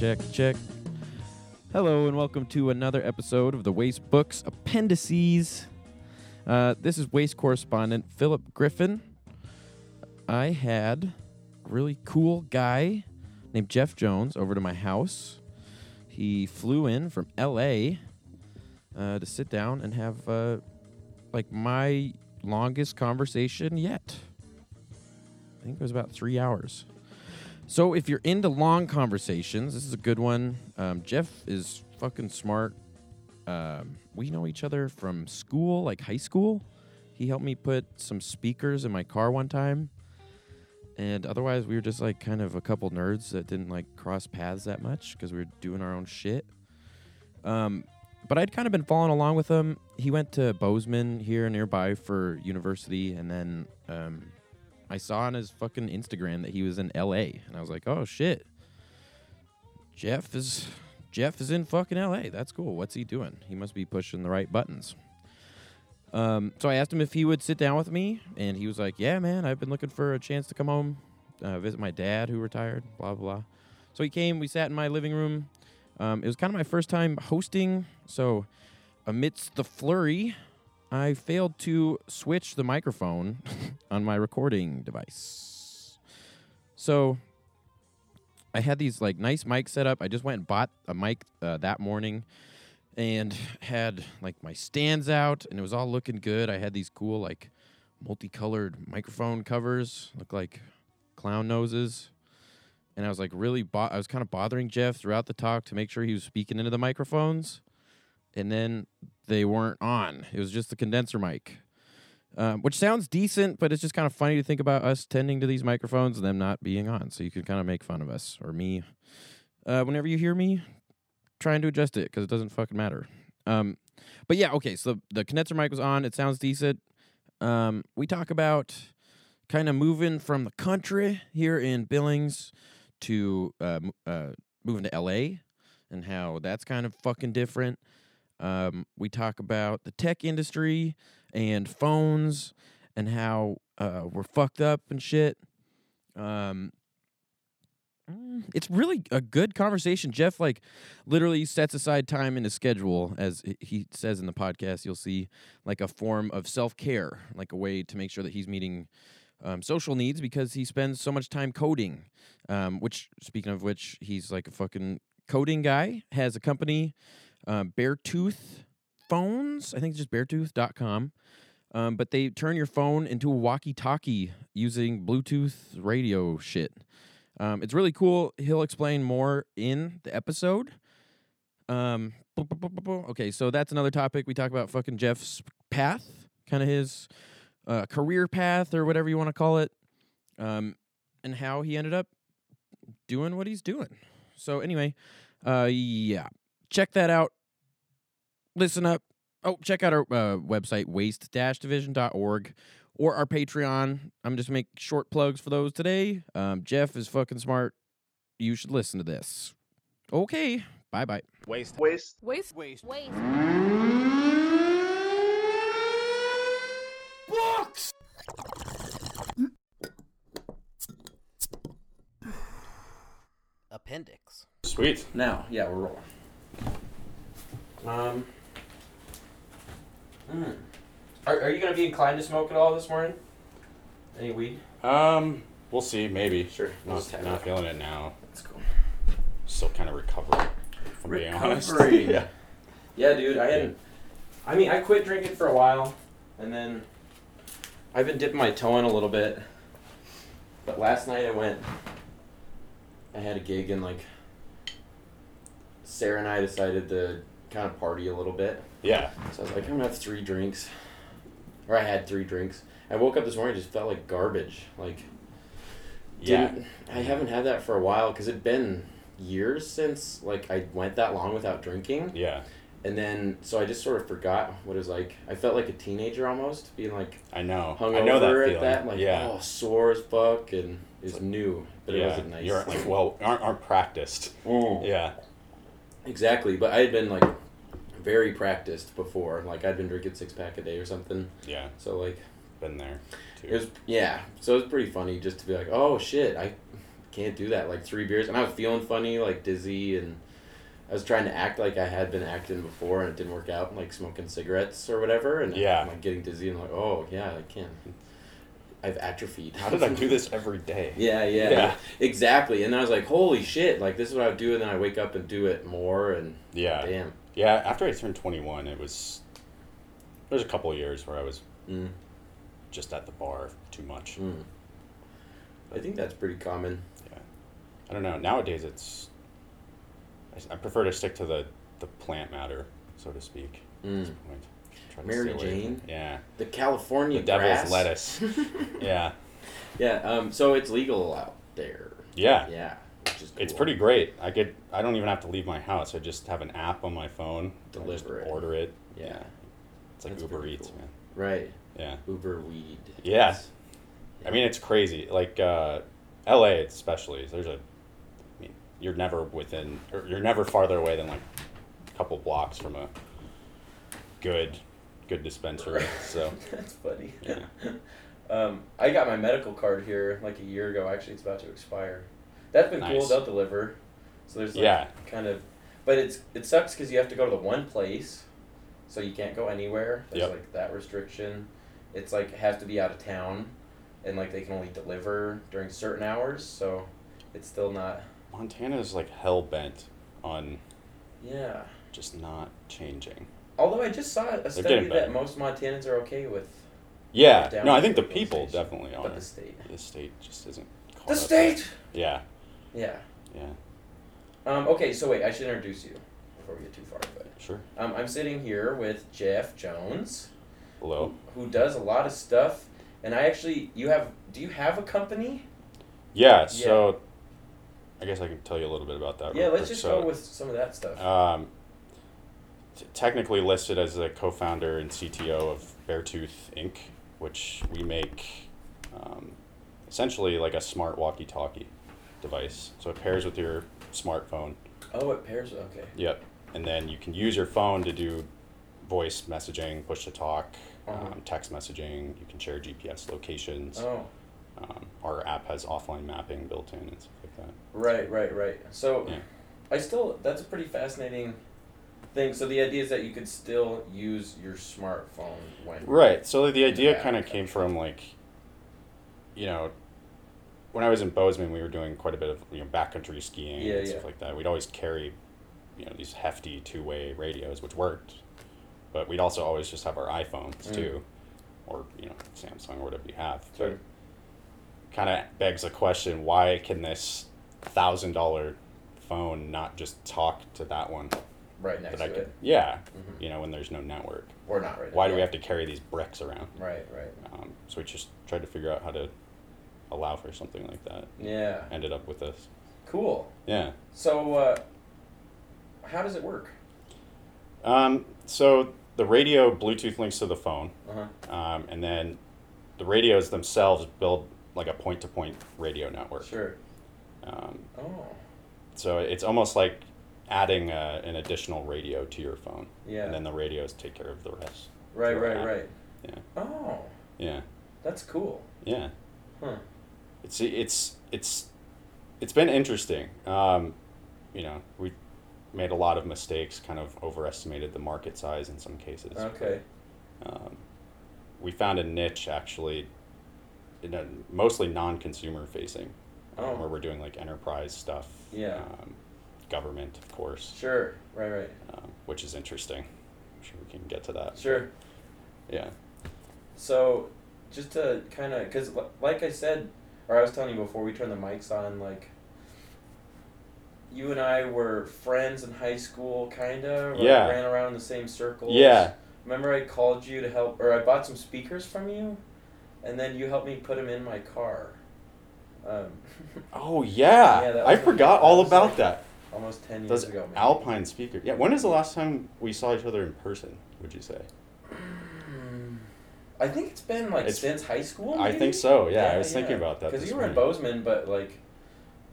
check, check. Hello, and welcome to another episode of the Waste Books Appendices. Uh, this is Waste correspondent Philip Griffin. I had a really cool guy named Jeff Jones over to my house. He flew in from LA uh, to sit down and have uh, like my longest conversation yet. I think it was about three hours. So if you're into long conversations, this is a good one. Um, Jeff is fucking smart. Um, we know each other from school, like high school. He helped me put some speakers in my car one time. And otherwise, we were just like kind of a couple nerds that didn't like cross paths that much because we were doing our own shit. Um, but I'd kind of been following along with him. He went to Bozeman here nearby for university, and then um, I saw on his fucking Instagram that he was in L.A. and I was like, oh shit, Jeff is Jeff is in fucking L.A. That's cool. What's he doing? He must be pushing the right buttons. Um, so I asked him if he would sit down with me, and he was like, "Yeah, man, I've been looking for a chance to come home, uh, visit my dad who retired." Blah blah. So he came. We sat in my living room. Um, it was kind of my first time hosting, so amidst the flurry, I failed to switch the microphone on my recording device. So I had these like nice mics set up. I just went and bought a mic uh, that morning and had like my stands out and it was all looking good. I had these cool like multicolored microphone covers, look like clown noses. And I was like really bo- I was kind of bothering Jeff throughout the talk to make sure he was speaking into the microphones. And then they weren't on. It was just the condenser mic. Um, which sounds decent, but it's just kind of funny to think about us tending to these microphones and them not being on. So you can kind of make fun of us or me. Uh, whenever you hear me, trying to adjust it because it doesn't fucking matter. Um, but yeah, okay. So the, the condenser mic was on. It sounds decent. Um, we talk about kind of moving from the country here in Billings to uh, uh, moving to LA and how that's kind of fucking different. Um, we talk about the tech industry and phones and how uh, we're fucked up and shit. Um, mm, it's really a good conversation. Jeff like literally sets aside time in his schedule, as he says in the podcast. You'll see like a form of self care, like a way to make sure that he's meeting um, social needs because he spends so much time coding. Um, which, speaking of which, he's like a fucking coding guy. Has a company, um, Beartooth Phones. I think it's just Beartooth.com. Um, but they turn your phone into a walkie-talkie using Bluetooth radio shit. Um, it's really cool. He'll explain more in the episode. Um, okay, so that's another topic. We talk about fucking Jeff's path, kind of his uh, career path or whatever you want to call it, um, and how he ended up doing what he's doing. So anyway, uh, yeah, check that out. Listen up. Oh, check out our uh, website, waste-division.org, or our Patreon. I'm just make short plugs for those today. Um, Jeff is fucking smart. You should listen to this. Okay, bye bye. Waste. Waste. Waste. Waste. Waste. Books! Appendix. Sweet. Now, yeah, we're rolling. Um, mm. are, are you gonna be inclined to smoke at all this morning? Any weed? Um, we'll see. Maybe. Sure. We'll Not, have not it. feeling it now. That's cool. Still kind of recovering. If I'm being honest. Recovery. yeah. Yeah, dude. I hadn't. I mean, I quit drinking for a while, and then I've been dipping my toe in a little bit. But last night I went. I had a gig and like. Sarah and I decided to kind of party a little bit. Yeah. So I was like, I'm gonna have three drinks. Or I had three drinks. I woke up this morning and just felt like garbage. Like, Yeah. I haven't had that for a while because it'd been years since like I went that long without drinking. Yeah. And then, so I just sort of forgot what it was like. I felt like a teenager almost, being like I know. hungover I know that at feeling. that, like yeah. oh sore as fuck, and it's was new, but yeah. it wasn't nice. You aren't like well aren't, aren't practiced. Mm. Yeah. Exactly, but I had been like very practiced before. Like I'd been drinking six pack a day or something. Yeah. So like Been there. Too. it was yeah. So it was pretty funny just to be like, oh shit, I can't do that. Like three beers, and I was feeling funny, like dizzy, and I was trying to act like I had been acting before, and it didn't work out, like smoking cigarettes or whatever, and Yeah. I'm like getting dizzy, and like, oh yeah, I can't. I've atrophied. How did I do this every day? Yeah, yeah, Yeah. exactly. And I was like, holy shit, like this is what I would do, and then I wake up and do it more, and Yeah. damn. Yeah, after I turned 21, it was. There's a couple of years where I was Mm, just at the bar too much. mm. I think that's pretty common. Yeah, I don't know. Nowadays, it's. I prefer to stick to the, the plant matter, so to speak. At this Mm. point. Mary stay away from- Jane? Yeah. The California The devil's grass. lettuce. Yeah. Yeah, um, so it's legal out there. Yeah. Yeah, which is It's pretty great. I could. I don't even have to leave my house. I just have an app on my phone. Deliver it. Order it. Yeah, It's like That's Uber Eats, cool. man. right. Yeah. Uber weed. Yeah. Yes. I mean, it's crazy. Like uh, L.A. especially. There's a. I mean, you're never within, or you're never farther away than like a couple blocks from a good, good dispensary. So That's funny. Yeah. um, I got my medical card here like a year ago. Actually, it's about to expire. That's been cool. Nice. They'll deliver. So there's like yeah, kind of, but it's it sucks because you have to go to the one place, so you can't go anywhere. There's Yep. like that restriction. It's like it has to be out of town, and like they can only deliver during certain hours. So it's still not. Montana is like hell bent on Yeah. just not changing. Although I just saw a study that most Montanans are okay with, Yeah, no, I think the people definitely are. but the state. The state just isn't. The state. Yeah, Yeah. yeah, Um, okay, so wait, I should introduce you before we get too far. But sure. um, I'm sitting here with Jeff Jones, Hello. who does a lot of stuff, and I actually, you have, do you have a company? Yeah, so I guess I can tell you a little bit about that. yeah, real let's quick. just So, go with some of that stuff. Um, t- technically listed as the co-founder and CTO of Beartooth Inc., which we make um, essentially like a smart walkie-talkie device. So it pairs with your smartphone. oh, it pairs. Okay. Yep. And then you can use your phone to do voice messaging, push to talk, Uh-huh. um, text messaging. You can share GPS locations. Oh, Um, our app has offline mapping built in and stuff like that. right, right, right. So, Yeah. I still, that's a pretty fascinating thing. So the idea is that you could still use your smartphone when. Right. So the idea kind of came from like, you know, when I was in Bozeman, we were doing quite a bit of you know backcountry skiing Yeah, and stuff yeah. like that. We'd always carry, you know, these hefty two-way radios, which worked, but we'd also always just have our iPhones Mm. too, or you know Samsung or whatever you have. Sure. Kind of begs the question: Why can this thousand dollar phone not just talk to that one Right next that I to could? it. Yeah, Mhm. you know, when there's no network. Or not right Why do now. we have to carry these bricks around? Right, right. Um, so we just tried to figure out how to allow for something like that. Yeah. Ended up with this. Cool. Yeah. So, uh, how does it work? Um, so the radio Bluetooth links to the phone, Uh huh. um, and then the radios themselves build like a point-to-point radio network. Sure. Um, Oh. so it's almost like adding uh an additional radio to your phone, Yeah. and then the radios take care of the rest. right, right, app. right. Yeah. Oh, Yeah. that's cool. Yeah. Huh. it's it's it's it's been interesting. Um, you know, we made a lot of mistakes, kind of overestimated the market size in some cases. Okay. Um, we found a niche actually, in a, mostly non-consumer facing, um, Oh. where we're doing like enterprise stuff. Yeah. Um, government, of course, Sure. Right, right. um, which is interesting. I'm sure we can get to that. Sure. Yeah. So, just to kind of, because like I said, or I was telling you before we turned the mics on, like, you and I were friends in high school, kind of. Yeah. Ran around in the same circles. Yeah. Remember, I called you to help, or I bought some speakers from you, and then you helped me put them in my car. Um, Oh yeah. Yeah, I forgot all about that. Almost ten years Those ago. maybe. Alpine speaker. Yeah. When is the last time we saw each other in person? Would you say? Hmm. I think it's been like It's- since high school. I think so. Yeah, I was thinking about that. Because you were in. Bozeman, but like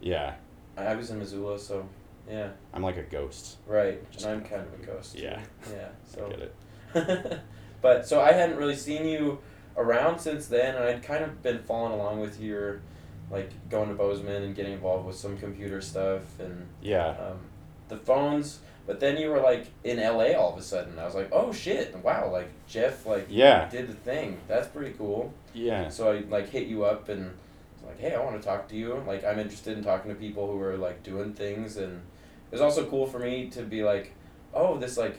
Yeah, I I was in Missoula, so yeah, I'm like a ghost. right. Just and I'm kind of a ghost. Yeah. Yeah. I So. get it. but so I hadn't really seen you around since then, and I'd kind of been following along with your like going to Bozeman and getting involved with some computer stuff and Yeah. um, the phones. But then you were like in LA all of a sudden. I was like, oh shit, wow, like Jeff like Yeah. did the thing. That's pretty cool. Yeah. So I like hit you up and like, hey, I want to talk to you. Like I'm interested in talking to people who are like doing things, and it was also cool for me to be like, oh, this like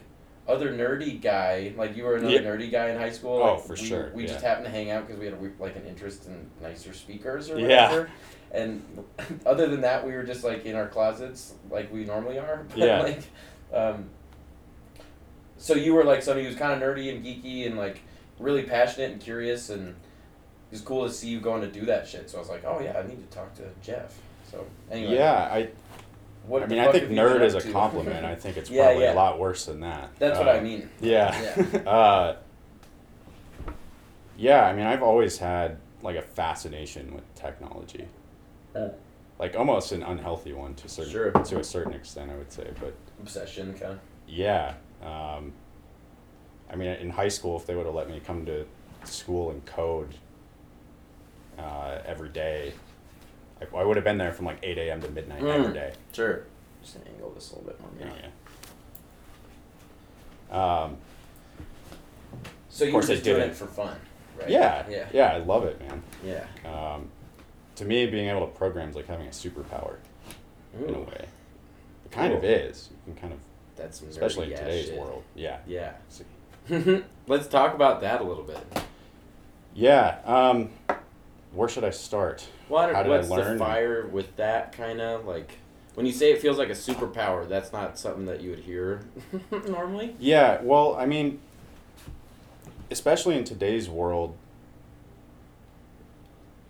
other nerdy guy. Like you were another Yeah. nerdy guy in high school. Oh, like, for we, sure, We just happened to hang out because we had a, like an interest in nicer speakers or whatever. Yeah. And other than that, we were just like in our closets like we normally are. But, Yeah. Like, um, so you were like somebody who's kind of nerdy and geeky and like really passionate and curious and it was cool to see you going to do that shit. So I was like, oh yeah, I need to talk to Jeff. So anyway, Yeah. I. What I mean, I think have you been nerd is a to? compliment. I think it's Yeah, probably yeah. a lot worse than that. That's what Uh, I mean. Yeah. uh, yeah, I mean, I've always had like a fascination with technology. Uh. Like almost an unhealthy one to a certain Sure. to a certain extent, I would say. But Obsession, kind of. yeah, um, I mean, in high school, if they would have let me come to school and code uh, every day, I, I would have been there from like eight a.m. to midnight Mm. every day. Sure. Just angle this a little bit more. Yeah. yeah. Um, So you were just doing it for fun, right? yeah, Yeah. yeah, I love it, man. Yeah. Um, to me, being able to program is like having a superpower in a way. It kind of is. You can kind of, that's especially in today's shit. world. Yeah. Yeah. Let's talk about that a little bit. Yeah. Um, where should I start? What How did I what's learn? the fire with that kind of like when you say it feels like a superpower? That's not something that you would hear normally. Yeah. Well, I mean, especially in today's world.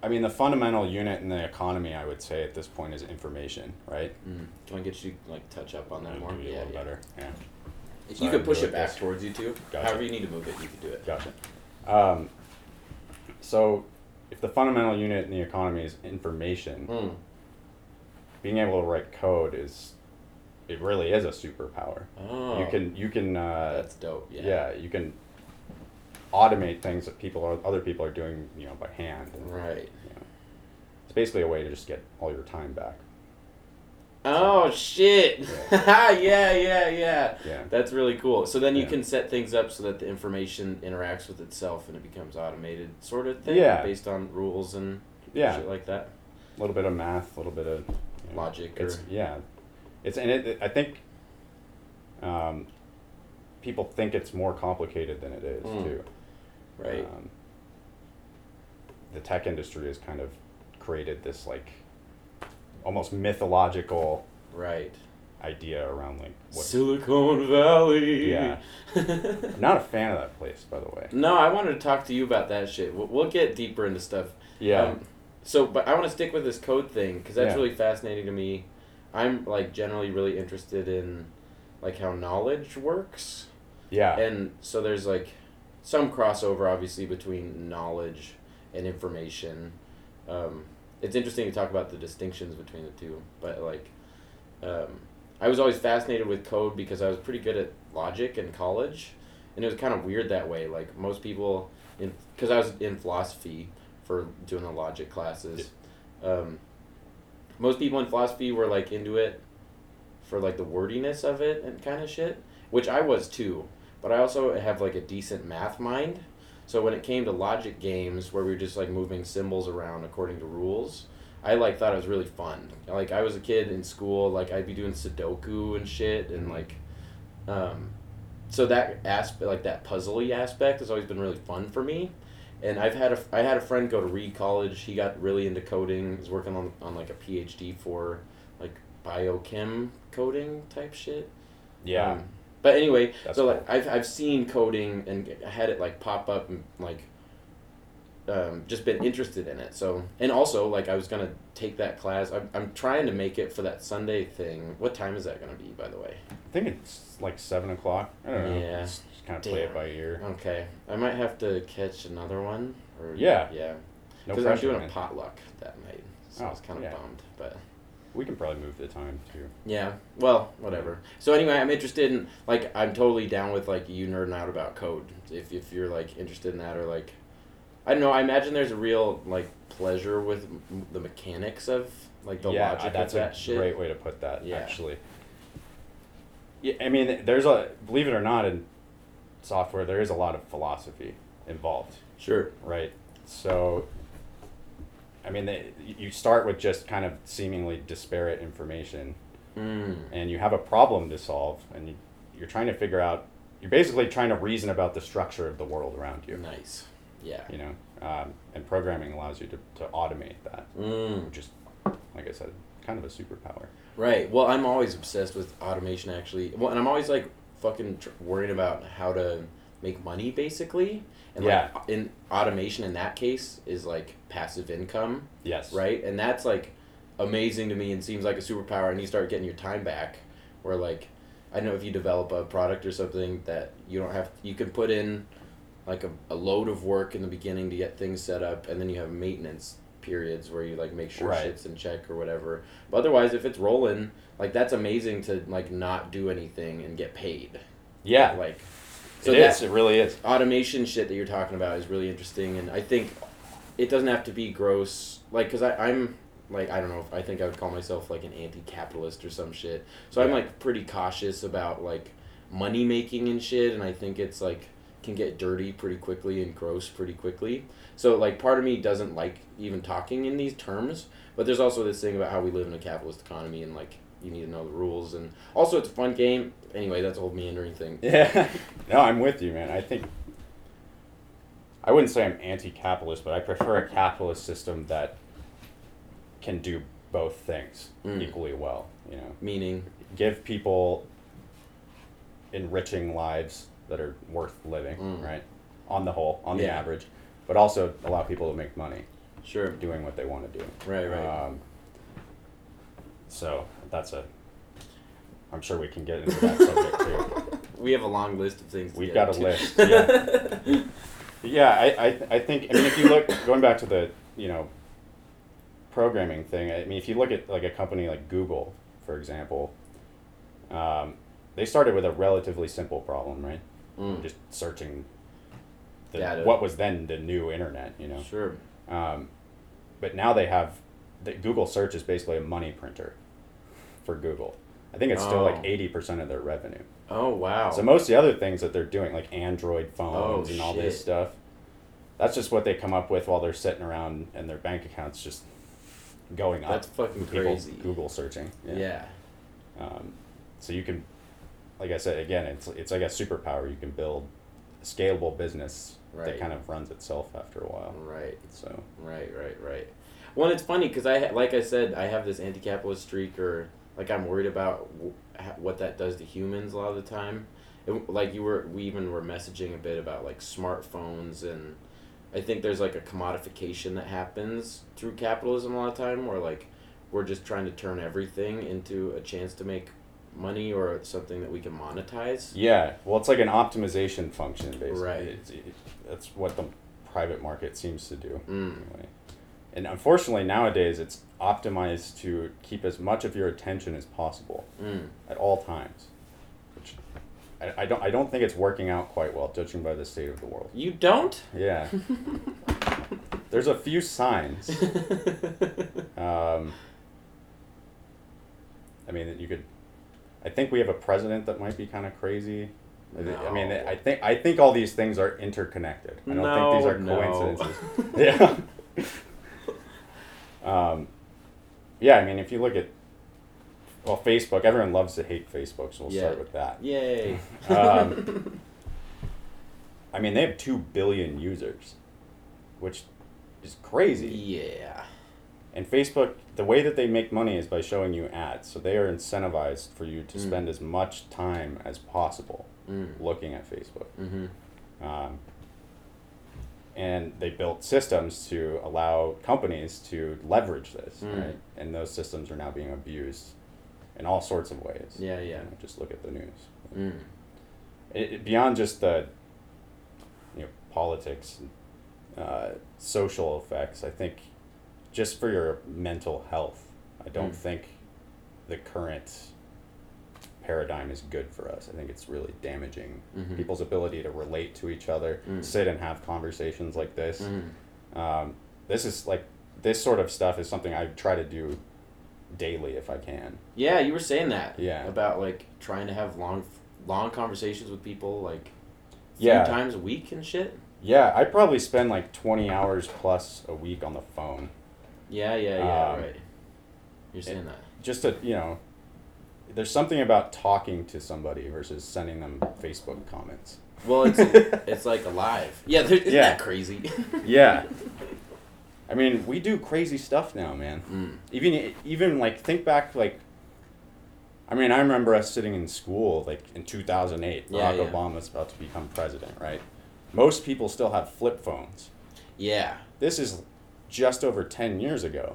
I mean, the fundamental unit in the economy, I would say, at this point, is information, right? Mm. Can I get you like touch up on that more? be a little better. Yeah. If you could push it back this. towards you too. Gotcha. However you need to move it, you can do it. Gotcha. Um, so, if the fundamental unit in the economy is information, Mm. being able to write code is, it really is a superpower. Oh, You can you can uh, That's dope. Yeah. yeah. you can automate things that people are other people are doing you know by hand. And, Right. you know, it's basically a way to just get all your time back. Oh shit! yeah, yeah, yeah. Yeah. That's really cool. So then you Yeah. can set things up so that the information interacts with itself and it becomes automated, sort of thing. Yeah. Based on rules and Yeah. shit like that. A little bit of math, a little bit of you know, Logic It's or- yeah, it's and it, it- I think um, people think it's more complicated than it is Mm. too. Right. Um, the tech industry has kind of created this like almost mythological right. idea around like what. Silicon Valley. Yeah. I'm not a fan of that place, by the way. no, I wanted to talk to you about that shit. We'll, we'll get deeper into stuff. Yeah. Um, so, but I want to stick with this code thing because that's Yeah. really fascinating to me. I'm like generally really interested in like how knowledge works. yeah. and so there's like some crossover obviously between knowledge and information um, it's interesting to talk about the distinctions between the two but like um, i was always fascinated with code because i was pretty good at logic in college and it was kind of weird that way like most people in because i was in philosophy for doing the logic classes um, most people in philosophy were like into it for like the wordiness of it and kind of shit which i was too but I also have like a decent math mind. So when it came to logic games where we were just like moving symbols around according to rules, I like thought it was really fun. Like I was a kid in school, like I'd be doing Sudoku and shit, and like, um, so that aspect, like that puzzly aspect, has always been really fun for me. And I've had a I had a friend go to Reed College. He got really into coding. He's working on on like a PhD for like biochem coding type shit. yeah. Um, but anyway, That's so cool. like I've I've seen coding and I had it like pop up and like um, just been interested in it. So and also like I was gonna take that class. I'm I'm trying to make it for that Sunday thing. What time is that gonna be, by the way? I think it's like seven o'clock. I don't know. Yeah. Just, just kind of play it by ear. Okay, I might have to catch another one. Or Yeah. yeah. No Because I'm pressure. doing man. a potluck that night, so I Oh, was kind of yeah. bummed, but. We can probably move the time too. Yeah. Well, whatever. So anyway, I'm interested in like I'm totally down with like you nerding out about code. If if you're like interested in that or like I don't know. I imagine there's a real like pleasure with m- the mechanics of like the yeah, logic that's of that a shit. great way to put that. Yeah. Actually. Yeah, I mean, there's a believe it or not in software there is a lot of philosophy involved, Sure. right? So. I mean, they, you start with just kind of seemingly disparate information, Mm. and you have a problem to solve, and you, you're trying to figure out. You're basically trying to reason about the structure of the world around you. Nice. Yeah. You know, um, and programming allows you to, to automate that, Mm. which is, like I said, kind of a superpower. Right. Well, I'm always obsessed with automation, actually. Well, and I'm always like fucking tr- worried about how to make money, basically. And Yeah. like in automation, in that case, is like passive income, Yes. right? And that's like amazing to me and seems like a superpower. And you start getting your time back, where like I don't know if you develop a product or something that you don't have, you can put in like a, a load of work in the beginning to get things set up, and then you have maintenance periods where you like make sure Right. shit's in check or whatever. But otherwise, if it's rolling, like that's amazing to like not do anything and get paid. Yeah. Like, So it is. It really is. automation shit that you're talking about is really interesting, and I think it doesn't have to be gross. Like, because I'm like I don't know if I think I would call myself like an anti-capitalist or some shit. So I'm like pretty cautious about like money making and shit, and I think it's like can get dirty pretty quickly and gross pretty quickly. So like part of me doesn't like even talking in these terms, but there's also this thing about how we live in a capitalist economy and like you need to know the rules and also it's a fun game. Anyway, that's a whole meandering thing. Yeah. no, I'm with you, man. I think. I wouldn't say I'm anti-capitalist, but I prefer a capitalist system that can do both things Mm. equally well. You know, Meaning, give people enriching lives that are worth living, Mm. right? On the whole, on the average, but also allow people to make money sure, doing what they want to do. right, right. Um, so that's a. I'm sure we can get into that subject too. We have a long list of things. To We've got a list, yeah. Yeah, I, I, I think I mean if you look going back to the you know programming thing, I mean if you look at like a company like Google, for example, um, they started with a relatively simple problem, right? Mm, Just searching the, Data. what was then the new internet, you know. Sure. Um, but now they have the Google search is basically a money printer for Google. I think it's still Oh. like eighty percent of their revenue. Oh wow. So most of the other things that they're doing, like Android phones Oh, and all this stuff, that's just what they come up with while they're sitting around and their bank accounts just going up. That's fucking crazy. Google searching. yeah. Um, so you can, like I said again, it's it's like a superpower. You can build a scalable business Right. that kind of runs itself after a while. Right. So Right. Right. Right. Well, it's funny because I, like I said, I have this anti-capitalist streak, or like I'm worried about w- what that does to humans a lot of the time. It, like you were, we even were messaging a bit about like smartphones, and I think there's like a commodification that happens through capitalism a lot of time, where like we're just trying to turn everything into a chance to make money or something that we can monetize. yeah, well, it's like an optimization function basically. Right. It's, it, that's what the private market seems to do. Mm. anyway. And unfortunately, nowadays it's optimized to keep as much of your attention as possible Mm. at all times, which I, I don't I don't think it's working out quite well, judging by the state of the world. You don't. Yeah, there's a few signs. Um, I mean, you could. I think we have a president that might be kind of crazy. I thi- I mean, I think I think all these things are interconnected. I don't think these are No, no. coincidences. yeah. um, yeah, I mean, if you look at well, Facebook, everyone loves to hate Facebook, so we'll Yeah. start with that. Yay. Um, I mean, they have two billion users, which is crazy. yeah. And Facebook, the way that they make money is by showing you ads. So they are incentivized for you to Mm. spend as much time as possible Mm. looking at Facebook. Mm-hmm. Um, and they built systems to allow companies to leverage this, Mm. right? And those systems are now being abused in all sorts of ways. Yeah, yeah. You know, just look at the news. Mm. It, it- beyond just the you know politics, uh, social effects. I think just for your mental health, I don't Mm. think the current paradigm is good for us. I think it's really damaging Mhm. people's ability to relate to each other, Mm. sit and have conversations like this. Mhm. Um, this is like this sort of stuff is something I try to do daily if I can. Yeah, you were saying that. Yeah. About like trying to have long, long conversations with people, like, Yeah. times a week and shit. Yeah, I probably spend like twenty hours plus a week on the phone. Yeah, yeah, yeah. Um, right. You're saying that. Just to you know, there's something about talking to somebody versus sending them Facebook comments. Well, it's it's like alive. Yeah, there, isn't Yeah. that crazy? Yeah. I mean, we do crazy stuff now, man. mm. Even even like think back like I mean, I remember us sitting in school like in 2008. Yeah, Barack yeah. Obama was about to become president, right? Most people still have flip phones. Yeah. This is just over 10 years ago.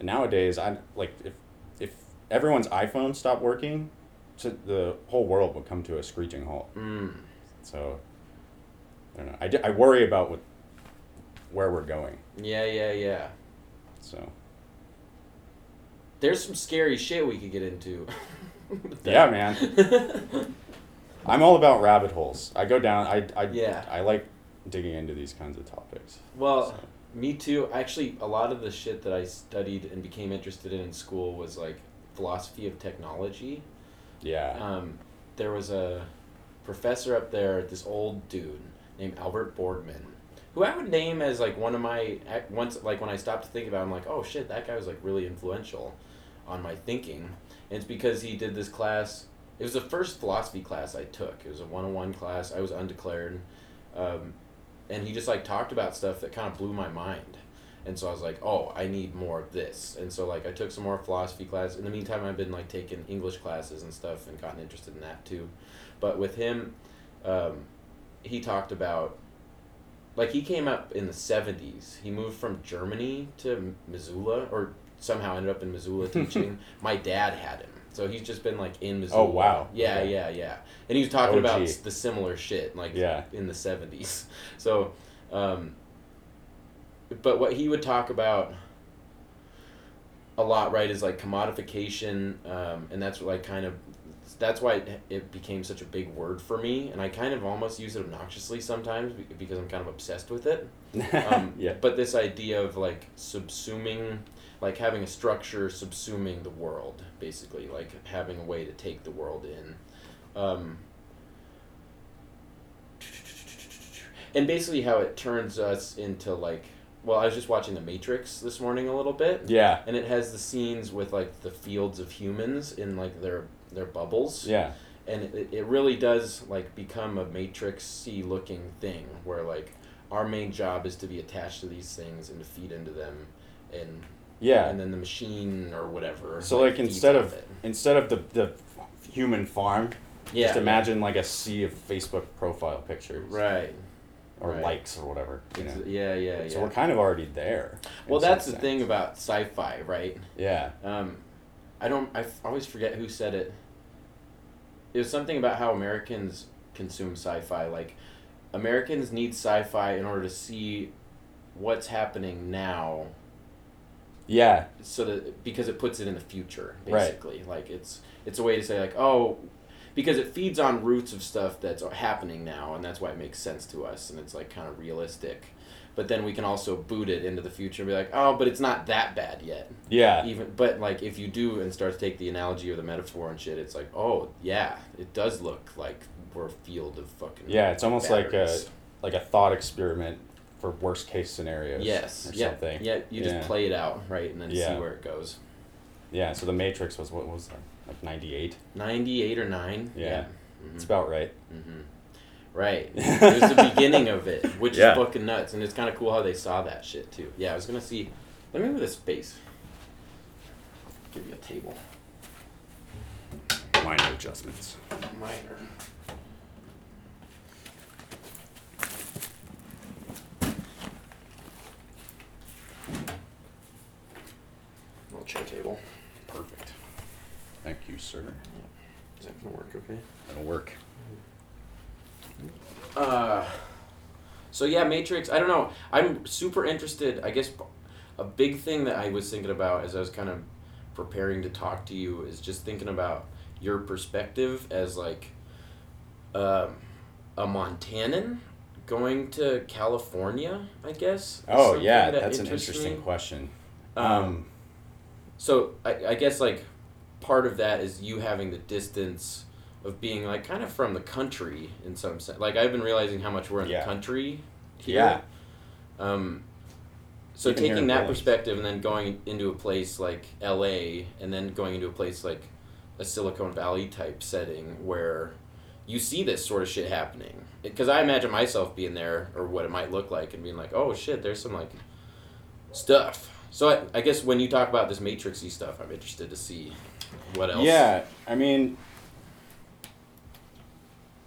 And nowadays, I like if everyone's iPhone stopped working, so the whole world would come to a screeching halt. Mm. So I don't know. I, d- I worry about what where we're going. Yeah, yeah, yeah. So There's some scary shit we could get into. yeah, man. I'm all about rabbit holes. I go down. I I Yeah. I like digging into these kinds of topics. well, So, me too. Actually, a lot of the shit that I studied and became interested in in school was like philosophy of technology. yeah. Um, there was a professor up there, this old dude named Albert Borgmann, who I would name as like one of my once like when I stopped to think about, it, I'm like, oh shit, that guy was like really influential on my thinking. And it's because he did this class. It was the first philosophy class I took. It was a one on one class. I was undeclared, um, and he just like talked about stuff that kind of blew my mind. And so I was like, oh, I need more of this. And so like I took some more philosophy class. In the meantime, I've been like taking English classes and stuff and gotten interested in that too. But with him, um, he talked about like he came up in the 70s. He moved from Germany to Missoula or somehow ended up in Missoula teaching. My dad had him. So he's just been like in Missoula. Oh, wow. Yeah, Okay. yeah, yeah. And he was talking about OG. s- the similar shit like Yeah. in the 70s. So um, but what he would talk about a lot right is like commodification um, and that's like kind of that's why it, it became such a big word for me and i kind of almost use it obnoxiously sometimes because i'm kind of obsessed with it um, yeah. but this idea of like subsuming like having a structure subsuming the world basically like having a way to take the world in um, and basically how it turns us into like well i was just watching the matrix this morning a little bit Yeah. and it has the scenes with like the fields of humans in like their their bubbles Yeah. and it, it really does like become a matrixy looking thing where like our main job is to be attached to these things and to feed into them and Yeah. and then the machine or whatever So like instead of it. instead of the the human farm, yeah just imagine like a sea of Facebook profile pictures right or right. likes or whatever. You know. yeah yeah So yeah we're kind of already there. well that's the sense. thing about sci-fi right Yeah. Um, I don't. I f- always forget who said it. It was something about how Americans consume sci-fi. Like, Americans need sci-fi in order to see what's happening now, Yeah. so that because it puts it in the future. Right. Basically, like it's it's a way to say like oh. Because it feeds on roots of stuff that's happening now, and that's why it makes sense to us, and it's like kind of realistic. But then we can also boot it into the future and be like, oh, but it's not that bad yet Yeah. even but like if you do and start to take the analogy or the metaphor and shit it's like oh yeah it does look like we're a field of fucking Yeah. It's almost like a like a thought experiment for worst case scenarios. yes Or yeah something. yeah you just Yeah. play it out right and then Yeah. see where it goes Yeah. So the Matrix was what was that? Like ninety eight. 98 or 9 Yeah. Mhm. It's about right. Mm-hmm. right it was the beginning of it which Yeah. is fucking nuts and it's kind of cool how they saw that shit too yeah i was gonna see let me move this space give you a table Minor adjustments. minor little chair table. Thank you, sir. is that gonna work okay That'll work. Uh, so yeah, Matrix. I don't know. I'm super interested. I guess a big thing that I was thinking about as I was kind of preparing to talk to you is just thinking about your perspective as like um, a Montanan going to California, I guess. Oh yeah, that that's an interesting me. question. Um, Um, so I, I guess like part of that is you having the distance of being like kind of from the country in some sense. Like I've been realizing how much we're in Yeah. the country here. yeah, Um, so Even taking that Billings. perspective and then going into a place like LA and then going into a place like a Silicon Valley type setting where you see this sort of shit happening. Because I imagine myself being there or what it might look like and being like, oh shit, there's some like stuff. So I, I guess when you talk about this matrixy stuff, I'm interested to see what else. yeah. I mean,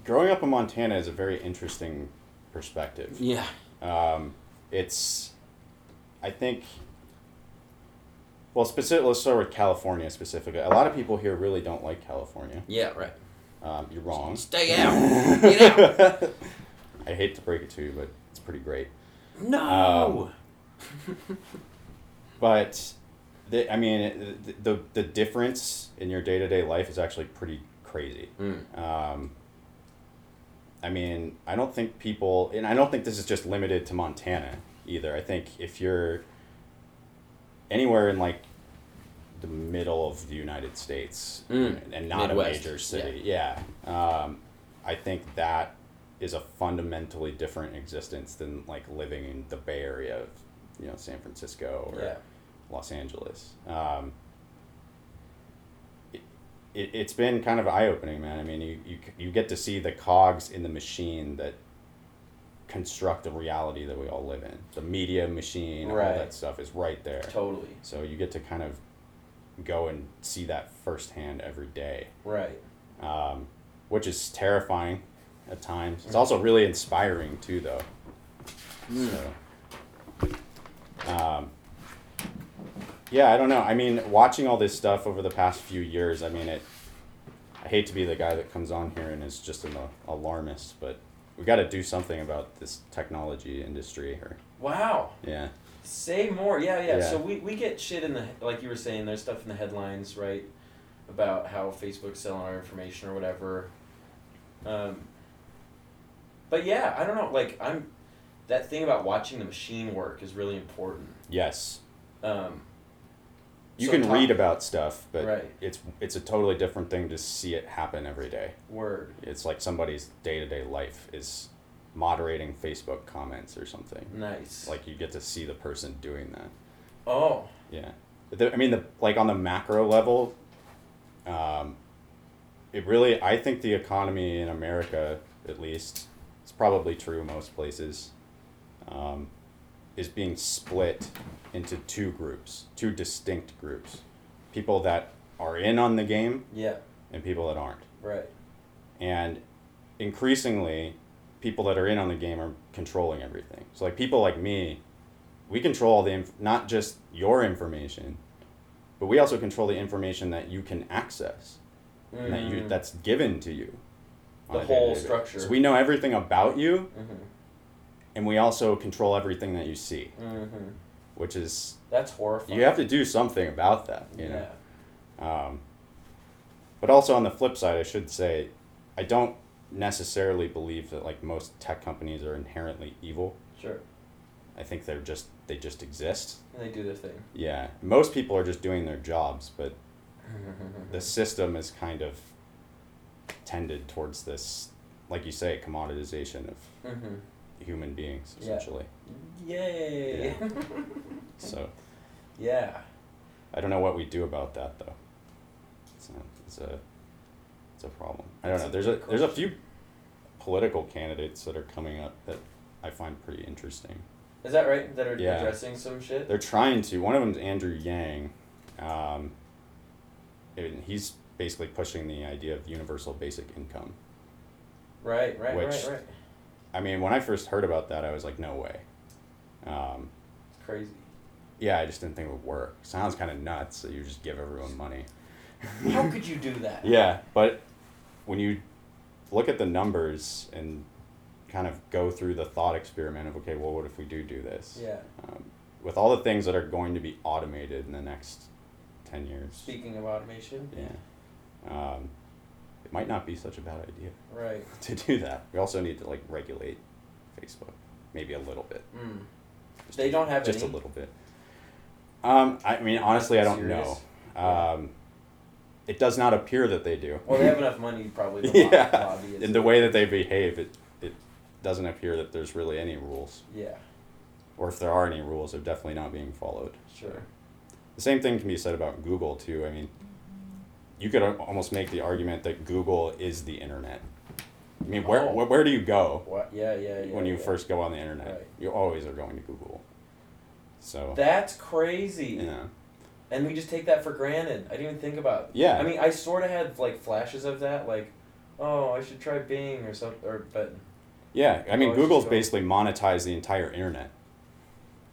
growing up in Montana is a very interesting perspective. Yeah. Um, it's, I think. Well, specific. Let's start with California specifically. A lot of people here really don't like California. Yeah. Right. Um, you're wrong. Stay out. Get out. I hate to break it to you, but it's pretty great. No. But, the, I mean, the, the the difference in your day to day life is actually pretty crazy. Mm. Um, I mean, I don't think people, and I don't think this is just limited to Montana either. I think if you're anywhere in like the middle of the United States Mm. and not Midwest, a major city, yeah, um, I think that is a fundamentally different existence than like living in the Bay Area of, you know, San Francisco or Yeah. Los Angeles. Um, it, it, it's been kind of eye opening, man. I mean, you, you, you get to see the cogs in the machine that construct the reality that we all live in. The media machine, all that stuff is right there. Totally. So you get to kind of go and see that firsthand every day, Right. um, which is terrifying at times. It's also really inspiring too, though. Mm. So, um, yeah, I don't know. I mean, watching all this stuff over the past few years, I mean, it. I hate to be the guy that comes on here and is just an alarmist, but we got to do something about this technology industry. Or Wow. yeah, Say more. Yeah, yeah, Yeah. So we, we get shit in the like you were saying. There's stuff in the headlines, right, about how Facebook's selling our information or whatever. Um, but yeah, I don't know. Like I'm, that thing about watching the machine work is really important. yes, Um, you So can talk- read about stuff, but Right. it's it's a totally different thing to see it happen every day. word. It's like somebody's day to day life is moderating Facebook comments or something. Nice. Like you get to see the person doing that. oh, Yeah, the, I mean the like on the macro level, um, it really I think the economy in America, at least, it's probably true most places, um, is being split into two groups, two distinct groups, people that are in on the game yeah. and people that aren't, Right. and increasingly, people that are in on the game are controlling everything. So like people like me, we control the inf- not just your information, but we also control the information that you can access and that you Mm. that's given to you. The whole day-to-day structure. So we know everything about you, Mhm. and we also control everything that you see, Mhm. Which is That's horrifying. you have to do something about that. You know. yeah. Um, but also on the flip side, I should say, I don't necessarily believe that like most tech companies are inherently evil. Sure. I think they're just they just exist. And they do their thing. Yeah, most people are just doing their jobs, but Mm-hmm. the system is kind of tended towards this, like you say, commoditization of Mhm. Human beings essentially. Yeah. essentially. Yeah. So yeah. I don't know what we do about that though. It's a it's a, it's a problem. I don't That's know. There's a there's a few political candidates that are coming up that I find pretty interesting. Is that right? That are Yeah. addressing some shit? They're trying to. One of them's Andrew Yang. Um, and he's basically pushing the idea of universal basic income. Right, right, Which- right, right. I mean, when I first heard about that, I was like, no way. Um, It's crazy. yeah, I just didn't think it would work. Sounds kind of nuts that you just give everyone money. How could you do that? Yeah, but when you look at the numbers and kind of go through the thought experiment of okay, well, what if we do do this? Yeah. Um, with all the things that are going to be automated in the next ten years. Speaking of automation. Yeah. Um, it might not be such a bad idea Right. to do that. We also need to like regulate Facebook, maybe a little bit. Mm. Just They don't have just any? a little bit. Um, I mean, honestly, I don't Serious? know. Um, it does not appear that they do. Well, they have enough money probably to yeah, in the way that they behave, it it doesn't appear that there's really any rules, Yeah, or if there are any rules, they're definitely not being followed. sure. The same thing can be said about Google too. I mean, you could almost make the argument that Google is the internet. I mean, where Oh. where, where do you go What? Yeah, yeah, yeah. when you yeah. first go on the internet? Right. You always are going to Google. So That's crazy. yeah, And we just take that for granted. I didn't even think about. Yeah. I mean, I sort of had like flashes of that, like, oh, I should try Bing or something, or but yeah. I mean, Google's basically monetized the entire internet.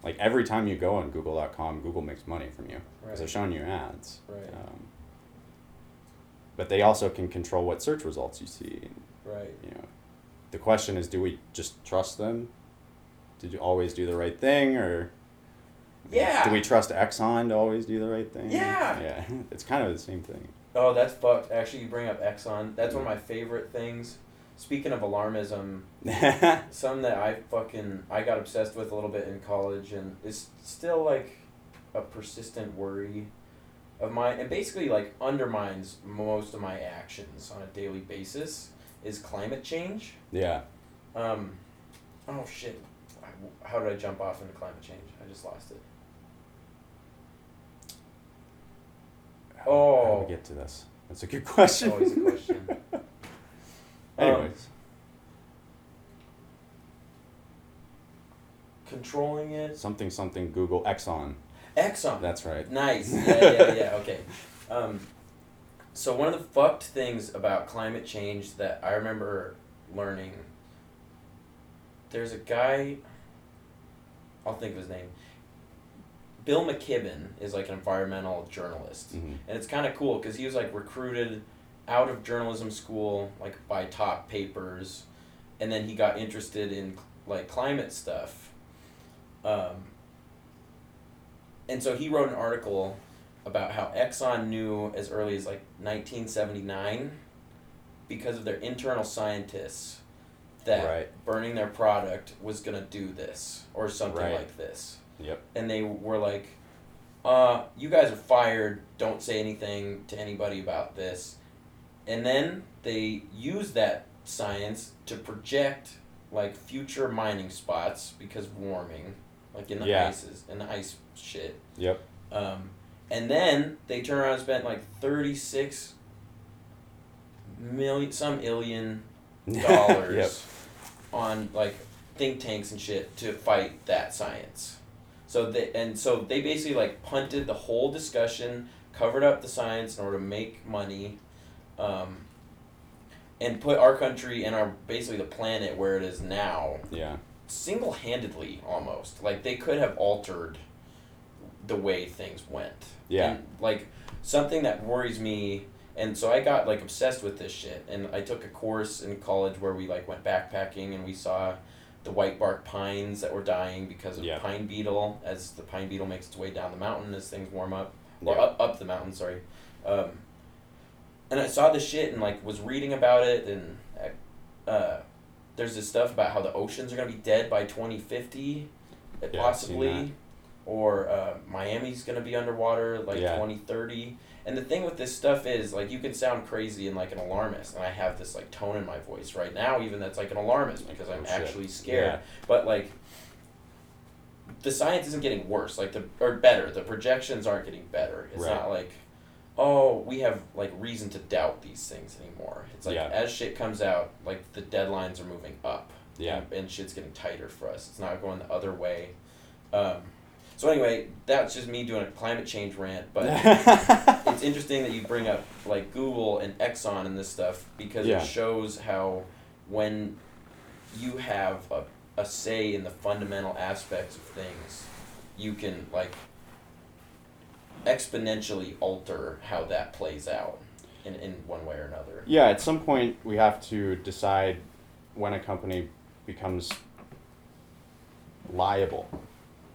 Like every time you go on Google.com, Google makes money from you because Right. they're showing you ads. Right. Um, but they also can control what search results you see. right. you know, the question is, do we just trust them? Did you always do the right thing, or Yeah. do we trust Exxon to always do the right thing? Yeah. yeah, it's kind of the same thing. Oh, that's fucked. Actually, you bring up Exxon. That's one of my favorite things. Speaking of alarmism, some that I fucking I got obsessed with a little bit in college, and it's still like a persistent worry of mine, and basically like undermines most of my actions on a daily basis. Is climate change? yeah, Um, oh shit! I- How did I jump off into climate change? I just lost it. How, how Oh. do we get to this? That's a good question. Always a question. Anyways, Controlling it. something something Google Exxon. Exxon. That's right. Nice. Yeah, yeah, yeah. Okay. Um, so one of the fucked things about climate change that I remember learning. There's a guy. I'll think of his name. Bill McKibben is like an environmental journalist, Mhm. and it's kind of cool because he was like recruited out of journalism school like by top papers, and then he got interested in like climate stuff. Um, and so he wrote an article about how Exxon knew as early as like 1979 because of their internal scientists that Right. burning their product was going to do this or something Right. like this. Yep. And they were like, uh, you guys are fired. Don't say anything to anybody about this. And then they used that science to project like future mining spots because warming, like in the Yeah. ices, in the ice shit. Yep. Um, and then they turn around and spent like 36 million, some million dollars yep. on like think tanks and shit to fight that science. So they and so they basically like punted the whole discussion, covered up the science in order to make money, um, and put our country and our basically the planet where it is now Yeah. Single handedly almost. Like they could have altered the way things went. Yeah. And like something that worries me and so I got like obsessed with this shit and I took a course in college where we like went backpacking and we saw the white bark pines that were dying because of Yeah. pine beetle as the pine beetle makes its way down the mountain as things warm up Yeah. up, up the mountain sorry um, and I saw this shit and like was reading about it and uh, there's this stuff about how the oceans are gonna be dead by 2050 uh, Yeah, possibly or uh, Miami's gonna be underwater like Yeah. 2030 and the thing with this stuff is like you can sound crazy and like an alarmist and I have this like tone in my voice right now even that's like an alarmist because I'm Oh, actually scared Yeah. but like the science isn't getting worse like the or better the projections aren't getting better it's Right. not like oh we have like reason to doubt these things anymore it's like Yeah. as shit comes out like the deadlines are moving up Yeah. and, and shit's getting tighter for us it's not going the other way um, so anyway that's just me doing a climate change rant but it's interesting that you bring up like Google and Exxon and this stuff because Yeah. it shows how when you have a, a say in the fundamental aspects of things, you can like exponentially alter how that plays out in, in one way or another. Yeah, at some point we have to decide when a company becomes liable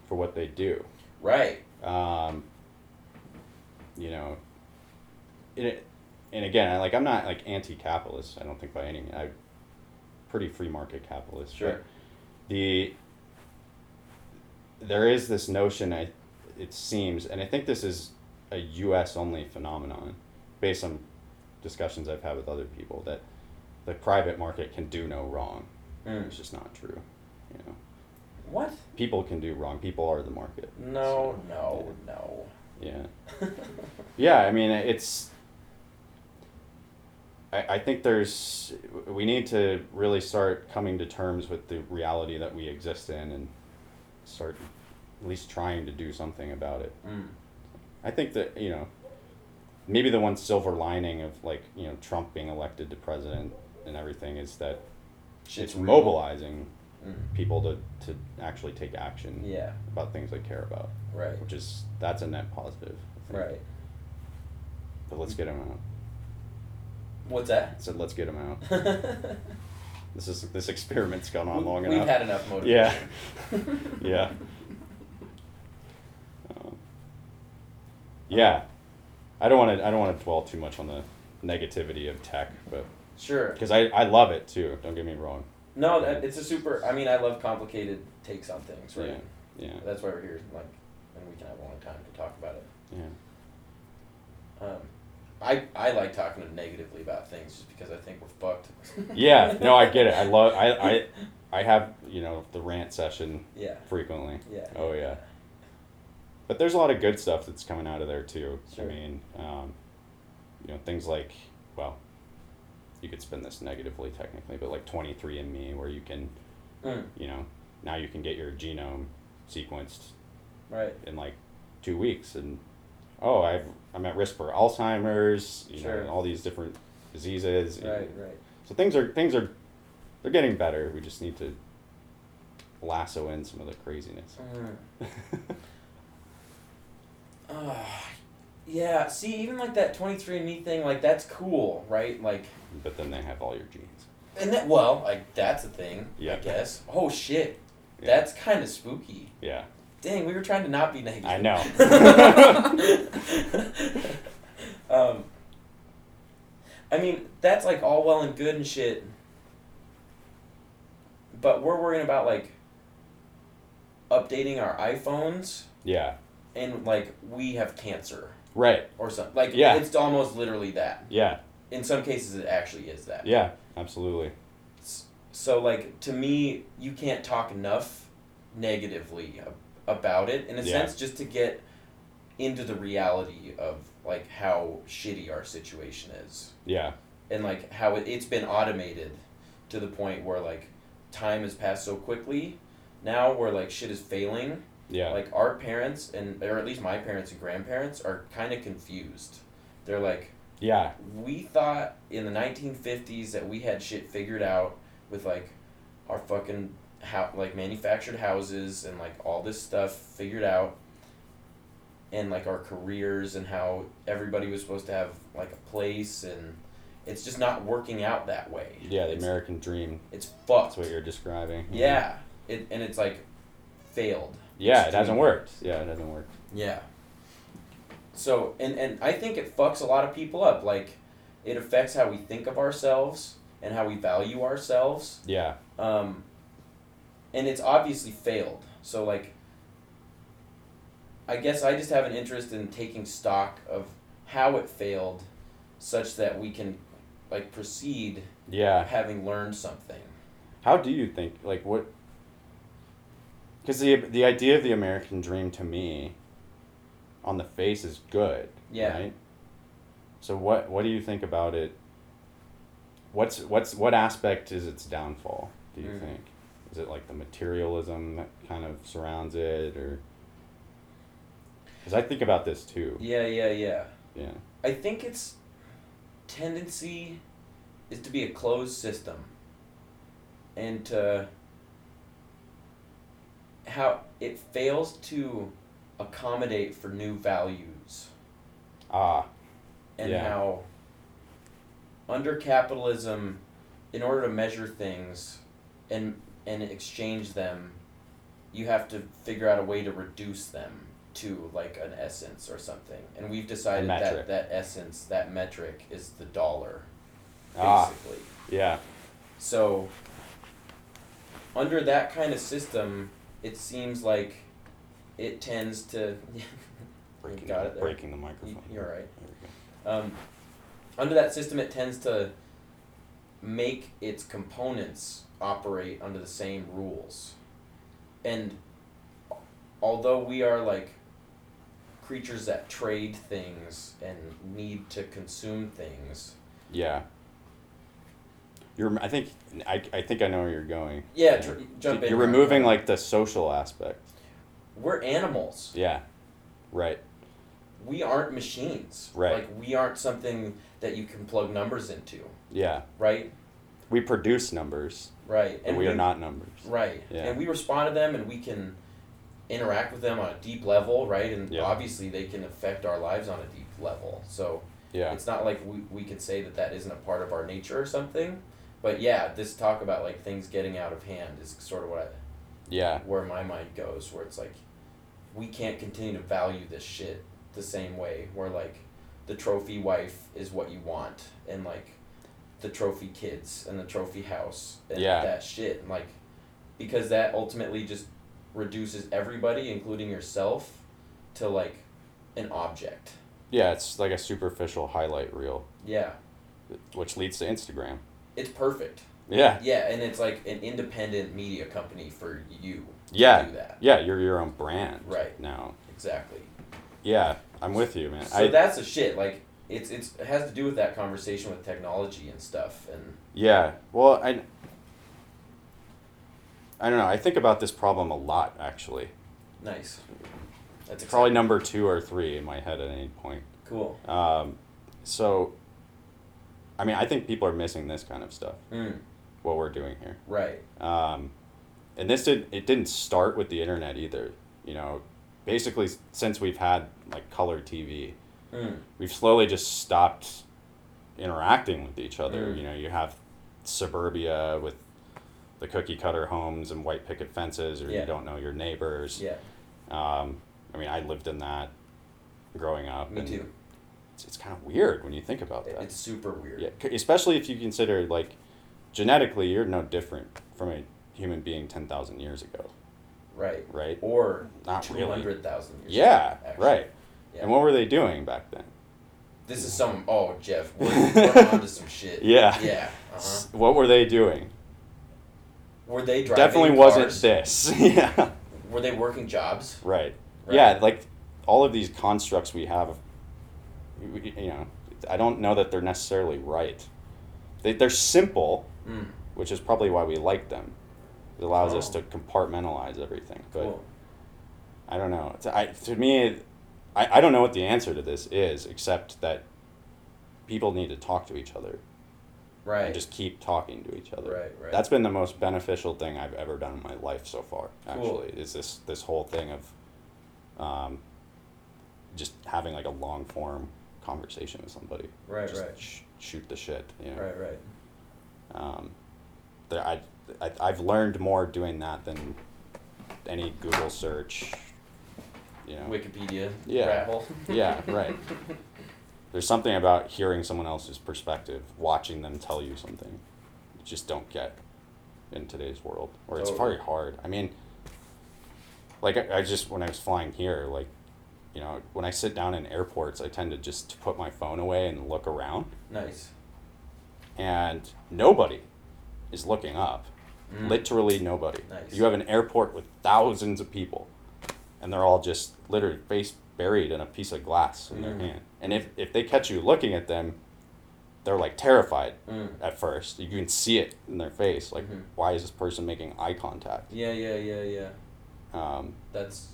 for what they do. Right. Um, you know, it, and again, I, like I'm not like anti-capitalist. I don't think by any means. I'm pretty free market capitalist. Sure. The there is this notion. I it seems, and I think this is a U.S. only phenomenon, based on discussions I've had with other people that the private market can do no wrong. Mm. It's just not true. You know, What? people can do wrong. People are the market. No, So, no, no. Yeah. Yeah, I mean, it's. I, I think there's. We need to really start coming to terms with the reality that we exist in and start at least trying to do something about it. Mm. I think that, you know, maybe the one silver lining of, like, you know, Trump being elected to president and everything is that Shit's it's real. mobilizing Mm. people to, to actually take action Yeah. about things they care about, Right. which is, that's a net positive. Right. But let's get him out. What's that? I said, let's get him out. This is this experiment's gone on long enough. We've had enough Yeah. motivation. yeah. Um, yeah. I don't want to. I don't want to dwell too much on the negativity of tech, but Sure. because I, I love it too. Don't get me wrong. No, that, it's a super. I mean, I love complicated takes on things, right? Yeah. Yeah. That's why we're here, like, and we can have a long time to talk about it. Yeah. Um, I I like talking negatively about things just because I think we're fucked. Yeah. No, I get it. I love. I I I have you know the rant session Yeah. frequently. Yeah. Oh yeah. But there's a lot of good stuff that's coming out of there too. Sure. I mean, um, you know, things like, well, you could spin this negatively technically, but like 23andMe, where you can, Mm, you know, now you can get your genome sequenced right. in like two weeks, and oh, I've I'm at risk for Alzheimer's, you Sure. know, all these different diseases. Right. Right. So things are things are, they're getting better. We just need to lasso in some of the craziness. Mm. Uh, yeah. See, even like that twenty three andme thing, like that's cool, right? Like, but then they have all your genes. and that well, like that's a thing. Yeah. I guess. Oh shit. Yeah. That's kind of spooky. Yeah. Dang, we were trying to not be negative. I know. um, I mean, that's like all well and good and shit. But we're worrying about like updating our iPhones Yeah. And like we have cancer Right. or something. Like Yeah. it's almost literally that. Yeah. In some cases, it actually is that. Yeah. Absolutely. So like to me, you can't talk enough negatively about it in a Yeah. sense, just to get into the reality of like how shitty our situation is, Yeah. and like how it, it's been automated to the point where like time has passed so quickly. Now where like shit is failing, Yeah. like our parents and or at least my parents and grandparents are kind of confused. They're like, yeah. we thought in the 1950s that we had shit figured out with like our fucking how like manufactured houses and like all this stuff figured out and like our careers and how everybody was supposed to have like a place and it's just not working out that way. Yeah. The it's, American dream. it's fucked. That's what you're describing. yeah. Mm-hmm. It and it's like failed. Yeah. It hasn't worked. Yeah. It hasn't worked. Yeah. So and and I think it fucks a lot of people up. Like, it affects how we think of ourselves and how we value ourselves. Yeah. Um, and it's obviously failed. So like, I guess I just have an interest in taking stock of how it failed, such that we can, like, proceed Yeah. having learned something. How do you think? Like what? Because the the idea of the American dream to me, on the face, is good. Yeah. Right. So what what do you think about it? What's what's what aspect is its downfall? Do you Mhm. think? Is it like the materialism that kind of surrounds it, or? Because I think about this too. Yeah, yeah, yeah. Yeah. I think its tendency is to be a closed system and to how it fails to accommodate for new values Ah. and Yeah. how under capitalism in order to measure things and and exchange them you have to figure out a way to reduce them to like an essence or something, and we've decided that that essence, that metric, is the dollar, Ah. Yeah. So, under that kind of system, it seems like it tends to. Breaking, got it there. breaking the microphone. You're right. There we go. Um, under that system, it tends to make its components operate under the same rules. And although we are like creatures that trade things and need to consume things, Yeah. You're. I think. I. I think I know where you're going. yeah, tr- jump in. You're here. removing like the social aspect. we're animals. Yeah. Right. We aren't machines. Right. Like we aren't something that you can plug numbers into. Yeah. Right. We produce numbers, Right. and we are not numbers. Right. Yeah. And we respond to them and we can interact with them on a deep level, right? And Yeah. obviously they can affect our lives on a deep level. So Yeah. it's not like we, we can say that that isn't a part of our nature or something. But yeah, this talk about like things getting out of hand is sort of what I, Yeah. where my mind goes, where it's like we can't continue to value this shit the same way. Where like the trophy wife is what you want, and like the trophy kids and the trophy house and Yeah. that shit, and like because that ultimately just reduces everybody, including yourself, to like an object. Yeah. It's like a superficial highlight reel, Yeah, which leads to Instagram. It's perfect. Yeah. Yeah, and it's like an independent media company for you. to Yeah. do that Yeah. You're your own brand. Right. Now. exactly. Yeah. I'm with you, man. So I. that's the shit. Like it's it's it has to do with that conversation with technology and stuff. And Yeah. Well, I. I don't know. I think about this problem a lot, actually. nice. That's Probably number two or three in my head at any point. cool. Um, so, I mean, I think people are missing this kind of stuff. Mm, What we're doing here, right. um, and this did it didn't start with the internet either. You know, basically since we've had like color TV, Mm, we've slowly just stopped interacting with each other. Mm. You know, you have suburbia with the cookie cutter homes and white picket fences, or Yeah. you don't know your neighbors. yeah. Um, I mean, I lived in that growing up. Me and too. It's, it's kind of weird when you think about that. It's super weird. Yeah, especially if you consider like genetically, you're no different from a human being ten thousand years ago, Right. right? Or Not two really. years. Yeah, ago, right. Yeah. And what were they doing back then? This is some. Oh, Jeff, we're, we're onto some shit. Yeah. Yeah. Uh huh. S- What were they doing? Were they driving? Definitely wasn't cars? this. yeah. Were they working jobs? Right. Right. Yeah, like all of these constructs we have, we- you know, I don't know that they're necessarily right. They, they're simple, Mm. which is probably why we like them. It allows us Oh. to compartmentalize everything. But Cool. I don't know. It's, I, to me, I, I don't know what the answer to this is, except that people need to talk to each other Right. and just keep talking to each other. Right, right. That's been the most beneficial thing I've ever done in my life so far. Cool. Actually, is this this whole thing of, um, just having like a long form conversation with somebody. Right, Just right. Sh- shoot the shit. You know. Right. Right. Um, there, I, I, I've learned more doing that than any Google search. You know. Wikipedia. Yeah. Hole. Yeah, right. There's something about hearing someone else's perspective, watching them tell you something, you just don't get in today's world, or it's Totally. very hard. I mean, like I, I just when I was flying here, like, you know, when I sit down in airports, I tend to just to put my phone away and look around, Nice. and nobody is looking up. Mm. Literally nobody. Nice. You have an airport with thousands of people, and they're all just literally face buried in a piece of glass in their Mm. hand. And if, if they catch you looking at them, they're like terrified Mm. at first. You can see it in their face. Like, Mhm. why is this person making eye contact? Yeah. Yeah. Yeah. Yeah. Um, That's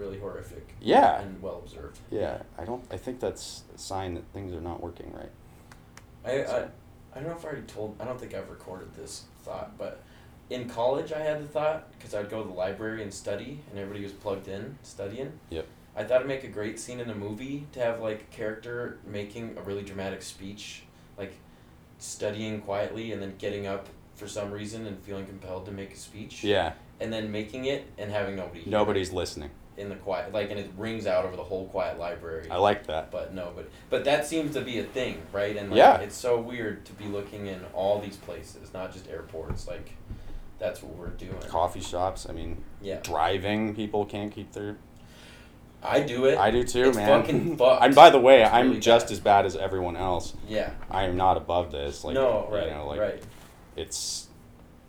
really horrific. Yeah. And well observed. yeah, I don't. I think that's a sign that things are not working right. I, I I don't know if I already told. I don't think I've recorded this thought, but in college I had the thought because I'd go to the library and study, and everybody was plugged in studying. Yep. I thought it'd make a great scene in a movie to have like a character making a really dramatic speech, like studying quietly and then getting up for some reason and feeling compelled to make a speech. Yeah, And then making it and having nobody. it. nobody's listening. In the quiet, like, and it rings out over the whole quiet library. I like that. but no, but but that seems to be a thing, right? And like, Yeah. it's so weird to be looking in all these places, not just airports. Like, that's what we're doing. Coffee shops. I mean, Yeah, driving people can't keep their. I do it. I do too, It's man. fucking fucked. and by the way, It's I'm really just bad. as bad as everyone else. yeah. I am not above this. Like, no, right, You know, like right. it's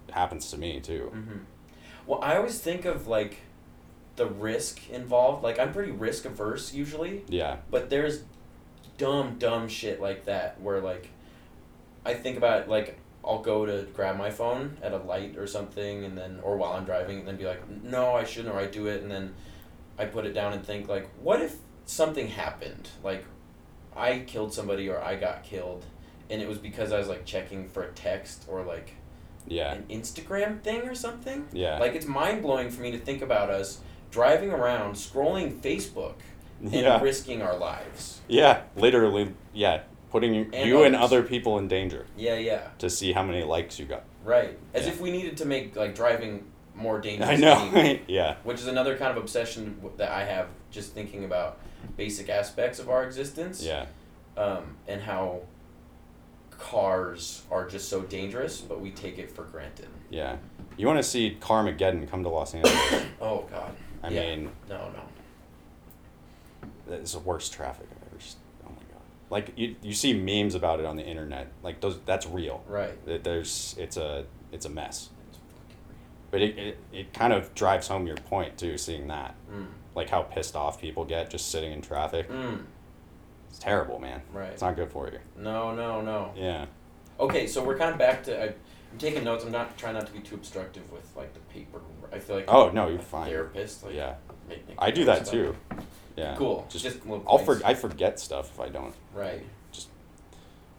it happens to me too. hmm Well, I always think of like the risk involved. Like, I'm pretty risk averse usually. Yeah. But there's dumb, dumb shit like that where like I think about like I'll go to grab my phone at a light or something and then or while I'm driving and then be like, no, I shouldn't or I do it and then I put it down and think like, what if something happened? Like I killed somebody or I got killed and it was because I was like checking for a text or like Yeah. an Instagram thing or something. Yeah. Like it's mind blowing for me to think about us driving around scrolling Facebook and yeah. risking our lives. Yeah. Literally. Yeah. Putting you, And you and other people in danger Yeah, yeah, to see how many likes you got. right. As Yeah. if we needed to make like driving more dangerous. I know. yeah. which is another kind of obsession that I have, just thinking about basic aspects of our existence. Yeah. Um, and how cars are just so dangerous, but we take it for granted. Yeah. You want to see Carmageddon come to Los Angeles? Oh God. I Yeah. mean, No, no. it's the worst traffic I've ever. s- Oh my god! Like you, you see memes about it on the internet. Like those, that's real. Right. That There's, it's a, it's a mess. But it, it, it kind of drives home your point too, seeing that, Mm. like how pissed off people get just sitting in traffic. Mm. It's terrible, man. Right. It's not good for you. No, no, no. Yeah. Okay, so we're kind of back to. I, I'm taking notes. I'm not trying not to be too obstructive with like the paper. I feel like. Oh, no, you're a fine. Therapist. Like, Yeah. make- make I do that too. Yeah. Cool. Just, Just I'll for, I forget stuff if I don't Right. Just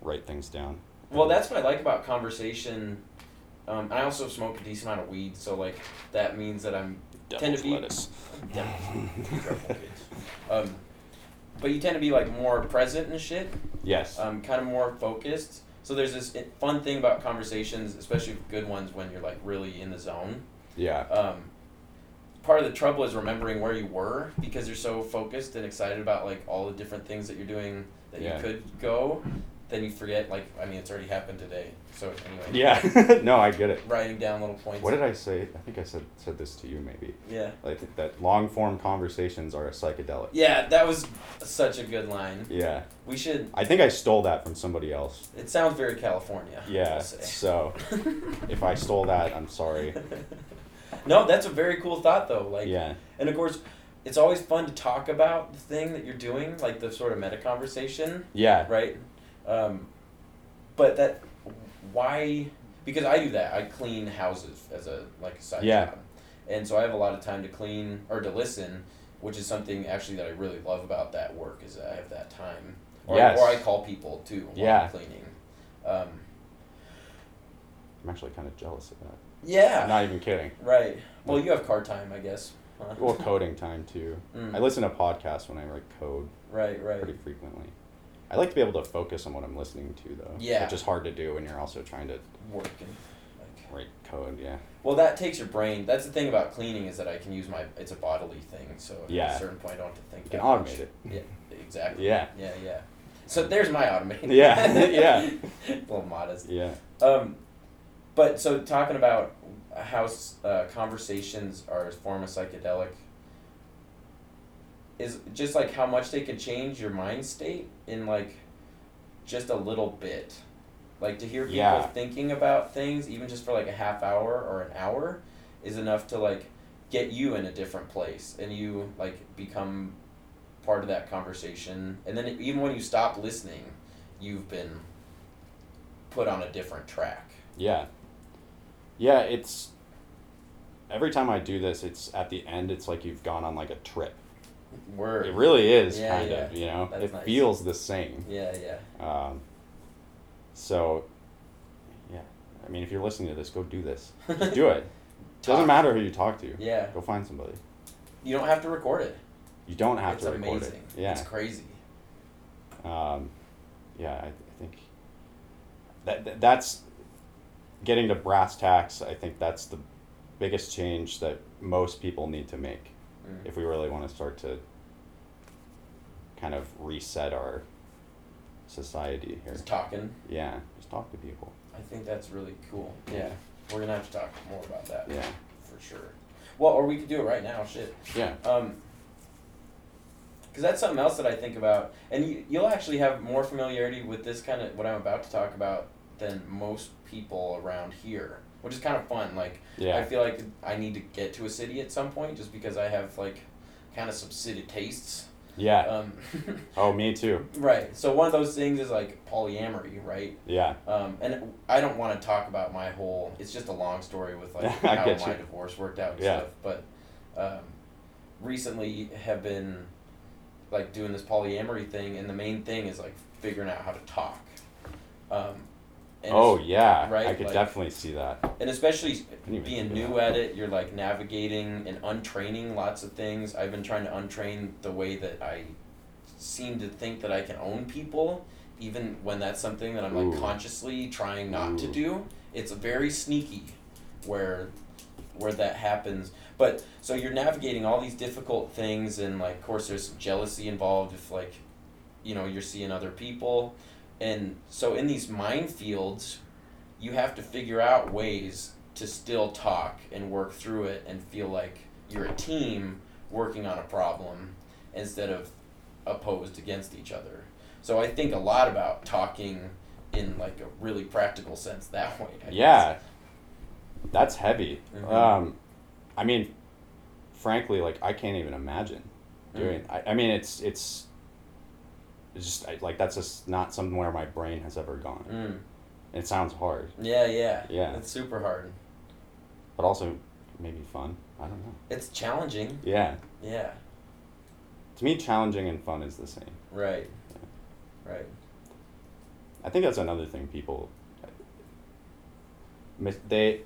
write things down. Well, that's what I like about conversation. Um, and I also smoke a decent amount of weed, so like that means that I'm tend to be- lettuce. Devil's Be careful, kids. Um, but you tend to be like more present and shit. Yes. um, kind of more focused. So there's this fun thing about conversations, especially good ones when you're like really in the zone. Yeah. Um, part of the trouble is remembering where you were because you're so focused and excited about like all the different things that you're doing that Yeah. you could go. Then you forget like I mean it's already happened today. So anyway. Yeah. no, I get it. Writing down little points. What did I say? I think I said said this to you maybe. Yeah. Like that long form conversations are a psychedelic. Yeah, that was such a good line. Yeah. We should. I think I stole that from somebody else. It sounds very California. Yeah. So if I stole that, I'm sorry. no, that's a very cool thought though. Like, Yeah. and of course, it's always fun to talk about the thing that you're doing, like the sort of meta conversation, Yeah. right? Um, but that, why? Because I do that. I clean houses as a like a side Yeah. job, and so I have a lot of time to clean or to listen, which is something actually that I really love about that work is that I have that time. Or, Yes. or I call people too while Yeah. I'm cleaning. Um, I'm actually kind of jealous of that. Yeah. I'm not even kidding. Right. Well, you have car time, I guess. huh? Well, coding time too. Mm. I listen to podcasts when I write code Right, right. pretty frequently. I like to be able to focus on what I'm listening to though. Yeah. Which is hard to do when you're also trying to Working. Like, write code. Yeah. well, that takes your brain. That's the thing about cleaning is that I can use my. It's a bodily thing, so at Yeah. a certain point I don't have to think. You can that much. automate it. Yeah, exactly. Yeah. Yeah, yeah. So there's my automation. Yeah, yeah. a little modest. Yeah. Um, but so talking about how uh, conversations are a form of psychedelic is just like how much they can change your mind state in like just a little bit. Like to hear people Yeah. thinking about things, even just for like a half hour or an hour, is enough to like get you in a different place and you like become part of that conversation. And then even when you stop listening, you've been put on a different track. Yeah. Yeah, it's every time I do this, it's at the end it's like you've gone on like a trip. Word. It really is Yeah, kind yeah. of, you know. That's it nice. feels the same. Yeah, yeah. Um, so yeah. I mean, if you're listening to this, go do this. Just do it. Doesn't matter who you talk to. Yeah. Go find somebody. You don't have to record it. You don't have it's to record amazing. it. Yeah. It's crazy. um, yeah, I, I think that, that that's getting to brass tacks. I think that's the biggest change that most people need to make Mm. if we really want to start to kind of reset our society here. Just talking. Yeah, just talk to people. I think that's really cool. Yeah, we're gonna have to talk more about that Yeah, for sure. Well, or we could do it right now. Shit. yeah, Um, because that's something else that I think about, and you, you'll actually have more familiarity with this kind of what I'm about to talk about than most people around here, which is kind of fun. Like I feel like I need to get to a city at some point, just because I have like kind of some city tastes. yeah. Um, Oh, me too. right. So one of those things is like polyamory, right? Yeah, Um, and I don't want to talk about my whole. It's just a long story with like how my you. divorce worked out and Yeah. stuff. But um, recently have been like doing this polyamory thing, and the main thing is like figuring out how to talk. Um, and oh yeah, right, I could like- definitely see that. and especially being new at it, you're like navigating and untraining lots of things. I've been trying to untrain the way that I seem to think that I can own people, even when that's something that I'm like Ooh. consciously trying not to do. It's very sneaky where where that happens. But so you're navigating all these difficult things and like of course there's jealousy involved if like you know you're seeing other people and so in these minefields you have to figure out ways to still talk and work through it and feel like you're a team working on a problem instead of opposed against each other. So I think a lot about talking in like a really practical sense that way. I guess. Yeah, that's heavy. Mhm. Um, I mean, frankly, like I can't even imagine doing. Mm. I, I mean, it's it's. It's just I, like that's just not somewhere my brain has ever gone. Mm. It sounds hard, Yeah, yeah. Yeah. It's super hard. but also maybe fun. I don't know. It's challenging. Yeah, Yeah. to me, challenging and fun is the same. Right. Right. I think that's another thing people. They.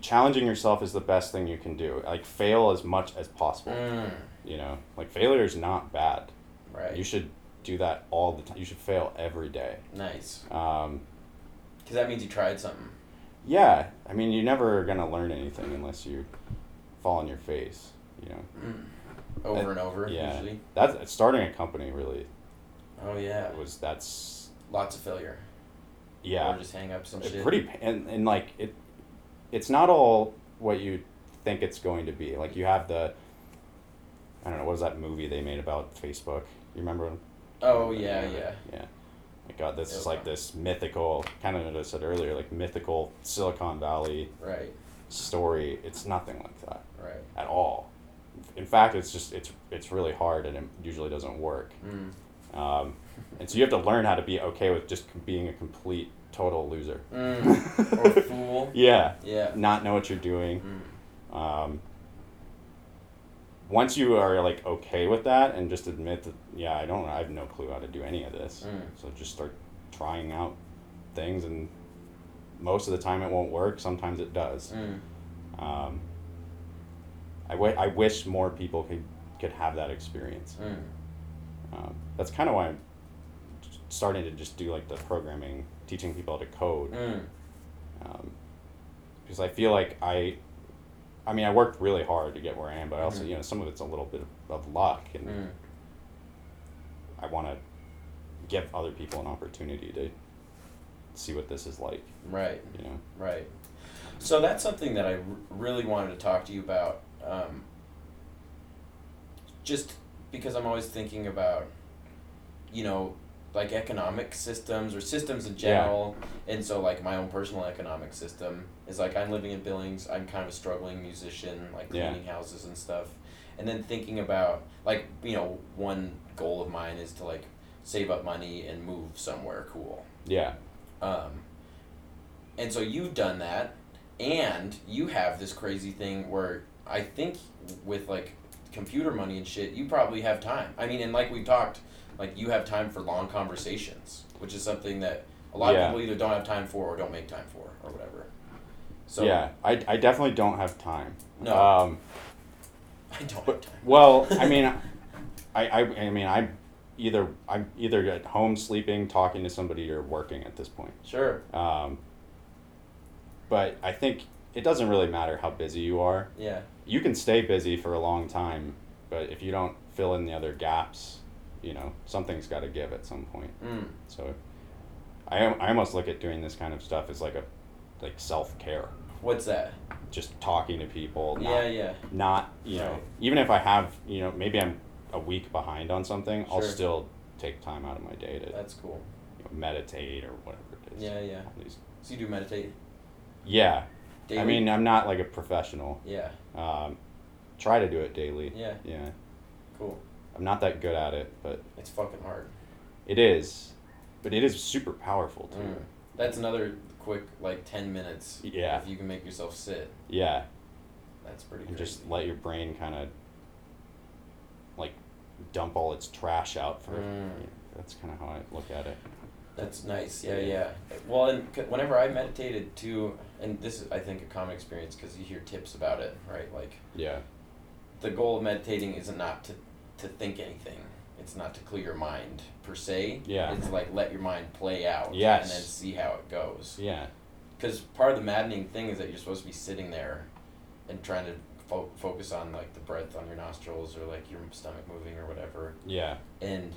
Challenging yourself is the best thing you can do. Like fail as much as possible. Mm. You know, like failure is not bad. Right. You should do that all the time. You should fail every day. nice. Um, Because that means you tried something. yeah, I mean, you're never gonna learn anything unless you fall on your face. You know, Mm. Over Uh, and over, yeah. usually. that's starting a company. Really, Oh, yeah. was that's Lots of failure. yeah, Or just hang up some it shit. pretty and and like it, it's not all what you think it's going to be. Like you have the, I don't know, what was that movie they made about Facebook? You remember? Oh, yeah, yeah. Yeah. My God, this is like this mythical, kind of what I said earlier, like mythical Silicon Valley Right. story. It's nothing like that Right. at all. In fact, it's just it's it's really hard and it usually doesn't work. Mm. Um, and so you have to learn how to be okay with just being a complete total loser. Mm. or fool. Yeah, Yeah. not know what you're doing. Mm. Um, once you are like okay with that and just admit that yeah I don't I have no clue how to do any of this Mm. so just start trying out things and most of the time it won't work sometimes it does Mm. um, I, w- I wish more people could could have that experience Mm. um, that's kind of why I'm starting to just do like the programming teaching people how to code Mm. um, because I feel like I, I mean, I worked really hard to get where I am, but I also, Mhm. you know, some of it's a little bit of, of luck, and Mm. I want to give other people an opportunity to see what this is like, Right. you know. Right. So that's something that I r- really wanted to talk to you about. Um, just because I'm always thinking about, you know, like economic systems or systems in Yeah. general. And so, like, my own personal economic system is like I'm living in Billings, I'm kind of a struggling musician, like Yeah. cleaning houses and stuff. And then thinking about, like, you know, one goal of mine is to, like, save up money and move somewhere cool. Yeah, Um, and so you've done that, and you have this crazy thing where I think with like computer money and shit, you probably have time. I mean, and like we talked, like you have time for long conversations, which is something that a lot Yeah. of people either don't have time for or don't make time for or whatever. So yeah, I, I definitely don't have time. No. Um, I don't have but time. well, I mean, I, I, I mean, I'm either I'm either at home sleeping, talking to somebody, or working at this point. Sure. Um, but I think it doesn't really matter how busy you are. Yeah. You can stay busy for a long time, but if you don't fill in the other gaps, you know, something's got to give at some point. Mm. So I, I almost look at doing this kind of stuff as like a like self-care. What's that? Just talking to people, not, Yeah, yeah. not, you know, Right. even if I have, you know, maybe I'm a week behind on something, I'll still take time out of my day to That's cool. you know, meditate or whatever it is. Yeah, yeah. So you do meditate Yeah. daily? I mean, I'm not like a professional. Yeah. Um, try to do it daily. Yeah. Yeah. Cool. I'm not that good at it, but It's fucking hard. it is. But it is super powerful too. Mm. That's another quick like ten minutes. Yeah. If you can make yourself sit, Yeah. that's pretty. And crazy. just let your brain kind of like dump all its trash out for. Mm. That's kind of how I look at it. That's nice. Yeah, Yeah. Well, and c- whenever I meditated too, and this is I think a common experience because you hear tips about it, right? Like Yeah. the goal of meditating isn't not to to think anything. It's not to clear your mind per se. Yeah. It's like let your mind play out. Yes. And then see how it goes. Yeah. Because part of the maddening thing is that you're supposed to be sitting there, and trying to fo- focus on like the breath on your nostrils or like your stomach moving or whatever, Yeah. and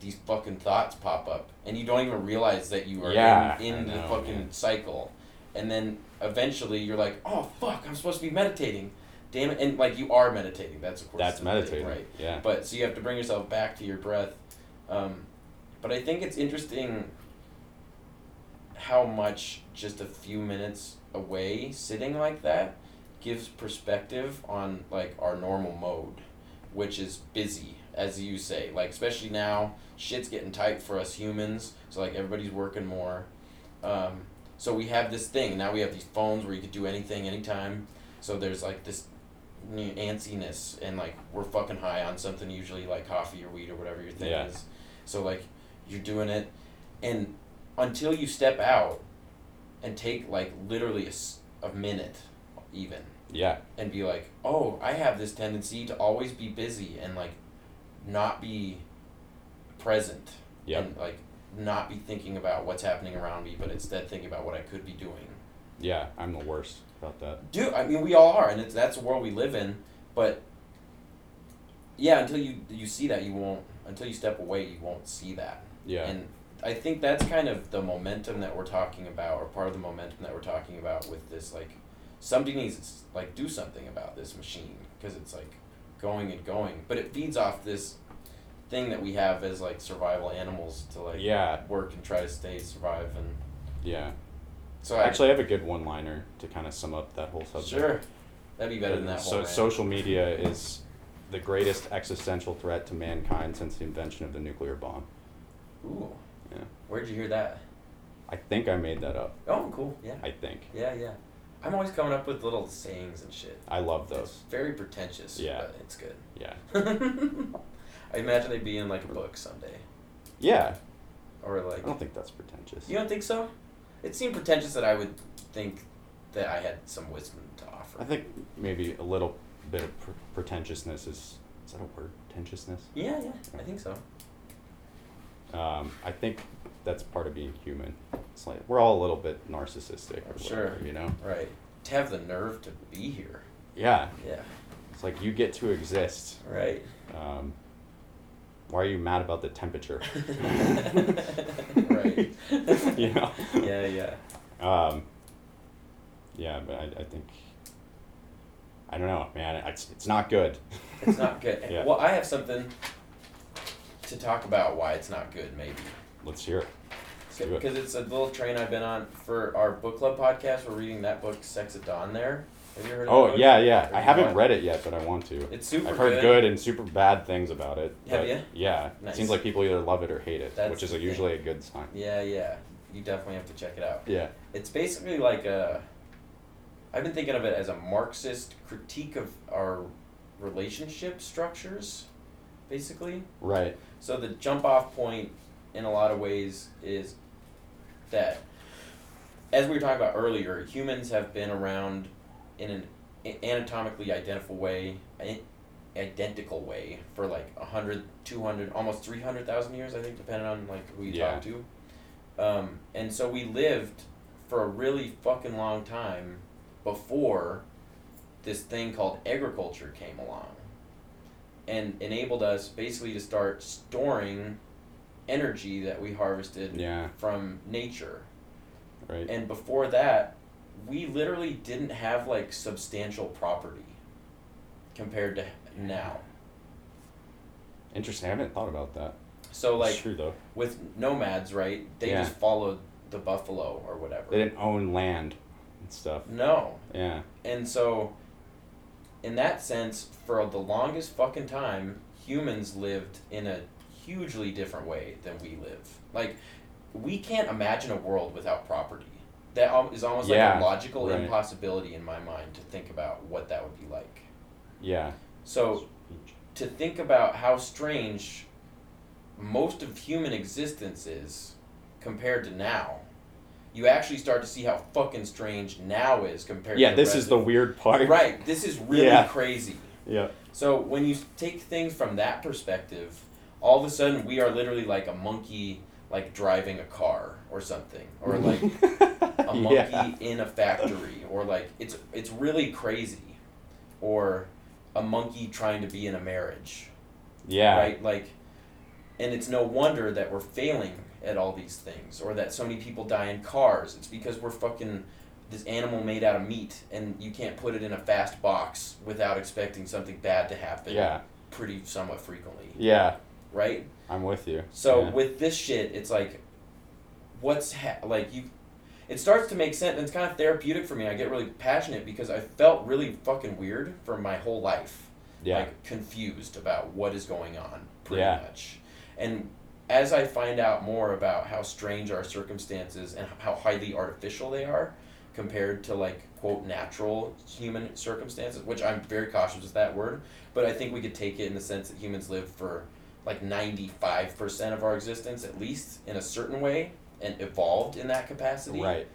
these fucking thoughts pop up, and you don't even realize that you are Yeah, in, in the fucking man. cycle, and then eventually you're like, oh fuck, I'm supposed to be meditating, damn it, and like you are meditating. That's of course That's meditating. right? Yeah. But so you have to bring yourself back to your breath. Um, but I think it's interesting how much just a few minutes away sitting like that gives perspective on like our normal mode, which is busy, as you say. Like especially now, shit's getting tight for us humans. So like everybody's working more. Um, so we have this thing now. We have these phones where you could do anything anytime. So there's like this new antsiness and like we're fucking high on something usually like coffee or weed or whatever your thing Yeah. is. So like you're doing it, and until you step out and take like literally a, a minute even yeah. and be like, oh, I have this tendency to always be busy and like not be present Yep. and like not be thinking about what's happening around me, but instead thinking about what I could be doing. Yeah. I'm the worst about that. Dude, I mean, we all are, and it's that's the world we live in. But yeah, until you you see that, you won't. Until you step away, you won't see that. Yeah. And I think that's kind of the momentum that we're talking about, or part of the momentum that we're talking about with this. Like, somebody needs to like do something about this machine because it's like going and going, but it feeds off this thing that we have as like survival animals to like yeah. work and try to stay survive and Yeah. So I Actually, I have a good one-liner to kind of sum up that whole subject. sure that'd be better than that whole So rant. social media is the greatest existential threat to mankind since the invention of the nuclear bomb. Ooh. Yeah. Where'd you hear that? I think I made that up. Oh, cool. Yeah. I think. Yeah, yeah. I'm always coming up with little sayings and shit. I love It's those. very pretentious, Yeah. but it's good. Yeah. I imagine they'd be in like a book someday. Yeah. Or like. I don't think that's pretentious. You don't think so? It seemed pretentious that I would think that I had some wisdom to offer. I think maybe a little bit of pr- pretentiousness is is that a word? Pretentiousness. Yeah, yeah. I think so. Um, I think that's part of being human. It's like we're all a little bit narcissistic. Or Sure. whatever, You know. Right. To have the nerve to be here. Yeah. Yeah. It's like you get to exist. Right. Um, why are you mad about the temperature? right. you know. Yeah, yeah. Um, yeah, but I, I think I don't know, man. It's it's not good. It's not good. Yeah. Well, I have something to talk about why it's not good, maybe. Let's hear it. Let's it. Because it's a little train I've been on for our book club podcast. We're reading that book, Sex at Dawn. There, have you heard of Oh yeah, yeah. I haven't want- read it yet, but I want to. It's super. I've heard good. and super bad things about it. Have ya? Yeah. Nice. It seems like people either love it or hate it, That's which is a, usually a good sign. Yeah, yeah. You definitely have to check it out. Yeah. It's basically like a. I've been thinking of it as a Marxist critique of our relationship structures, basically. Right. So the jump off point in a lot of ways is that as we were talking about earlier, humans have been around in an anatomically identical way, identical way for like 100, 200, almost 300,000 years, I think, depending on like who you Yeah. talk to. Um, and so we lived for a really fucking long time before this thing called agriculture came along and enabled us basically to start storing energy that we harvested Yeah. from nature. Right. And before that, we literally didn't have like substantial property compared to now. Interesting. I haven't thought about that. So like true though. with nomads, right? They Yeah. just followed the buffalo or whatever. They didn't own land and stuff. no. Yeah. And so in that sense, for the longest fucking time, humans lived in a hugely different way than we live. Like we can't imagine a world without property. That is almost Yeah, like a logical right. impossibility in my mind to think about what that would be like. Yeah. So to think about how strange most of human existence is compared to now, you actually start to see how fucking strange now is compared Yeah. to Yeah, This is the of- weird part. Right, this is really Yeah. crazy. Yeah. So when you take things from that perspective, all of a sudden we are literally like a monkey like driving a car or something or like a monkey yeah. in a factory or like it's it's really crazy or a monkey trying to be in a marriage Yeah. right like and it's no wonder that we're failing at all these things or that so many people die in cars it's because we're fucking this animal made out of meat and you can't put it in a fast box without expecting something bad to happen Yeah. pretty somewhat frequently Yeah. right I'm with you. so Yeah. with this shit, it's like, what's ha- like you? It starts to make sense. and It's kind of therapeutic for me. I get really passionate because I felt really fucking weird for my whole life. yeah. Like confused about what is going on, pretty Yeah. much. And as I find out more about how strange our circumstances and how highly artificial they are compared to like quote natural human circumstances, which I'm very cautious with that word, but I think we could take it in the sense that humans live for like 95% of our existence at least in a certain way and evolved in that capacity. right.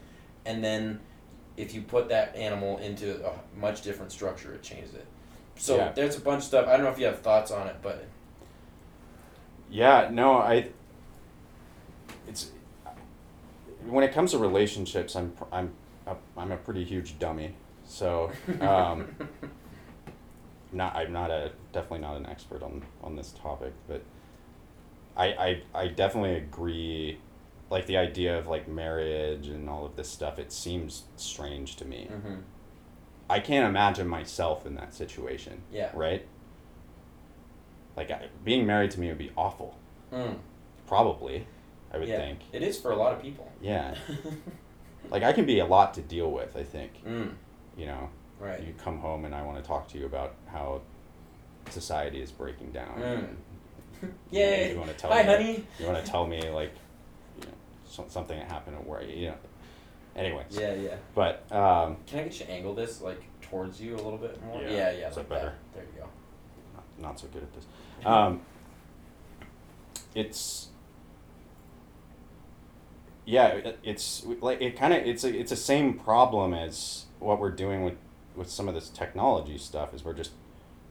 And then if you put that animal into a much different structure, it changes it. So Yeah. there's a bunch of stuff. I don't know if you have thoughts on it, but Yeah, no, I. It's when it comes to relationships, I'm I'm a, I'm a pretty huge dummy. So, um, not I'm not a definitely not an expert on on this topic, but I I I definitely agree. Like the idea of like marriage and all of this stuff, it seems strange to me. hmm I can't imagine myself in that situation. Yeah. Right. Like I, being married to me would be awful. Mm. Probably, I would yeah. think. It is for a lot of people. Yeah. Like I can be a lot to deal with. I think. mm. You know, Right. you come home and I want to talk to you about how society is breaking down. Mm. and, you know, You want to tell Hi, me. honey. You want to tell me like, you know, so, something that happened at where you know. Anyways. Yeah, yeah. But um, Can I get you to angle this like towards you a little bit more? Yeah. Yeah, yeah. Is like that better? There you go. not, not so good at this. Um, it's yeah, it's like it kind of it's a it's the same problem as what we're doing with with some of this technology stuff. Is we're just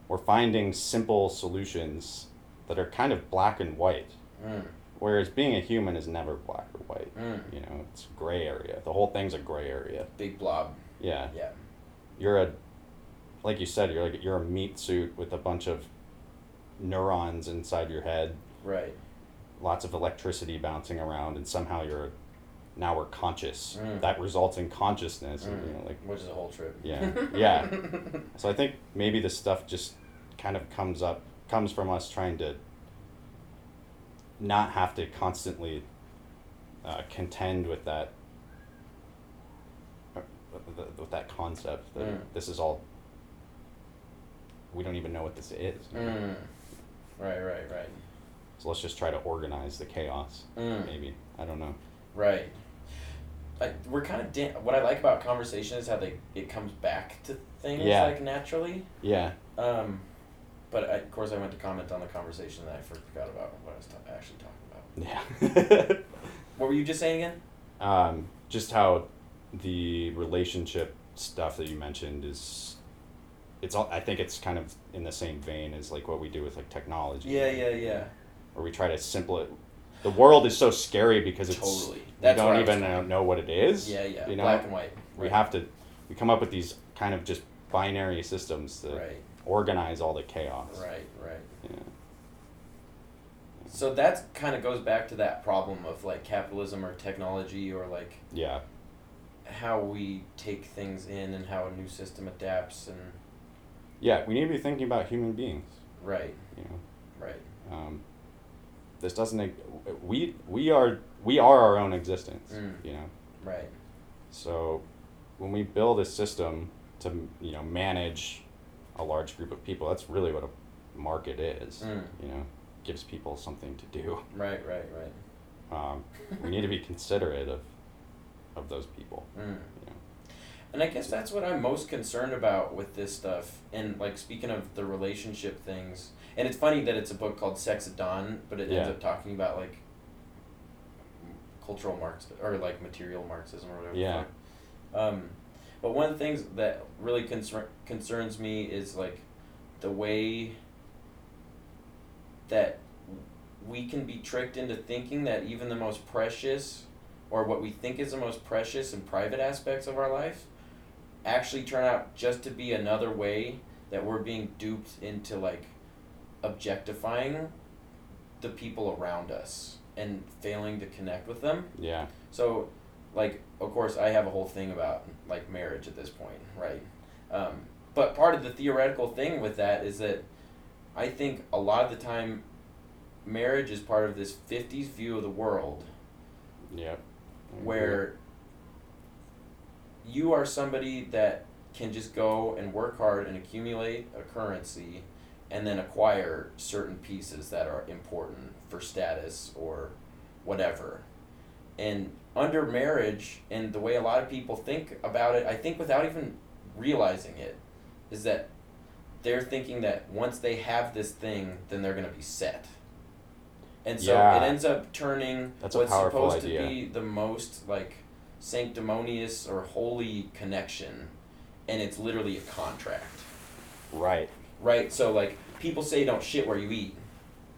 we're finding simple solutions that are kind of black and white, Mm. whereas being a human is never black or white. Mm. You know, it's gray area. The whole thing's a gray area. Big blob. Yeah Yeah. you're a like you said you're like you're a meat suit with a bunch of neurons inside your head Right. lots of electricity bouncing around and somehow you're now we're conscious Mm. that results in consciousness and, you Mm. know like Which is a whole trip. Yeah. Yeah. so i think maybe this stuff just kind of comes up comes from us trying to not have to constantly uh, contend with that uh, with, with that concept that Mm. this is all we don't even know what this is Mm. Right, right, right. so let's just try to organize the chaos Mm. maybe i don't know Right. I, we're kind of da- what I like about conversation is how they it comes back to things Yeah. like naturally. yeah Um, but I, of course, I went to comment on the conversation that I forgot about what I was ta- actually talking about. yeah What were you just saying again? um, just how the relationship stuff that you mentioned is it's all i think it's kind of in the same vein as like what we do with like technology Yeah, yeah, yeah. where we try to simple it the world is so scary because it's Totally. we That's what don't even know, know what it is Yeah, yeah. you know Black and white. Right. we have to we come up with these kind of just binary systems that Right. organize all the chaos. Right. Right. Yeah. So that kind of goes back to that problem of like capitalism or technology or like Yeah. how we take things in and how a new system adapts and Yeah. We need to be thinking about human beings. right, You know. right, Um, this doesn't. We we are we are our own existence. Mm. You know. right, So, when we build a system to you know manage a large group of people, that's really what a market is. Mm. You know, gives people something to do. right, right, right. Um, we need to be considerate of of those people. Mm. You know. And I guess that's what I'm most concerned about with this stuff. And like speaking of the relationship things, and it's funny that it's a book called Sex at Dawn, but it ends up talking about like cultural Marx or like material Marxism or whatever. Yeah. Um, but one of the things that really concern concerns me is like the way that we can be tricked into thinking that even the most precious or what we think is the most precious and private aspects of our life actually turn out just to be another way that we're being duped into like objectifying the people around us and failing to connect with them. Yeah. So, like, of course, I have a whole thing about like marriage at this point, right? Um, but part of the theoretical thing with that is that I think a lot of the time, marriage is part of this '50s view of the world Yep. Agree. where you are somebody that can just go and work hard and accumulate a currency and then acquire certain pieces that are important for status or whatever. And under marriage and the way a lot of people think about it, I think without even realizing it, is that they're thinking that once they have this thing, then they're going to be set. And so Yeah. it ends up turning That's what's supposed idea. to be the most like sanctimonious or holy connection and it's literally a contract Right. right so like people say don't shit where you eat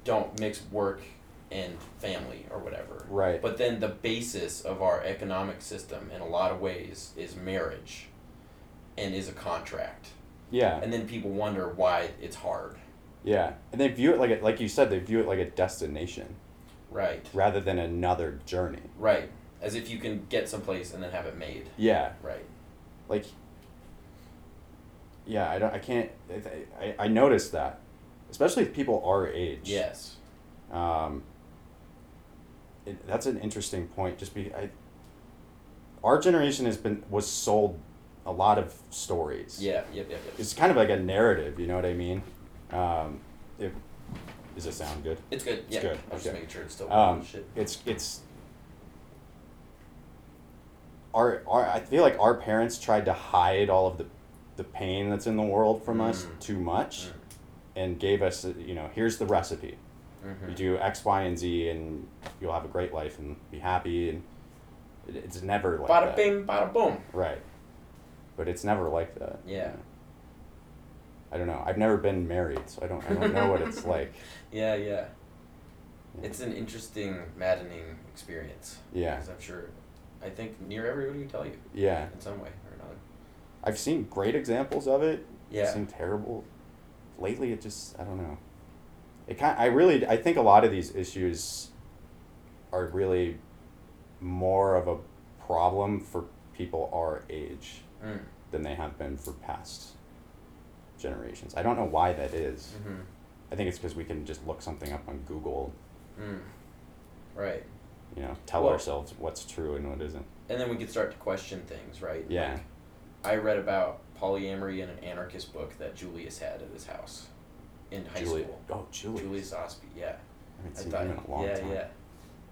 don't mix work and family or whatever Right. but then the basis of our economic system in a lot of ways is marriage and is a contract Yeah. and then people wonder why it's hard Yeah. And they view it like a, like you said, they view it like a destination right rather than another journey. right as if you can get someplace and then have it made Yeah. right Like. Yeah, I don't. I can't. I, I, I noticed that, especially if people our age. yes Um, it, that's an interesting point. Just be, I, our generation has been was sold a lot of stories. yeah yep yep yep It's kind of like a narrative. You know what I mean? Um, it, does it sound good? It's good. It's yeah. good, I was okay. just making sure it's still Um, shit. it's it's. Our, our I feel like our parents tried to hide all of the, the pain that's in the world from us Mm. too much, Mm. and gave us you know here's the recipe. Mhm. You do X, Y, and Z, and you'll have a great life and be happy. And it, it's never like Bada that, bing, bada boom. right? But it's never like that. Yeah. I don't know. I've never been married, so I don't. I don't know what it's like. Yeah, yeah. It's an interesting, maddening experience. Yeah, Because I'm sure, I think near everybody would tell you yeah. in some way or another. I've seen great examples of it. I've Yeah. seen terrible. Lately, it just I don't know. It kind. I really. I think a lot of these issues are really more of a problem for people our age Mm. than they have been for past generations. I don't know why that is. Mm-hmm. I think it's because we can just look something up on Google, Mm. Right. You know, tell Well- ourselves what's true and what isn't. And then we could start to question things, right? Yeah. Like, I read about polyamory in an anarchist book that Julius had at his house in high Julie, school. oh, Julius. Julius Osby, yeah. I I thought, in a long yeah, time. yeah.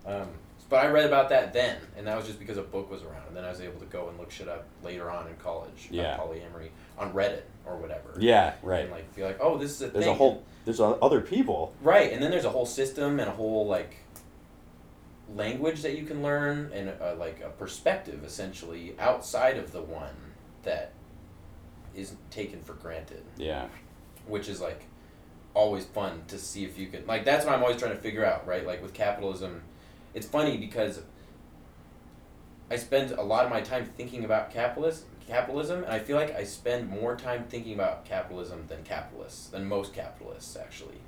Um, but I read about that then, and that was just because a book was around, and then I was able to go and look shit up later on in college Yeah. polyamory on Reddit or whatever. Yeah, right. And like be like, oh, this is a There's thing. a whole. There's other people. right, and then there's a whole system and a whole like language that you can learn and uh like a perspective essentially outside of the one that is taken for granted Yeah. which is like always fun to see if you can like that's what I'm always trying to figure out, right? Like with capitalism, it's funny because I spend a lot of my time thinking about capitalist capitalism, and I feel like I spend more time thinking about capitalism than capitalists, than most capitalists actually.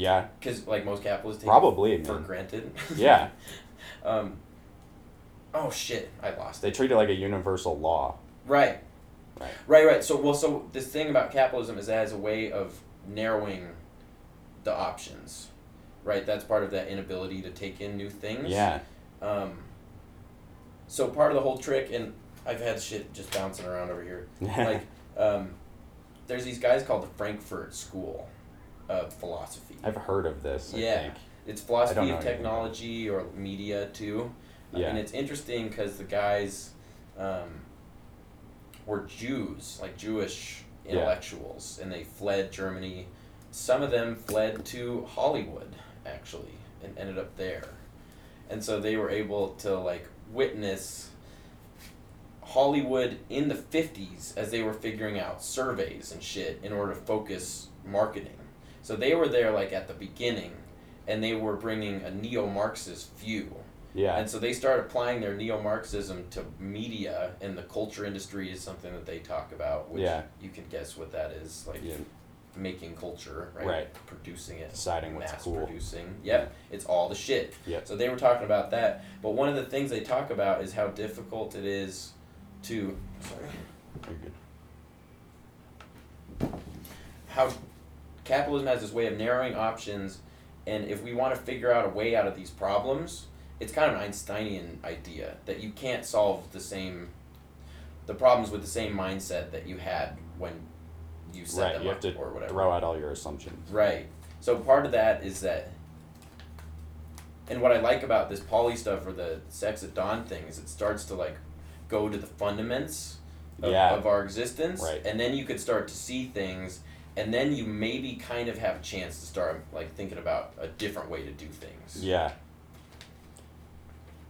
Yeah, Because like most capitalists take probably. it for man. granted. Yeah, um. Oh shit! I lost it. they treat it like a universal law. Right. Right. Right. Right. So well, so this thing about capitalism is as a way of narrowing the options. Right. That's part of that inability to take in new things. Yeah, Um, so part of the whole trick, and I've had shit just bouncing around over here. Like, um, there's these guys called the Frankfurt School of Philosophy. I've heard of this. I Yeah. think. It's philosophy of technology or media too. Uh, Yeah. and it's interesting because the guys um, were Jews, like Jewish Yeah. intellectuals, and they fled Germany. Some of them fled to Hollywood, actually, and ended up there. And so they were able to like witness Hollywood in the 50s as they were figuring out surveys and shit in order to focus marketing. So they were there like at the beginning and they were bringing a neo-Marxist view. Yeah. And so they started applying their neo-Marxism to media and the culture industry is something that they talk about, which Yeah. you can guess what that is, like yeah. making culture, right? Right. Producing it. Deciding what's mass cool. producing. Yep. It's all the shit. Yep. So they were talking about that. But one of the things they talk about is how difficult it is to sorry. You're good. how capitalism has this way of narrowing options and if we want to figure out a way out of these problems it's kind of an einsteinian idea that you can't solve the same the problems with the same mindset that you had when you set Right. them You up have to or whatever throw out all your assumptions. right so part of that is that and what i like about this poly stuff or the sex at dawn thing is it starts to like go to the fundaments of, Yeah. of our existence Right. and then you could start to see things and then you maybe kind of have a chance to start like thinking about a different way to do things Yeah.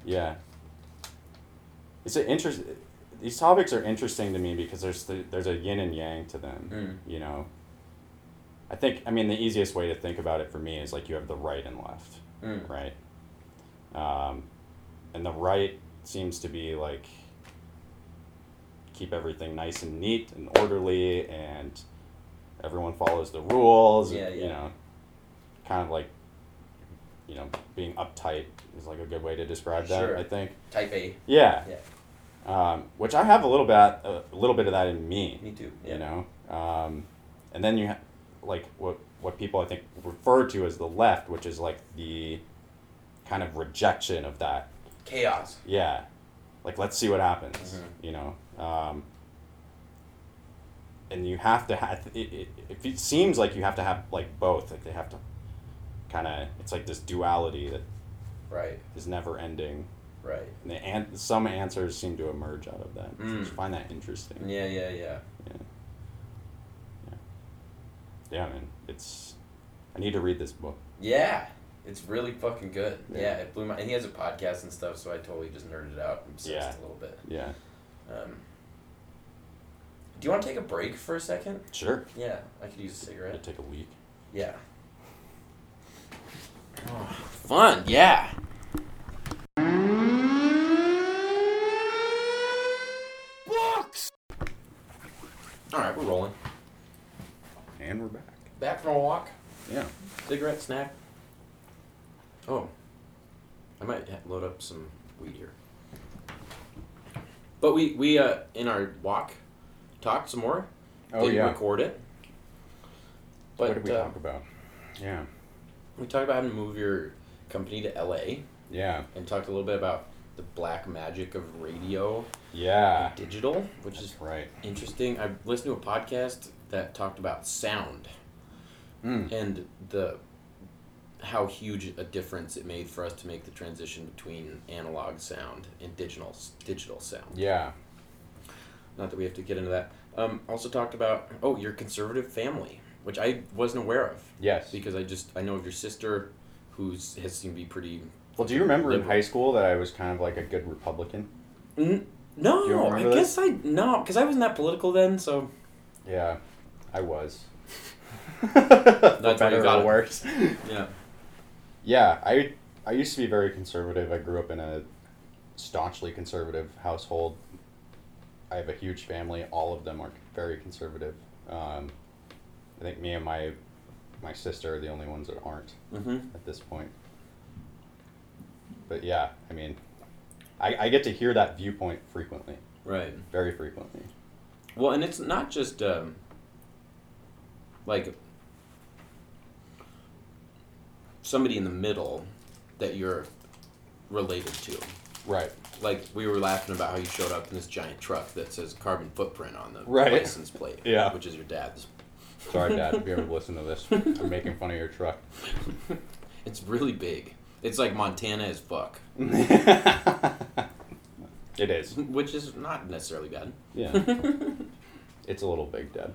Yeah. It's an interest. These topics are interesting to me because there's the, there's a yin and yang to them. Mm. You know. I think I mean the easiest way to think about it for me is like you have the right and left, Mm. right? Um, and the right seems to be like keep everything nice and neat and orderly and everyone follows the rules. Yeah, You yeah. know, kind of like you know being uptight is like a good way to describe that. Sure. I think. type a Yeah. Yeah. Um, which I have a little bit, a little bit of that in me. me too yeah You know, um, and then you have like what what people I think refer to as the left, which is like the kind of rejection of that. chaos Yeah, like let's see what happens. Mhm. You know, um, and you have to have. It, it, it, it seems like you have to have like both. Like they have to kind of. It's like this duality that right is never ending. right And the an- some answers seem to emerge out of that. Mm. I just find that interesting. yeah yeah yeah Yeah. Yeah. Yeah, man. It's. I need to read this book. yeah it's really fucking good yeah, Yeah. it blew my and he has a podcast and stuff so i totally just nerded it out and obsessed Yeah. a little bit Yeah. um, do you want to take a break for a second Sure. yeah i could use a It'll cigarette take a week. Yeah. fun, yeah. Books. All right, we're rolling. And we're back. Back from a walk. Yeah. Cigarette snack. Oh, I might load up some weed here. But we we uh in our walk talked some more. Oh Didn't yeah. record it. But what did we uh, talk about? Yeah. we talked about having to move your company to LA. Yeah. and talked a little bit about the black magic of radio Yeah. and digital, which is right. interesting. I listened to a podcast that talked about sound Mm. and the how huge a difference it made for us to make the transition between analog sound and digital digital sound. Yeah. Not that we have to get into that. Um, also talked about oh your conservative family, which I wasn't aware of Yes. because I just I know of your sister, who's has seemed to be pretty. Well, do you remember in high school that I was kind of like a good Republican? No, I remember guess I no, because I wasn't that political then. So Yeah, I was. That's better or worse. yeah, Yeah, I I used to be very conservative. I grew up in a staunchly conservative household. I have a huge family. All of them are very conservative. Um, I think me and my my sister are the only ones that aren't Mm-hmm. at this point. But yeah, I mean, I, I get to hear that viewpoint frequently, Right. very frequently. Well, and it's not just um, like somebody in the middle that you're related to. Right. Like we were laughing about how you showed up in this giant truck that says carbon footprint on the Right. license plate. Yeah. Which is your dad's. Sorry, Dad, if you ever listen to this, I'm making fun of your truck. It's really big. It's like Montana as fuck, it is. which is not necessarily bad. Yeah. It's a little big, Dad.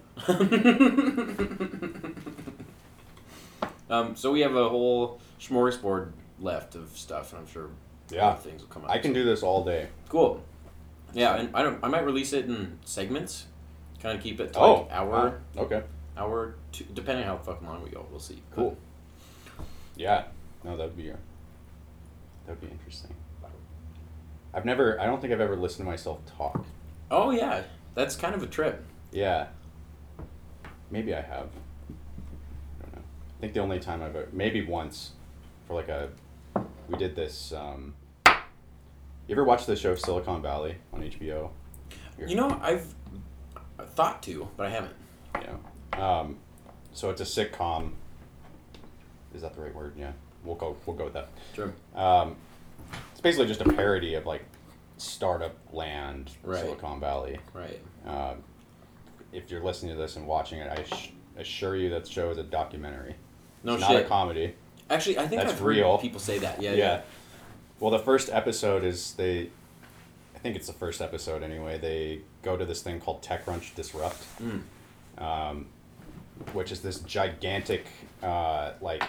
um, so we have a whole smorgasbord left of stuff, and I'm sure Yeah. things will come up. I can do this all day. Cool. Yeah, and I don't. I might release it in segments, kind of keep it to Oh, like hour, wow. Okay. hour, two, depending how fucking long we go. We'll see. Cool. Yeah. No, that'd be uh, that'd be interesting. I've never. I don't think I've ever listened to myself talk. Oh yeah, that's kind of a trip. Yeah. Maybe I have. I don't know. I think the only time I've ever, maybe once, for like a, we did this. Um, you ever watch the show Silicon Valley on HBO? You know, I've thought to, but I haven't. Yeah. Um, so it's a sitcom. Is that the right word? Yeah. We'll go. We'll go with that. Sure. Um, it's basically just a parody of like startup land, Right. Silicon Valley. Right. Um, if you're listening to this and watching it, I sh- assure you that show is a documentary. No it's shit. not a comedy. Actually, I think That's I've real. people say that. Yeah. Yeah. Yeah. Well, the first episode is they. I think it's the first episode anyway. They go to this thing called TechCrunch Disrupt, Mm. um, which is this gigantic, uh, like.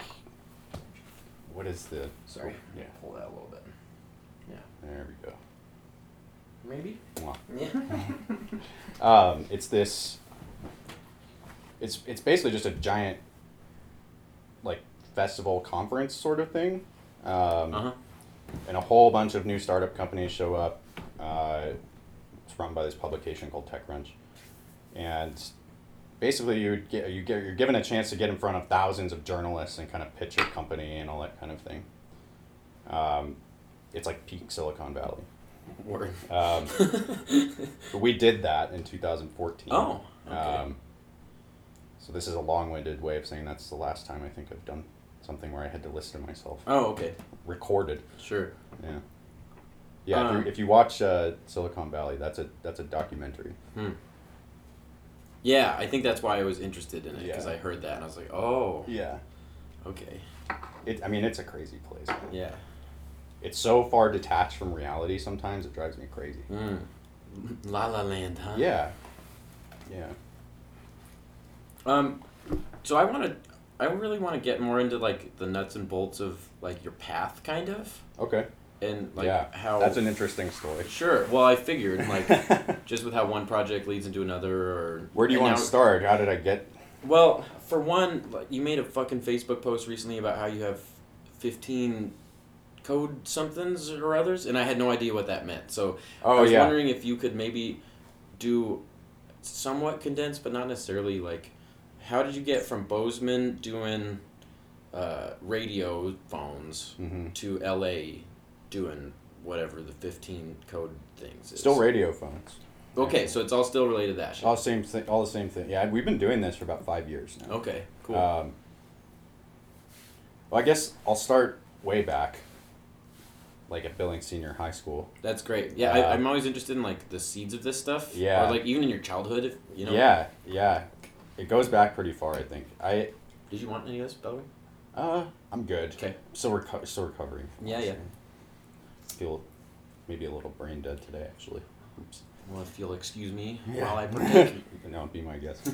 What is the? Sorry. Yeah. Pull that a little bit. Yeah. There we go. Maybe. Mwah. Yeah. Um, it's this. It's it's basically just a giant, festival conference sort of thing, um, uh huh. and a whole bunch of new startup companies show up. Uh, it's run by this publication called TechCrunch, and basically you get you get you're given a chance to get in front of thousands of journalists and kind of pitch your company and all that kind of thing. Um, it's like peak Silicon Valley. Word. Um, but we did that in 2014. Oh, okay. Um, so this is a long-winded way of saying that's the last time I think I've done something where I had to listen to myself oh, okay. recorded. Sure. Yeah. Yeah. if, Um, you, if you watch uh, Silicon Valley, that's a that's a documentary. Hmm. Yeah, I think that's why I was interested in it because Yeah. I heard that and I was like, oh, Yeah. okay. It. I mean, it's a crazy place. man. Yeah. It's so far detached from reality. Sometimes it drives me crazy. Mm. La La Land, huh? Yeah. Yeah. Um, so I want to, I really want to get more into like the nuts and bolts of like your path, kind of, Okay. and like yeah. how. That's an interesting story. Sure. Well, I figured like just with how one project leads into another, or Where do you want now- to start? How did I get? Well, for one, like, you made a fucking Facebook post recently about how you have fifteen code somethings or others, and I had no idea what that meant. So Oh I was yeah. wondering if you could maybe do somewhat condensed, but not necessarily like. How did you get from Bozeman doing uh, radio phones hmm to LA doing whatever the fifteen code things is? Still radio phones. Okay, so it's all still related to that. All the same thing. All the same thing. Yeah, we've been doing this for about five years now. Okay, cool. Um, well, I guess I'll start way back, like at Billings Senior High School. That's great. Yeah, Uh, I, I'm always interested in like the seeds of this stuff. Yeah. Or like even in your childhood, if you know. Yeah, yeah. It goes back pretty far, I think. I, Did you want any of this, by the way? uh, I'm good. Okay. Still, reco- still recovering. from Yeah, yeah. Feel maybe a little brain dead today, actually. Oops. Well, if you'll excuse me while I partake. no, be my guest.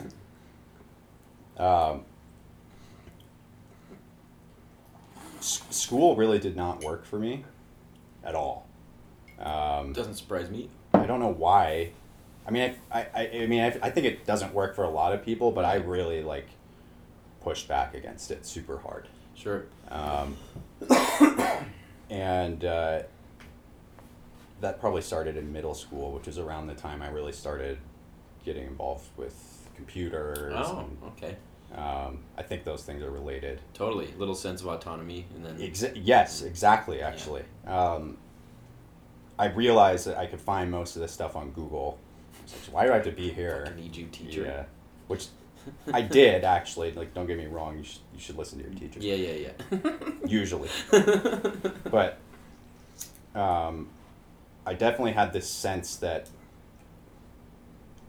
um, s- school really did not work for me at all. Um, Doesn't surprise me. I don't know why. I mean, I, I, I mean, I, I think it doesn't work for a lot of people, but I really like pushed back against it super hard. Sure. Um, and uh, that probably started in middle school, which is around the time I really started getting involved with computers. Oh, and, okay. um, I think those things are related. Totally. Little sense of autonomy, and then Exa- yes, exactly. Actually, um, I realized that I could find most of this stuff on Google. I was like, Why do I have to be here? I need you, teacher. Yeah, which I did actually. Like, don't get me wrong. You should you should listen to your teacher. Yeah, yeah, yeah. Usually, but um, I definitely had this sense that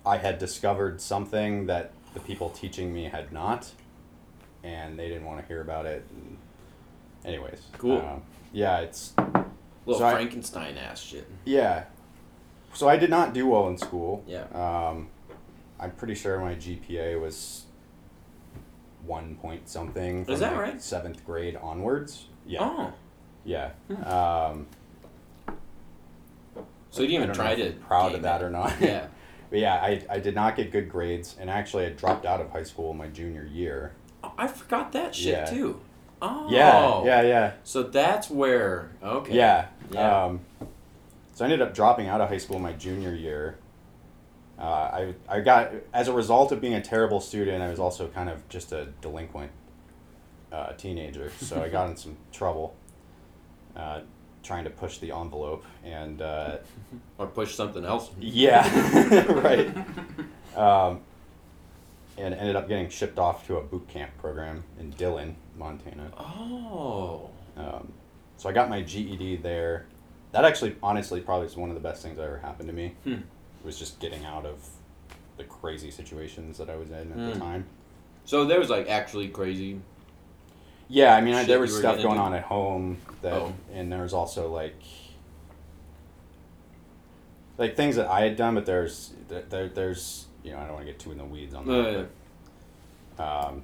I had discovered something that the people teaching me had not, and they didn't want to hear about it. And anyways, Cool. um, yeah, it's Little So I- Frankenstein ass shit. yeah. So I did not do well in school. Yeah. Um, I'm pretty sure my GPA was one point something. From Is that like right? Seventh grade onwards. Yeah. Oh. Yeah. Hmm. Um, So you didn't even try to. Proud of that it. or not. Yeah. but yeah, I, I did not get good grades, and actually I dropped out of high school my junior year. Oh, I forgot that shit Yeah. too. Oh. Yeah. Yeah. Yeah. So that's where. Okay. Yeah. Yeah. Um, so I ended up dropping out of high school my junior year. Uh, I, I got as a result of being a terrible student, I was also kind of just a delinquent uh, teenager. So I got in some trouble uh, trying to push the envelope, and uh, Or push something else. yeah, right. Um, and ended up getting shipped off to a boot camp program in Dillon, Montana. Oh. Um, so I got my GED there. That actually, honestly, probably is one of the best things that ever happened to me. Hmm. Was just getting out of the crazy situations that I was in at Hmm. the time. So there was like actually crazy. Yeah, I mean, I, there was stuff going into? on at home that, Oh. and there was also like, like things that I had done, but there's there, there there's you know I don't want to get too in the weeds on that. Uh, but, um,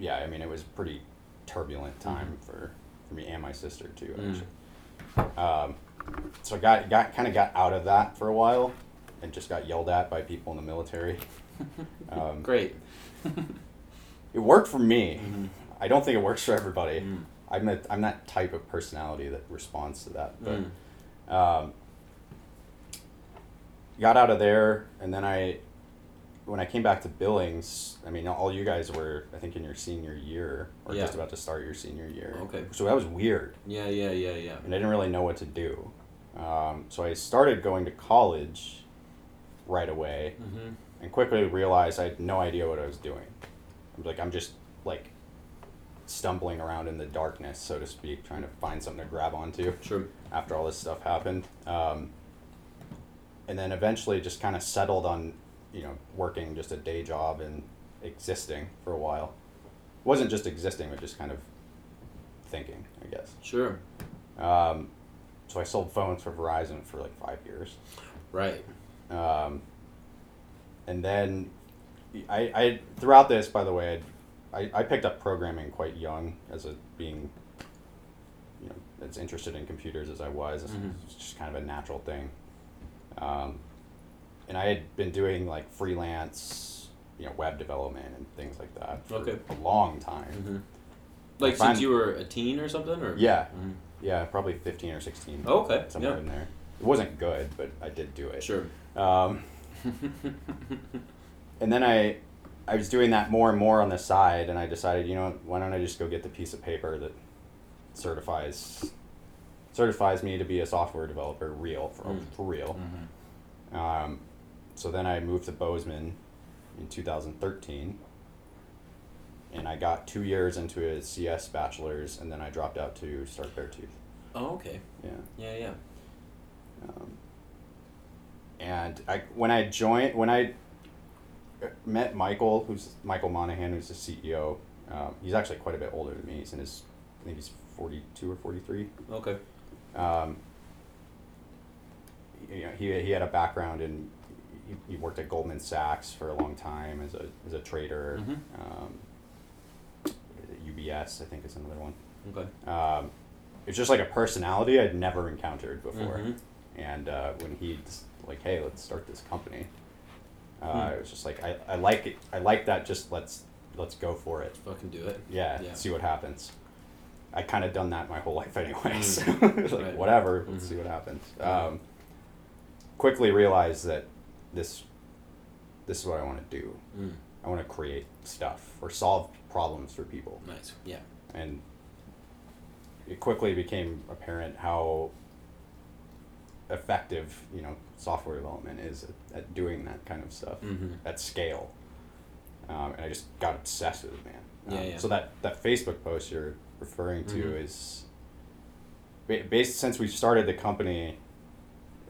yeah, I mean, it was a pretty turbulent time for, for me and my sister too. Mm. Um, so I got got kind of got out of that for a while, and just got yelled at by people in the military. Um, Great. it worked for me. Mhm. I don't think it works for everybody. Mm. I'm a, I'm that type of personality that responds to that. But Mm. um, got out of there, and then I, when I came back to Billings, I mean, all you guys were, I think, in your senior year or Yeah. just about to start your senior year. Okay. So that was weird, Yeah, yeah, yeah, yeah. and I didn't really know what to do. Um, so I started going to college right away, Mm-hmm. and quickly realized I had no idea what I was doing. I'm like, I'm just like stumbling around in the darkness, so to speak, trying to find something to grab onto Sure. after all this stuff happened. Um, and then eventually just kind of settled on, you know, working just a day job and existing for a while. wasn't just existing, but just kind of thinking, I guess. Sure. Um, so I sold phones for Verizon for like five years. Right. Um, and then I, I throughout this, by the way, I, I picked up programming quite young as a being, you know, as interested in computers as I was. Mhm. It's just kind of a natural thing. Um, and I had been doing like freelance, you know, web development and things like that for Okay. a long time. Mm-hmm. Like I find- since you were a teen or something, or Yeah, Mhm. yeah, probably fifteen or sixteen. Oh, okay. somewhere Yeah. in there. It wasn't good, but I did do it. Sure. Um, and then I, I was doing that more and more on the side, and I decided, you know, why don't I just go get the piece of paper that certifies, certifies me to be a software developer, real for, Mm. for real. Mhm. Um, so then I moved to Bozeman in 2013, and I got two years into a CS bachelor's, and then I dropped out to start Beartooth. Oh, okay. Yeah. Yeah, yeah. Um, and I when I joined when I met Michael, who's Michael Monahan, who's the CEO. Um, he's actually quite a bit older than me. He's in his I think he's forty two or forty three. Okay. Um, you know, he he had a background in he, he worked at Goldman Sachs for a long time as a as a trader. Mhm. Um, UBS, I think, is another one. Okay. Um, it's just like a personality I'd never encountered before. Mhm. And uh, when he's like, "Hey, let's start this company," uh, Hmm. it was just like, I, I like it. I like that. Just let's let's go for it. Fucking do it. Yeah, Yeah. see what happens. I kind of done that my whole life anyway. Mm. So like Right. whatever, let's Mhm. see what happens. Mhm. Um, quickly realized that this this is what I want to do. Mm. I want to create stuff or solve problems for people, Nice. Yeah. and it quickly became apparent how effective you know software development is at, at doing that kind of stuff Mm-hmm. at scale. Um, and I just got obsessed with it, man. Yeah, Um, yeah. So that, that Facebook post you're referring to Mhm. is based since we started the company.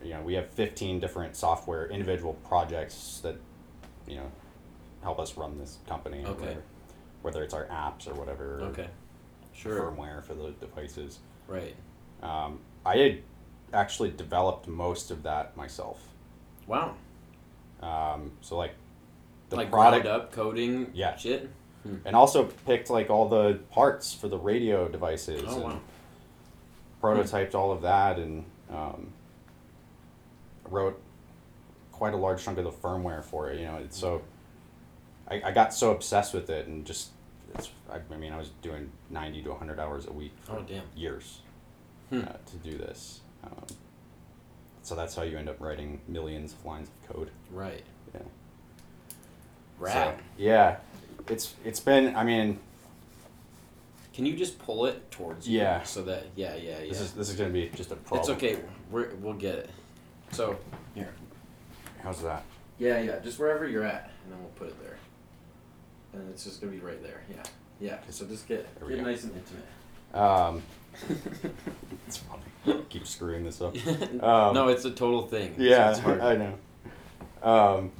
You know, we have fifteen different software individual projects that, you know, help us run this company. Okay. Whatever, whether it's our apps or whatever. Okay. Sure. Firmware for the devices. Right. Um, I had actually developed most of that myself. Wow. Um, so like, the like product up coding. Yeah. Shit. and also picked like all the parts for the radio devices Oh and wow. prototyped all of that and um, wrote quite a large chunk of the firmware for it you know it's so I, I got so obsessed with it and just it's I, I mean I was doing 90 to 100 hours a week for Oh damn. years Hmm. uh, to do this um, so that's how you end up writing millions of lines of code Right. yeah Rad. So, yeah it's it's been I mean Can you just pull it towards you? Yeah. So that yeah yeah yeah. this is this is gonna be just a problem it's okay. We're, we'll get it. So here. how's that Yeah yeah. Just wherever you're at, and then we'll put it there. And it's just gonna be right there. Yeah. Yeah. So just get There we get go. nice and intimate. Um, it's funny. Keep screwing this up. Um, no, it's a total thing. It's- Yeah, it's hard. I know. Um,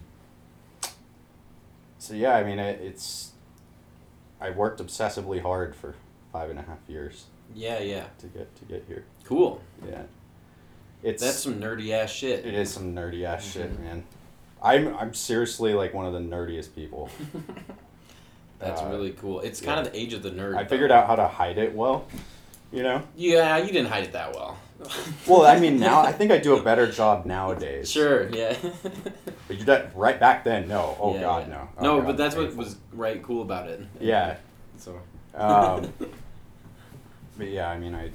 so yeah, I mean, it, it's. I worked obsessively hard for five and a half years yeah yeah. to get to get here. Cool. Yeah, it's That's some nerdy ass shit. it is some nerdy ass shit, Mhm. man. I'm I'm seriously like one of the nerdiest people. That's Uh, really cool. It's yeah. kind of the age of the nerd. I though. figured out how to hide it well. You know. Yeah, you didn't hide it that well. Well, I mean, now I think I do a better job nowadays. Sure. Yeah. But you that right back then, no. Oh Yeah, God, yeah. no. Oh, no, God, but that's what was right cool about it. Yeah. So. Um, but yeah, I mean, I,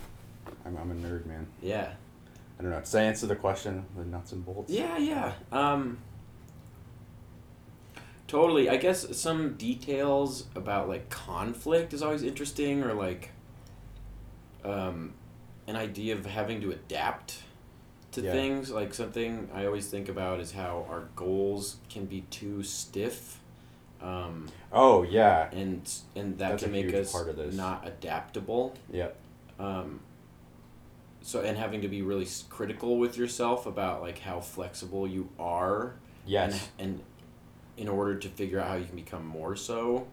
I'm, I'm a nerd, man. yeah. I don't know. Does that answer the question? The nuts and bolts. Yeah, yeah. Um. Totally. I guess some details about like conflict is always interesting, or like, um, an idea of having to adapt to Yeah. things. Like something I always think about is how our goals can be too stiff. Um, Oh yeah. and and that That's can make us part of this. not adaptable. Yep. Um, so and having to be really critical with yourself about like how flexible you are. Yes. And, and in order to figure out how you can become more so.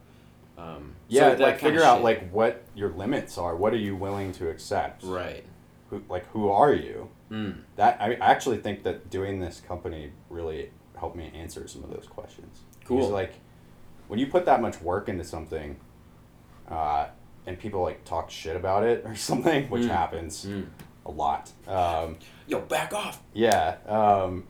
Um, yeah. so like figure out like what your limits are. What are you willing to accept? Right. Who like who are you? Mm. That I I actually think that doing this company really helped me answer some of those questions. Cool. Because, like when you put that much work into something, uh, and people like talk shit about it or something, which Mm. happens Mm. A lot. Um, Yo, back off. yeah. Um,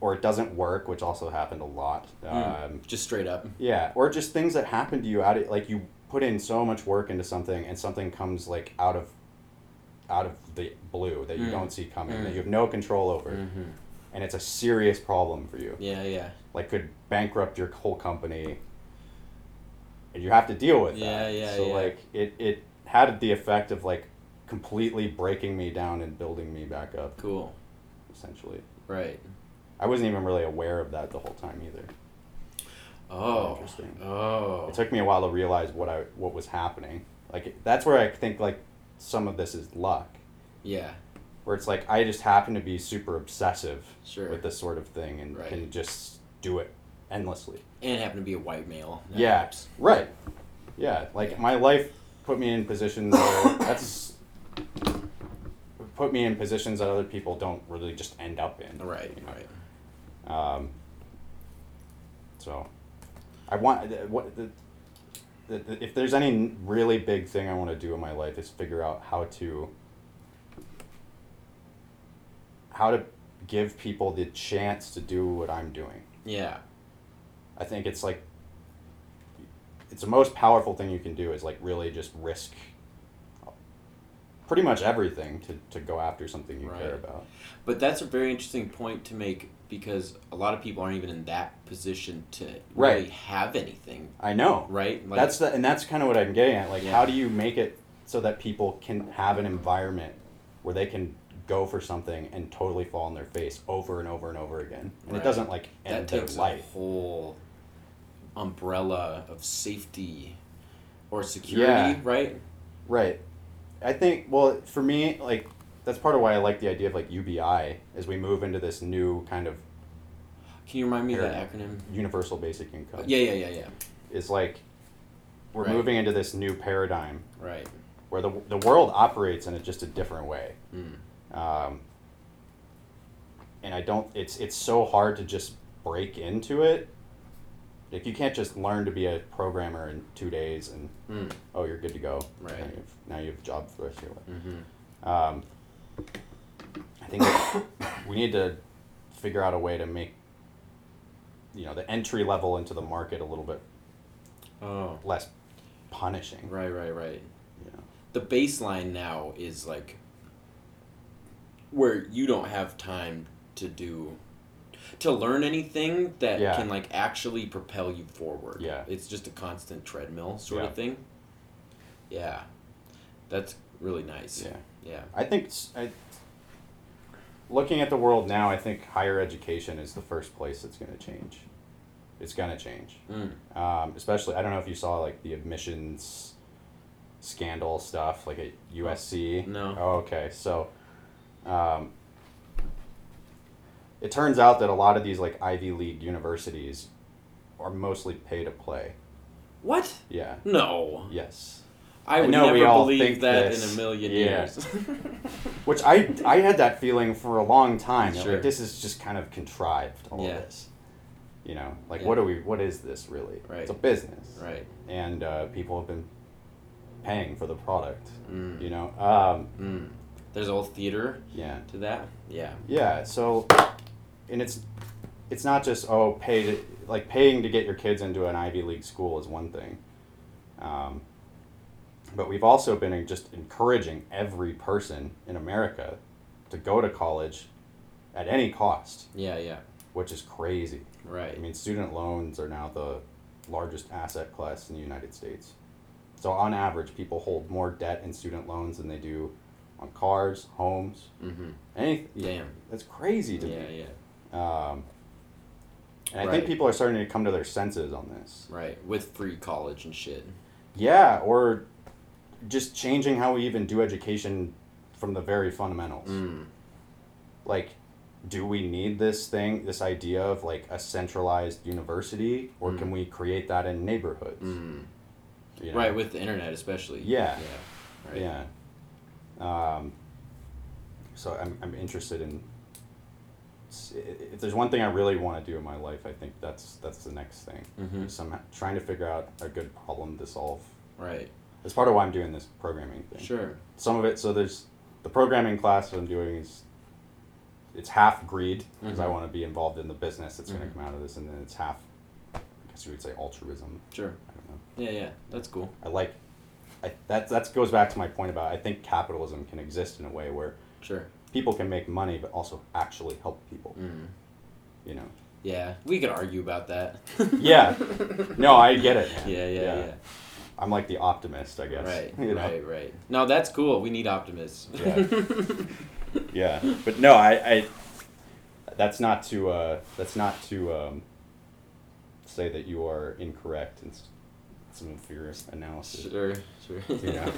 or it doesn't work, which also happened a lot. Mm. Um, Just straight up. yeah, or just things that happen to you out of like you put in so much work into something and something comes like out of out of the blue that you Mm. don't see coming Mm. that you have no control over Mm-hmm. and it's a serious problem for you Yeah, yeah. like could bankrupt your whole company and you have to deal with Yeah, that yeah, so yeah. like it it had the effect of like completely breaking me down and building me back up Cool. essentially Right. i wasn't even really aware of that the whole time either Oh. Interesting. Oh. it took me a while to realize what i what was happening like that's where i think like some of this is luck Yeah. where it's like i just happen to be super obsessive Sure. with this sort of thing and Right. can just do it endlessly And happen to be a white male. That Yeah. helps. Right. Yeah. Like Yeah. my life put me in positions where that's put me in positions that other people don't really just end up in. Right. you know? Right. Um, so, I want what the, the, the if there's any really big thing I want to do in my life is figure out how to how to give people the chance to do what I'm doing. Yeah. I think it's like it's the most powerful thing you can do is like really just risk pretty much everything to, to go after something you care about. But that's a very interesting point to make because a lot of people aren't even in that position to Right. really have anything, I know. right? Like, that's the and that's kind of what I'm getting at. Like, Yeah. how do you make it so that people can have an environment where they can go for something and totally fall on their face over and over and over again, and Right. it doesn't like that end their takes a whole umbrella of safety or security, Yeah. right? Right. I think well for me like that's part of why I like the idea of like UBI as we move into this new kind of Can you remind me of that acronym? universal basic income. Yeah, yeah, yeah, yeah. It's like we're Right. moving into this new paradigm Right. where the the world operates in a just a different way. Mm. Um, and I don't. It's it's so hard to just break into it. Like you can't just learn to be a programmer in two days and Mm. oh you're good to go. Right. Now you have, now you have a job for the rest of your life. Mm-hmm. Um, I think we need to figure out a way to make you know the entry level into the market a little bit Oh, less punishing. right, right, right. Know? The baseline now is like where you don't have time to do to learn anything that Yeah. can like actually propel you forward. Yeah. It's just a constant treadmill sort Yeah. of thing. Yeah. That's really nice. Yeah. Yeah. I think I looking at the world now, I think higher education is the first place that's going to change. It's going to change. Mm. Um, especially, I don't know if you saw like the admissions scandal stuff, like at USC. No. Oh, okay. So, um, it turns out that a lot of these like Ivy League universities are mostly pay to play. What? Yeah. No. Yes. I I would we never believe that this. in a million Yeah. years. Which I I had that feeling for a long time. Sure. Like this is just kind of contrived. All Yeah. this. You know, like Yeah. what do we? What is this really? Right. It's a business, right. and uh, people have been paying for the product. Mm. You know. Um, Mm. There's a whole theater yeah. to that. Yeah. Yeah. So, and it's it's not just oh pay to like paying to get your kids into an Ivy League school is one thing. Um, but we've also been just encouraging every person in America to go to college at any cost, Yeah, yeah. which is crazy. Right. I mean, student loans are now the largest asset class in the United States. So, on average, people hold more debt in student loans than they do on cars, homes, mm-hmm. anything. Damn. That's crazy to Yeah, me. yeah. Um, and I Right. think people are starting to come to their senses on this. Right. With free college and shit. Yeah, or just changing how we even do education from the very fundamentals. Mm. Like, do we need this thing, this idea of like a centralized university, or Mm. can we create that in neighborhoods? Mm. You know? Right, with the internet especially. Yeah. Yeah. Right. Yeah. Um, so I'm, I'm interested in. S- i- If there's one thing I really want to do in my life, I think that's that's the next thing. Mm-hmm. Somehow trying to figure out a good problem to solve. Right. That's part of why I'm doing this programming thing. Sure. Some of it, so there's the programming class that I'm doing is it's half greed because I Mhm. want to be involved in the business that's Mhm. going to come out of this, and then it's half, I guess you would say altruism. Sure. I don't know. Yeah, yeah. That's cool. I like, I that that goes back to my point about I think capitalism can exist in a way where Sure. People can make money but also actually help people. Mm. You know. Yeah. We could argue about that. Yeah. No, I get it. man. Yeah, yeah, yeah. I'm like the optimist, I guess. Right. You know? Right, right. No, that's cool. We need optimists. Yeah. Yeah, but no, I, I that's not to uh, that's not to um, say that you are incorrect in some of your analysis. Sure, sure. Yeah.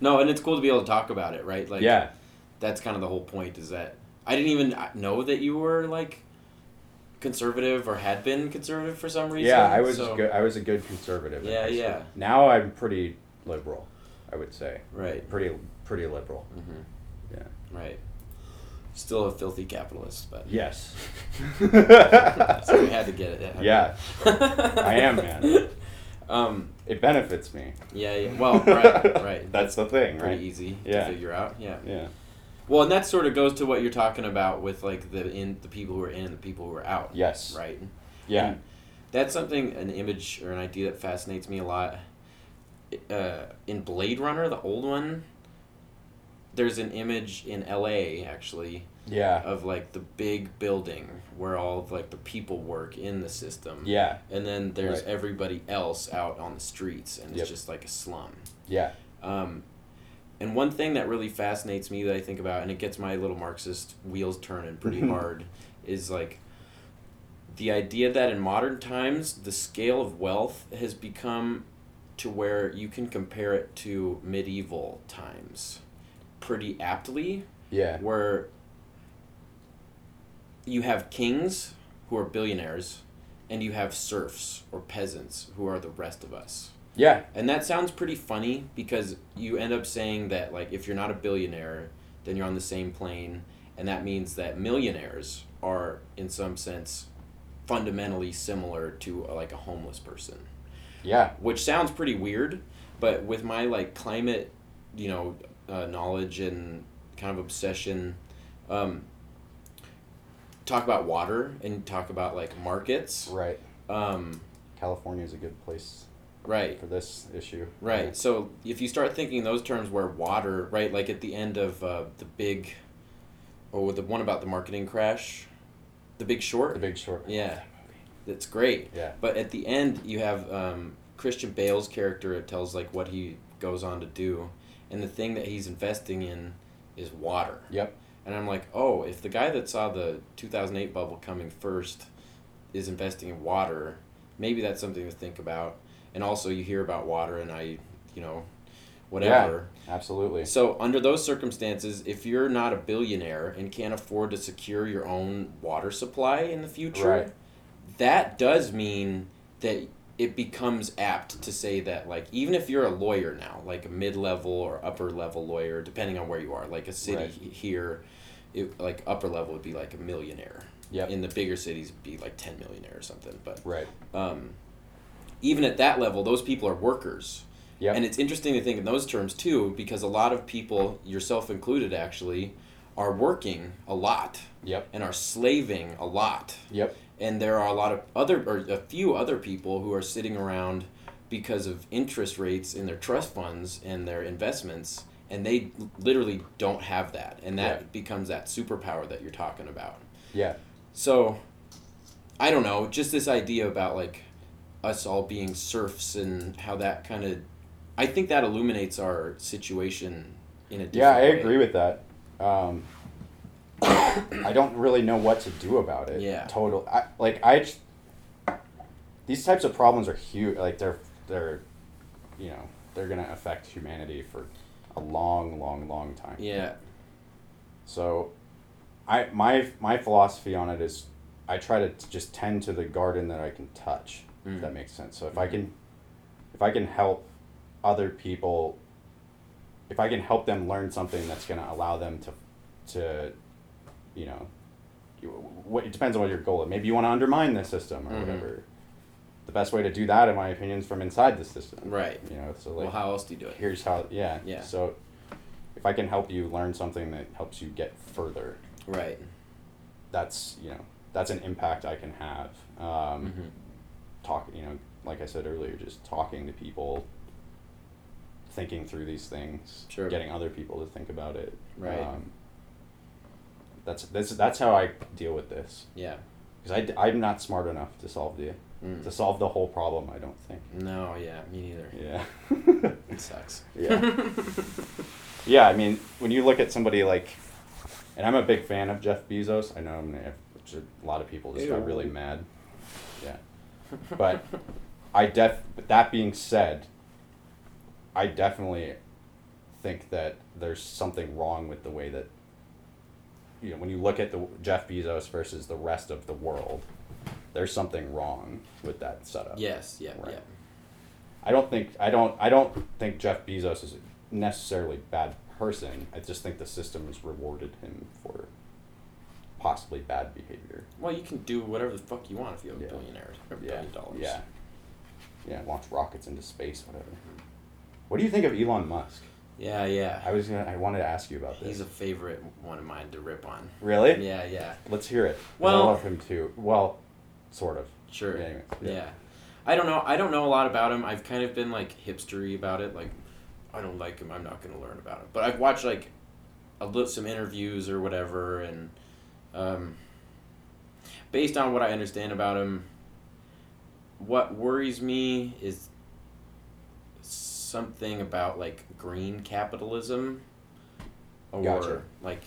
no, and it's cool to be able to talk about it, right? Like, yeah, that's kind of the whole point. Is that I didn't even know that you were like conservative or had been conservative for some reason. yeah, I was so- good. I was a good conservative. Yeah, yeah. Now I'm pretty liberal. I would say Right. pretty pretty liberal. hmm Yeah. Right. Still a filthy capitalist, but Yes. so we had to get it. Yeah, I am, man. Um. It benefits me. Yeah. Yeah. Well. Right. Right. That's the thing, pretty right? easy Yeah. to figure out. Yeah. Yeah. Well, and that sort of goes to what you're talking about with like the in the people who are in and the people who are out. Yes. Right. Yeah. And that's something, an image or an idea that fascinates me a lot. Uh, in Blade Runner, the old one, there's an image in L.A. actually Yeah. of like the big building where all of like the people work in the system. Yeah. And then there's Right. everybody else out on the streets, and it's Yep. just like a slum. Yeah. Um, and one thing that really fascinates me that I think about, and it gets my little Marxist wheels turning pretty mm-hmm. hard, is like the idea that in modern times the scale of wealth has become to where you can compare it to medieval times pretty aptly Yeah. where you have kings who are billionaires and you have serfs or peasants who are the rest of us. Yeah. And that sounds pretty funny because you end up saying that like if you're not a billionaire, then you're on the same plane and that means that millionaires are in some sense fundamentally similar to uh, like a homeless person Yeah. which sounds pretty weird but with my like climate you know uh, knowledge and kind of obsession um, talk about water and talk about like markets Right. um, California is a good place right for this issue. right so if you start thinking those terms where water right like at the end of uh, the big oh the one about the marketing crash the big short The Big Short. yeah that's great Yeah. But at the end, you have um, Christian Bale's character. It tells like what he goes on to do, and the thing that he's investing in is water. Yep. And I'm like, oh, if the guy that saw the 2008 bubble coming first is investing in water, maybe that's something to think about. And also, you hear about water, and I, you know, whatever. Yeah, Absolutely. So, under those circumstances, if you're not a billionaire and can't afford to secure your own water supply in the future, Right. that does mean that it becomes apt to say that, like, even if you're a lawyer now, like a mid level or upper level lawyer, depending on where you are, like a city Right. here, it, like upper level would be like a millionaire. Yeah. In the bigger cities, be like 10 millionaire or something. But Right. um, even at that level, those people are workers. Yep. And it's interesting to think in those terms too, because a lot of people, yourself included, actually, are working a lot Yep. and are slaving a lot. Yep. And there are a lot of other, or a few other people who are sitting around because of interest rates in their trust funds and their investments, and they literally don't have that. And that Yeah. becomes that superpower that you're talking about. Yeah. So, I don't know, just this idea about like us all being serfs and how that kind of, I think that illuminates our situation in a different Yeah, I way. agree with that. Um, I don't really know what to do about it. Yeah. Total. I, like I These types of problems are huge. Like they're they're, you know, they're gonna affect humanity for a long, long, long time. Yeah, So, I my my philosophy on it is, I try to just tend to the garden that I can touch. Mm. If that makes sense. So if I can, if I can help other people, if I can help them learn something that's going to allow them to, to, you know, what it depends on what your goal is. Maybe you want to undermine the system or Mhm. whatever. The best way to do that, in my opinion, is from inside the system. right. You know, so like well, how else do you do it? here's how yeah Yeah. so if i can help you learn something that helps you get further Right. that's you know that's an impact i can have um, hmm talk you know like i said earlier just talking to people thinking through these things Sure. getting other people to think about it Right. um, that's that's that's how i deal with this Yeah. because I, i'm not smart enough to solve the Mm. to solve the whole problem i don't think No, yeah, me neither. yeah It sucks. Yeah. Yeah, I mean, when you look at somebody like, and I'm a big fan of Jeff Bezos. I know I'm gonna a lot of people just got really mad. Yeah, but I def. But that being said, I definitely think that there's something wrong with the way that. You know, when you look at the Jeff Bezos versus the rest of the world, there's something wrong with that setup. yes. Yeah. Right. Yeah. I don't think I don't I don't think Jeff Bezos is necessarily a bad person. I just think the system has rewarded him for possibly bad behavior. Well, you can do whatever the fuck you want if you have a Yeah. billionaire or a Yeah. billion dollars. Yeah. Yeah, launch rockets into space, whatever. What do you think of Elon Musk? Yeah. Yeah. I was gonna I wanted to ask you about this. He's a favorite one of mine to rip on. really? Yeah. Yeah. Let's hear it. Well- I love him too. Well, sort of. Sure. Anyway, yeah. yeah. I don't know. I don't know a lot about him. I've kind of been like hipstery about it. Like, I don't like him. I'm not going to learn about him. But I've watched like a little some interviews or whatever, and um, based on what I understand about him, what worries me is something about like green capitalism, or Gotcha. like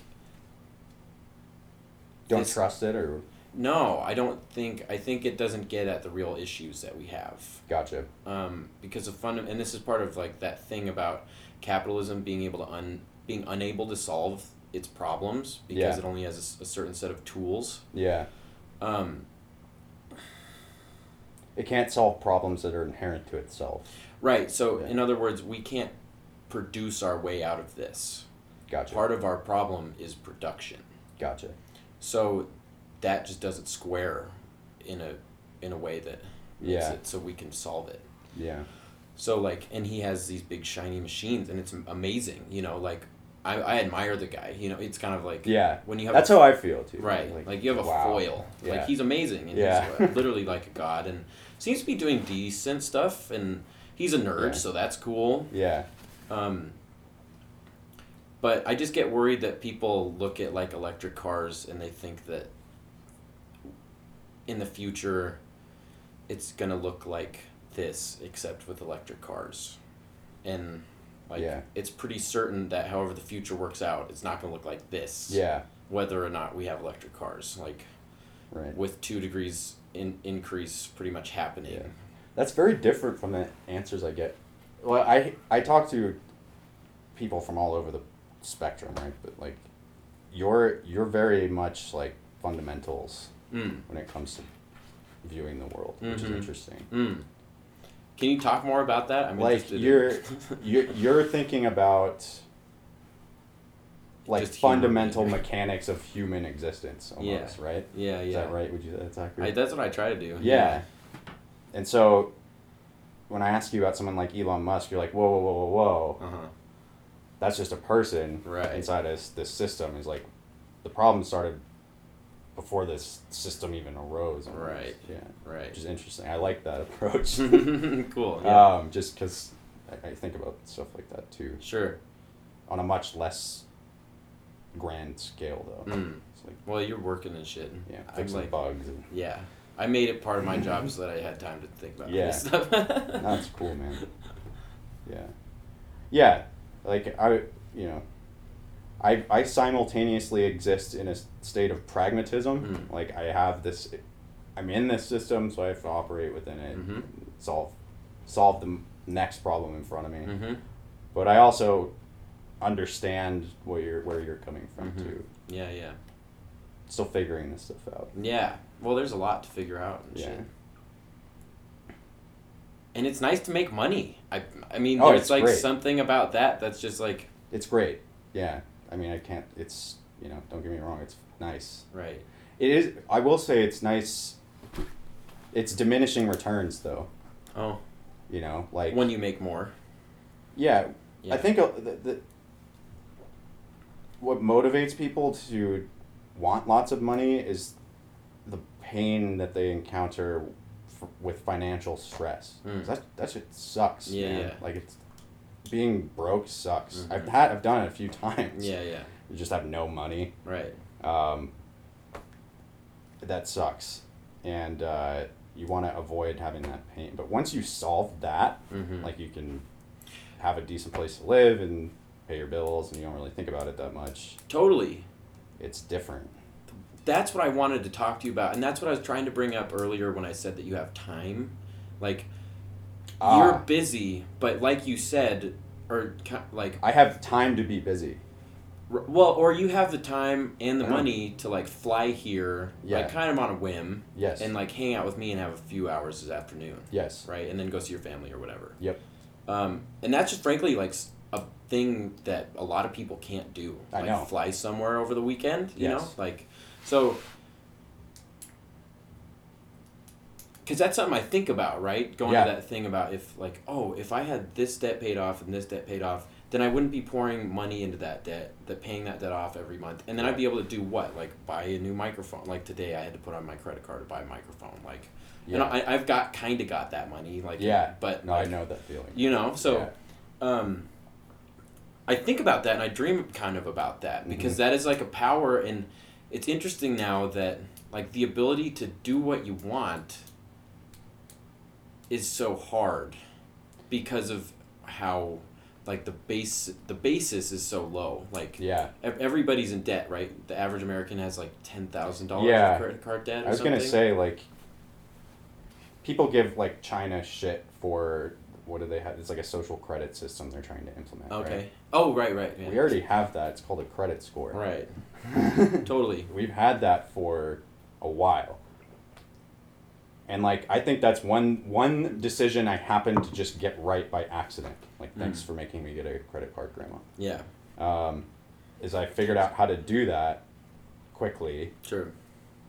Don't This- trust it or no, I don't think I think it doesn't get at the real issues that we have. gotcha. um, because of fund and this is part of like that thing about capitalism being able to un being unable to solve its problems because Yeah. it only has a certain set of tools. Yeah. Um, It can't solve problems that are inherent to itself. right. So Yeah. in other words, we can't produce our way out of this. Gotcha. Part of our problem is production. gotcha. So that just doesn't square in a in a way that makes Yeah. it so we can solve it. Yeah. So like, and he has these big shiny machines, and it's amazing. You know, like I, I admire the guy. You know, it's kind of like Yeah. when you have That's a, how I feel too. right, like, you have a wow. foil. Yeah. Like he's amazing, and Yeah. he's uh, literally like a god, and seems to be doing decent stuff, and he's a nerd, Yeah. so that's cool. Yeah. Um, but I just get worried that people look at like electric cars and they think that in the future it's gonna look like this except with electric cars. And like Yeah. it's pretty certain that however the future works out, it's not gonna look like this. Yeah. Whether or not we have electric cars. Like Right. with two degrees in increase pretty much happening. Yeah. That's very different from the answers I get. Well, I I talk to people from all over the spectrum, right? But like, you're you're very much like fundamentals Mm. when it comes to viewing the world, which is Mhm. interesting. Mm. Can you talk more about that? I'm Like, interested. you're- You're you're thinking about like Just fundamental behavior. mechanics of human existence, almost, right? yeah, yeah. Is that right? Would you that's accurate? I, that's what I try to do. Yeah. And so when I ask you about someone like Elon Musk, you're like, whoa, whoa, whoa, whoa, whoa. Uh huh. That's just a person Right. inside this, this system. Is like the problem started before this system even arose. almost. Right. Yeah. Right. Which is interesting. I like that approach. cool. Yeah. um, just because I, I think about stuff like that too. sure. On a much less grand scale, though. Mm. It's like, Well, you're working and shit. yeah, fixing like, bugs. And, yeah. I made it part of my job so that I had time to think about Yeah. this stuff. That's cool, man. Yeah. Yeah. Like I, you know, I I simultaneously exist in a state of pragmatism. Mm. Like I have this, I'm in this system, so I have to operate within it, Mhm. solve solve the next problem in front of me. mm-hmm. But I also understand where you're where you're coming from Mhm. too. Yeah, yeah. Still figuring this stuff out. Yeah. Well, there's a lot to figure out and Yeah. shit. And it's nice to make money. I I mean, Oh, there's like great. something about that that's just like It's great. Yeah. I mean, I can't. It's you know, don't get me wrong. It's nice. right. It is. I will say it's nice. It's diminishing returns, though. Oh, You know, like when you make more. yeah, Yeah. I think the, the what motivates people to want lots of money is the pain that they encounter f- with financial stress. Mm. That that shit sucks. Yeah, man. yeah. Like it's being broke sucks. I've Mhm. had I've done it a few times. Yeah, yeah. You just have no money. Right. um, that sucks and uh, you want to avoid having that pain but once you solve that Mm-hmm. like you can have a decent place to live and pay your bills and you don't really think about it that much totally. it's different That's what I wanted to talk to you about, and that's what I was trying to bring up earlier when I said that you have time. Like you're Ah. busy, but like you said, or like i have time to be busy r- well, or you have the time and the Yeah. money to like fly here, Yeah. like kind of on a whim, yes and like hang out with me and have a few hours this afternoon, yes right? And then go see your family or whatever. Yep. Um, and that's just frankly like a thing that a lot of people can't do. I know. fly somewhere over the weekend, you know? Like so cuz that's something I think about, right? Going Yeah. to that thing about if like, oh, if I had this debt paid off and this debt paid off, then I wouldn't be pouring money into that debt, that paying that debt off every month. And then I'd be able to do what? Like buy a new microphone. Like today I had to put on my credit card to buy a microphone. Like yeah know, I, I've got kind of got that money, like Yeah. but no i know that feeling you know. So, Yeah. um, I think about that and I dream kind of about that because Mhm. that is like a power and it's interesting now that like the ability to do what you want is so hard because of how like the base the basis is so low like Yeah. everybody's in debt right the average american has like $10000 Yeah. of credit card debt or I was something gonna say like people give like China shit for what do they have? It's like a social credit system they're trying to implement. okay Right? oh right right yeah. We already have that. It's called a credit score. right totally We've had that for a while. And like I think that's one one decision I happened to just get right by accident. Like thanks Mm. for making me get a credit card, grandma. yeah Um, is I figured out how to do that quickly. sure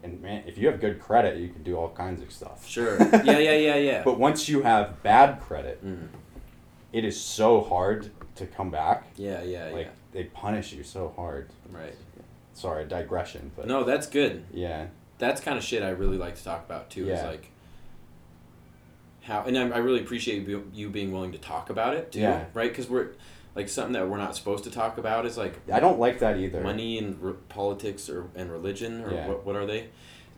And man, if you have good credit, you can do all kinds of stuff. sure yeah yeah yeah yeah But once you have bad credit, mm. it is so hard to come back. yeah yeah yeah. Like they punish you so hard. right Sorry, digression, but no that's good yeah, that's kind of shit I really like to talk about too. Is Yeah. like how, and I, I really appreciate you, you being willing to talk about it too. Yeah. Right, because we're like something that we're not supposed to talk about is like I don't like that either. money and re- politics or and religion or Yeah. what what are they?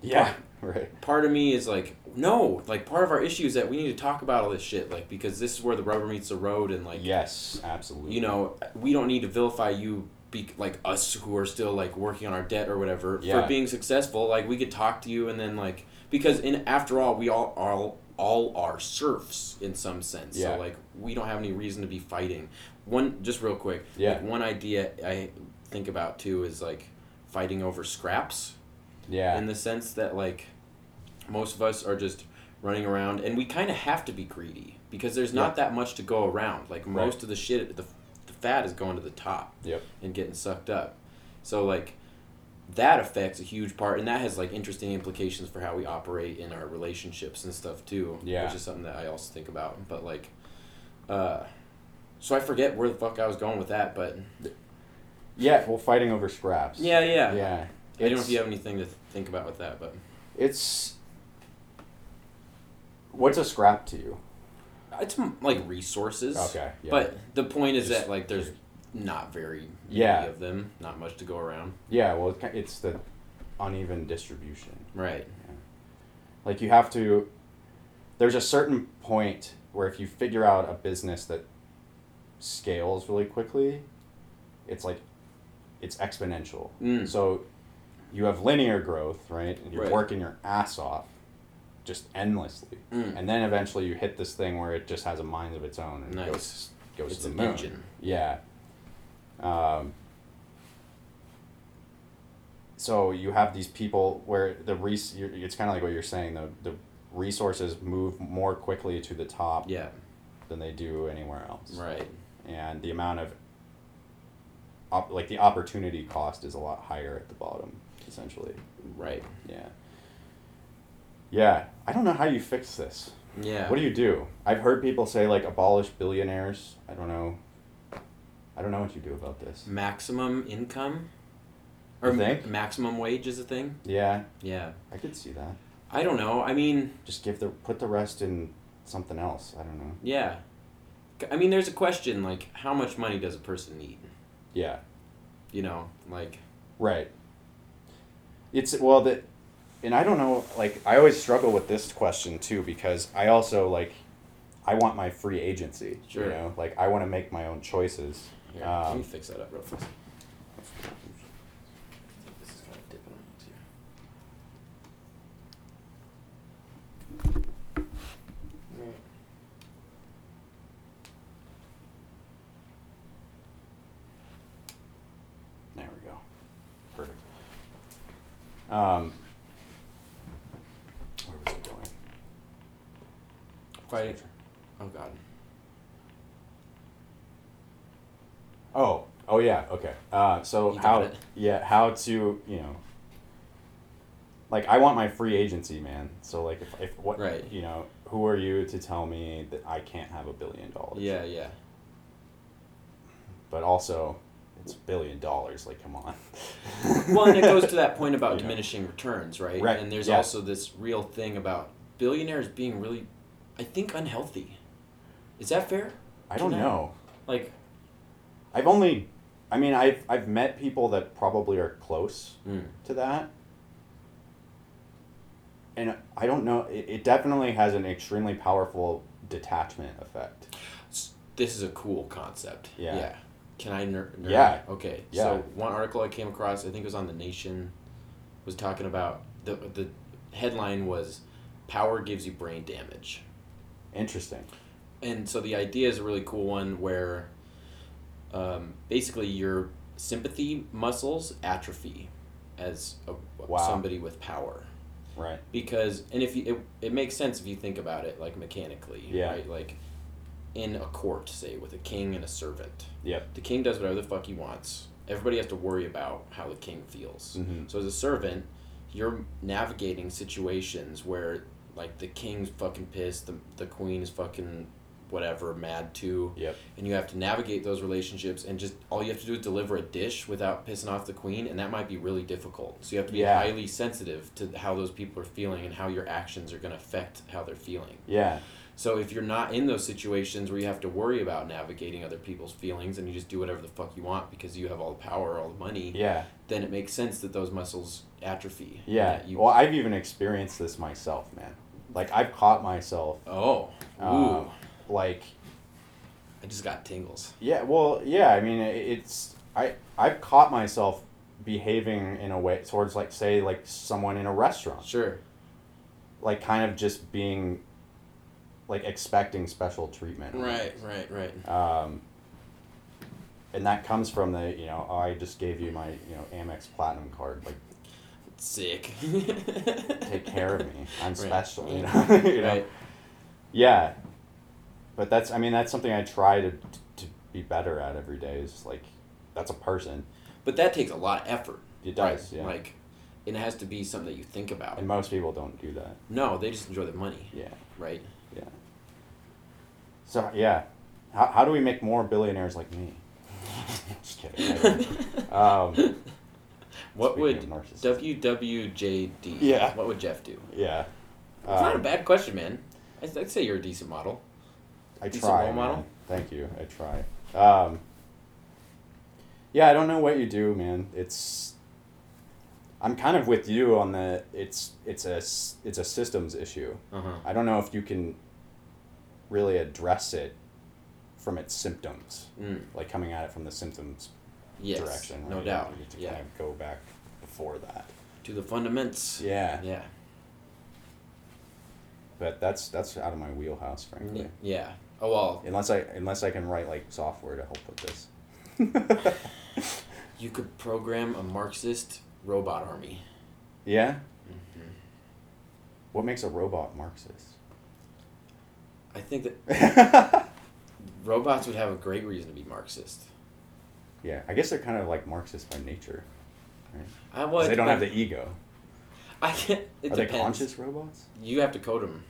Yeah, right. Part of me is like no, like part of our issue is that we need to talk about all this shit, like because this is where the rubber meets the road, and like yes, absolutely. you know we don't need to vilify you be like us who are still like working on our debt or whatever Yeah. for being successful like we could talk to you and then like because in after all we all all all are serfs in some sense. Yeah. so like we don't have any reason to be fighting. One just real quick Yeah. like, one idea i think about too is like fighting over scraps. Yeah, in the sense that like most of us are just running around and we kind of have to be greedy because there's not that much to go around. Like most of the shit the, the fat is going to the top Yep. and getting sucked up. So like that affects a huge part and that has like interesting implications for how we operate in our relationships and stuff too Yeah. which is something that i also think about but like uh so i forget where the fuck i was going with that but yeah. Well, fighting over scraps. yeah yeah, yeah. i don't know if you have anything to think about with that but It's what's a scrap to you? it's like resources Okay. Yeah. But the point is Just- that like there's not very Yeah. many of them, not much to go around. yeah, well, it's the uneven distribution. Right. Like you have to. There's a certain point where if you figure out a business that scales really quickly, it's like, it's exponential. Mm. So, you have linear growth, right? And you're Right. working your ass off, just endlessly, Mm. and then eventually you hit this thing where it just has a mind of its own and Nice. goes goes It's to the moon. engine. Yeah. Um, so you have these people where the res- you're, it's kind of like what you're saying the the resources move more quickly to the top Yeah. than they do anywhere else Right. and the amount of op- like the opportunity cost is a lot higher at the bottom essentially Right. yeah yeah i don't know how you fix this Yeah. what do you do i've heard people say like abolish billionaires i don't know i don't know what you do about this Maximum income? Or think? maximum wage is a thing? yeah Yeah. i could see that I don't know. I mean, just give the put the rest in something else i don't know yeah. I mean, there's a question like, how much money does a person need? yeah You know, like, Right. It's well that, and I don't know. Like I always struggle with this question too because I also like, I want my free agency. Sure. You know, like I want to make my own choices. Here, let Um, me fix that up real fast. This is kind of dipping here. There we go. Perfect. Um. Where was it going? Fighting. Oh God. Oh. Oh yeah. Okay. Uh. So You got how? it. Yeah. How to you know. Like I want my free agency, man. So like if if what Right. you know who are you to tell me that I can't have a billion dollars? Yeah, yeah. but also it's a billion dollars. Like, come on. well, and it goes to that point about You know. diminishing returns, right? Right, And there's yeah. also this real thing about billionaires being really, I think, unhealthy. Is that fair? I don't know. Like, I've only, I mean, I've I've met people that probably are close Mm. to that, and I don't know. It, it definitely has an extremely powerful detachment effect. This is a cool concept. Yeah. Yeah. Can I ner- nerd? Yeah. Okay. Yeah. So one article I came across, I think it was on the Nation, was talking about the the headline was, "Power gives you brain damage." Interesting. and so the idea is a really cool one where um, basically your sympathy muscles atrophy as a, Wow. somebody with power Right. because and if you it, it makes sense if you think about it like mechanically Yeah. right like in a court say with a king and a servant Yep. the king does whatever the fuck he wants everybody has to worry about how the king feels Mhm. so as a servant you're navigating situations where like the king's fucking pissed the, the queen is fucking whatever mad too Yep. and you have to navigate those relationships and just all you have to do is deliver a dish without pissing off the queen and that might be really difficult so you have to be Yeah. highly sensitive to how those people are feeling and how your actions are going to affect how they're feeling Yeah. so if you're not in those situations where you have to worry about navigating other people's feelings and you just do whatever the fuck you want because you have all the power all the money Yeah. then it makes sense that those muscles atrophy Yeah. you, Well, I've even experienced this myself, man. Like I've caught myself, oh ooh um, like i just got tingles. Yeah, well, yeah. I mean, it's I I've caught myself behaving in a way towards like say like someone in a restaurant, sure. Like kind of just being like expecting special treatment. right right right. Um, and that comes from the you know oh, I just gave you my you know Amex Platinum card like sick. Take care of me. I'm Right. special you know? You know? Right. Yeah, but that's I mean that's something I try to to be better at every day is like that's a person but that takes a lot of effort it does right? yeah like it has to be something that you think about and most people don't do that no they just enjoy the money yeah. right Yeah. So yeah, how, how do we make more billionaires like me? Just kidding. Um, what would speaking of narcissists. WWJD Yeah. what would Jeff do yeah. It's not a Um, bad question, man. I'd, I'd say you're a decent model. I decent try. role model? man. Thank you. I try. Um, yeah, I don't know what you do, man. It's. I'm kind of with you on the. It's it's a it's a systems issue. Uh huh. I don't know if you can really address it from its symptoms, Mm. like coming at it from the symptoms Yes. direction. No right? doubt. You need to Yeah. kind of go back before that. To the fundamentals. Yeah, Yeah. but that's that's out of my wheelhouse, frankly. Yeah. Oh well, Unless I unless I can write like software to help with this. you could program a Marxist robot army. yeah. Mm-hmm. What makes a robot Marxist? I think that robots would have a great reason to be Marxist. Yeah, I guess they're kind of like Marxist by nature. I 'Cause would. they don't have the ego. I can't. It Are depends. they conscious robots? You have to code them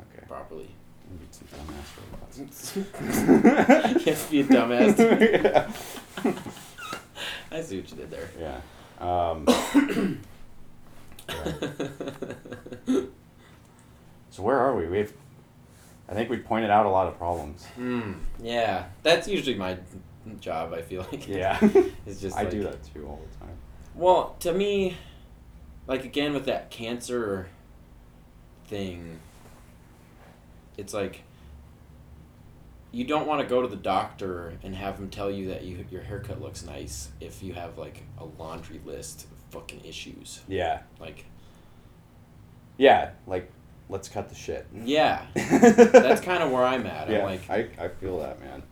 Okay. properly. Maybe some dumbass robots. you have to be a dumbass. yeah. I see what you did there. Yeah. Um, so where are we? We've, I think we pointed out a lot of problems. Hmm. Yeah, that's usually my job. I feel like. Yeah. It's just I like, do that too all the time. Well, to me, like again with that cancer thing, it's like you don't want to go to the doctor and have him tell you that you your haircut looks nice if you have like a laundry list of fucking issues. Yeah. Like, Yeah. Like, let's cut the shit. yeah, that's kind of where I'm at. Yeah. I'm like, I, I feel that, man.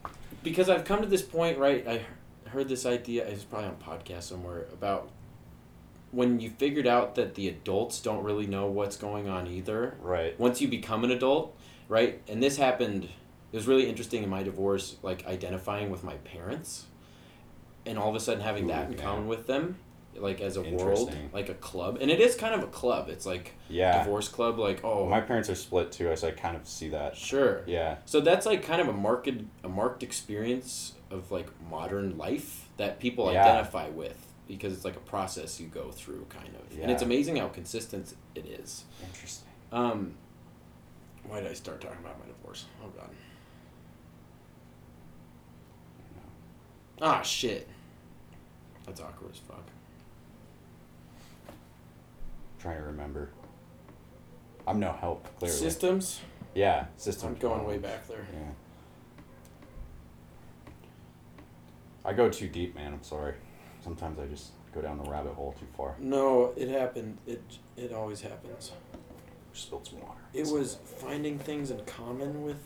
because I've come to this point, right? I heard this idea. It was probably on a podcast somewhere about when you figured out that the adults don't really know what's going on either. Right. Once you become an adult, right? And this happened. It was really interesting in my divorce, like identifying with my parents, and all of a sudden having that Ooh, in yeah. common with them, like as a world, like a club, and it is kind of a club. It's like Yeah. divorce club. Like oh, my parents are split too, so I kind of see that. sure. Yeah. So that's like kind of a marked a marked experience of like modern life that people Yeah. identify with because it's like a process you go through kind of. And it's amazing how consistent it is. Interesting. Um why did I start talking about my divorce? Oh god. Ah, shit. That's awkward as fuck. trying to remember. I'm no help, clearly. Systems? yeah, system. I'm going control. way back there. Yeah. I go too deep, man. I'm sorry. Sometimes I just go down the rabbit hole too far. No, it happened. It it always happens. Spilled some water. It was finding things in common with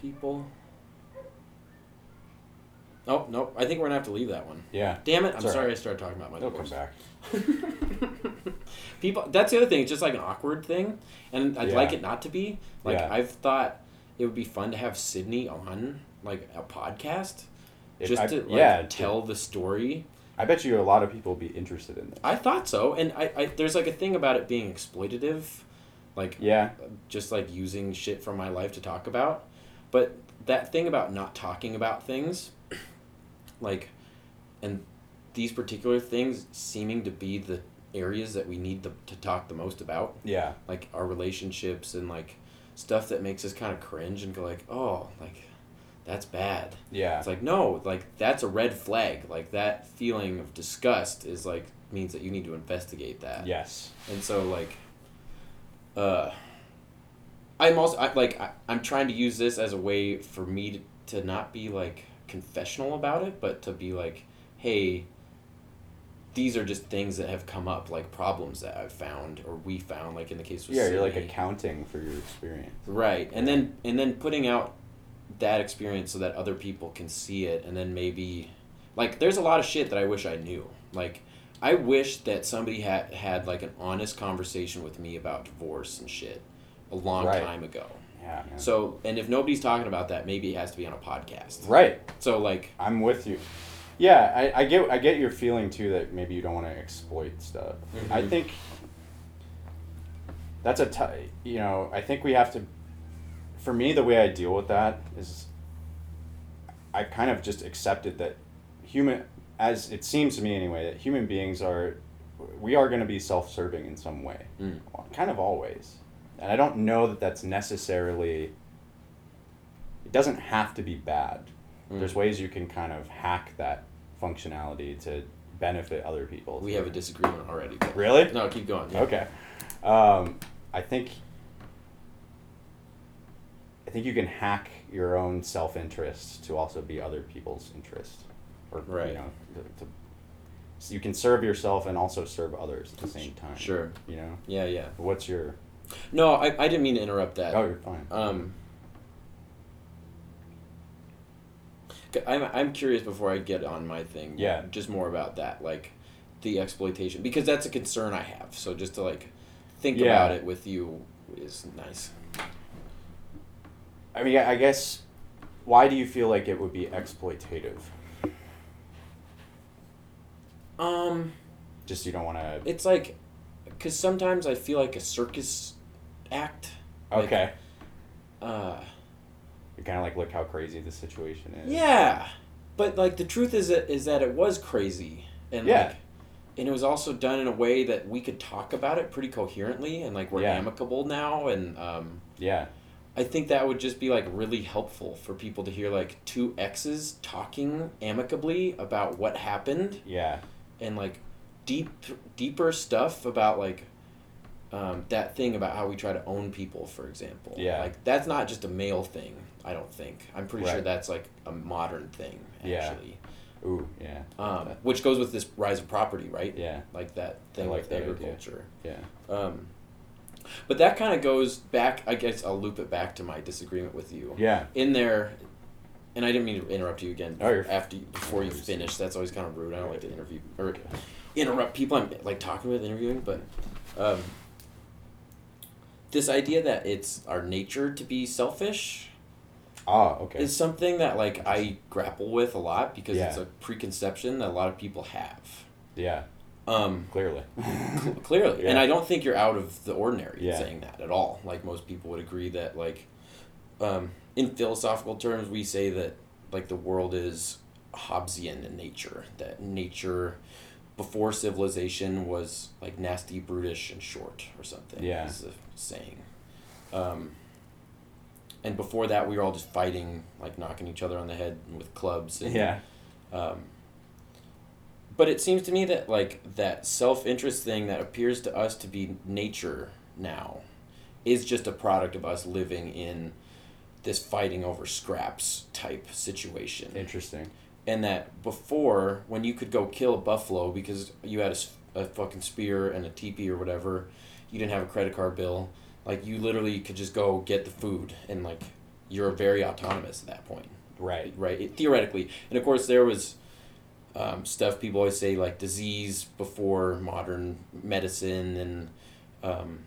people. Oh nope! I think we're gonna have to leave that one. Yeah, Damn it! I'm sorry right. I started talking about my it'll come back. people, that's the other thing. It's just like an awkward thing, and I'd Yeah. like it not to be. Like Yeah. I've thought it would be fun to have Sydney on like a podcast, It- just I- to like, yeah, tell the story. I bet you a lot of people would be interested in this. I thought so, and I, I there's like a thing about it being exploitative, like Yeah, just like using shit from my life to talk about. But that thing about not talking about things, like, and these particular things seeming to be the areas that we need to, to talk the most about, yeah, like our relationships and like stuff that makes us kind of cringe and go like, oh, like that's bad. yeah, It's like no, like that's a red flag. Like that feeling of disgust is like means that you need to investigate that. yes, And so like uh I'm also I, like I, I'm trying to use this as a way for me to, to not be like confessional about it, but to be like, hey, these are just things that have come up, like problems that I've found or we found, like in the case with yeah. You're like accounting for your experience. Right. And then and then putting out that experience so that other people can see it and then maybe like there's a lot of shit that I wish I knew. Like I wish that somebody had had like an honest conversation with me about divorce and shit a long Right. time ago. Yeah. man. So, and if nobody's talking about that, maybe it has to be on a podcast. right, So like I'm with you. Yeah, I, I get I get your feeling too that maybe you don't want to exploit stuff. I Mhm. think that's a t- you know I think we have to. For me, the way I deal with that is, I kind of just accepted that human, as it seems to me anyway, that human beings are, we are going to be self-serving in some way, Mm. kind of always, and I don't know that that's necessarily. It doesn't have to be bad Mm. there's ways you can kind of hack that functionality to benefit other people. we have a disagreement already. Really No, keep going. okay. Um, I think I think you can hack your own self interest to also be other people's interest, or Right. you know, to, to, so you can serve yourself and also serve others at the same time. Sure. You know, Yeah, yeah. what's your? No, I, I didn't mean to interrupt that. Oh, you're fine. Um, I'm, I'm curious before I get on my thing. Yeah. Just more about that, like the exploitation, because that's a concern I have. So just to like think Yeah. about it with you is nice. I mean, I guess, why do you feel like it would be exploitative? Um, Just you don't want to. it's like, because sometimes I feel like a circus act. like- Okay. Uh, You kind of like look how crazy the situation is. yeah, but like the truth is that is that it was crazy and Yeah. like. And it was also done in a way that we could talk about it pretty coherently, and like we're Yeah. amicable now, and um, Yeah. I think that would just be like really helpful for people to hear like two exes talking amicably about what happened Yeah. And like deep deeper stuff about like um, that thing about how we try to own people for example Yeah. like that's not just a male thing i don't think i'm pretty sure that's like a modern thing Yeah. actually Ooh. Yeah. um, which goes with this rise of property right Yeah. like that thing like with that idea. agriculture Yeah. um, but that kind of goes back i guess i'll loop it back to my disagreement with you Yeah. in there and i didn't mean to interrupt you again Oh, you're- after you, before you finish that's always kind of rude i don't like to interview or interrupt people i'm like talking with interviewing but um, this idea that it's our nature to be selfish Ah. Okay. is something that like i grapple with a lot because it's a preconception that a lot of people have yeah. um, Clearly. Cl- clearly and i don't think you're out of the ordinary Yeah. saying that at all like most people would agree that like um, in philosophical terms we say that like the world is hobbesian in nature that nature before civilization was like nasty brutish and short or something Yeah. is the saying um, and before that we were all just fighting like knocking each other on the head with clubs and yeah. Um, but it seems to me that like that self interest thing that appears to us to be nature now, is just a product of us living in this fighting over scraps type situation Interesting. and that before when you could go kill a buffalo because you had a fucking spear and a teepee or whatever you didn't have a credit card bill like you literally could just go get the food and like you're very autonomous at that point Right. right it, theoretically and of course there was um, stuff people always say like disease before modern medicine and um,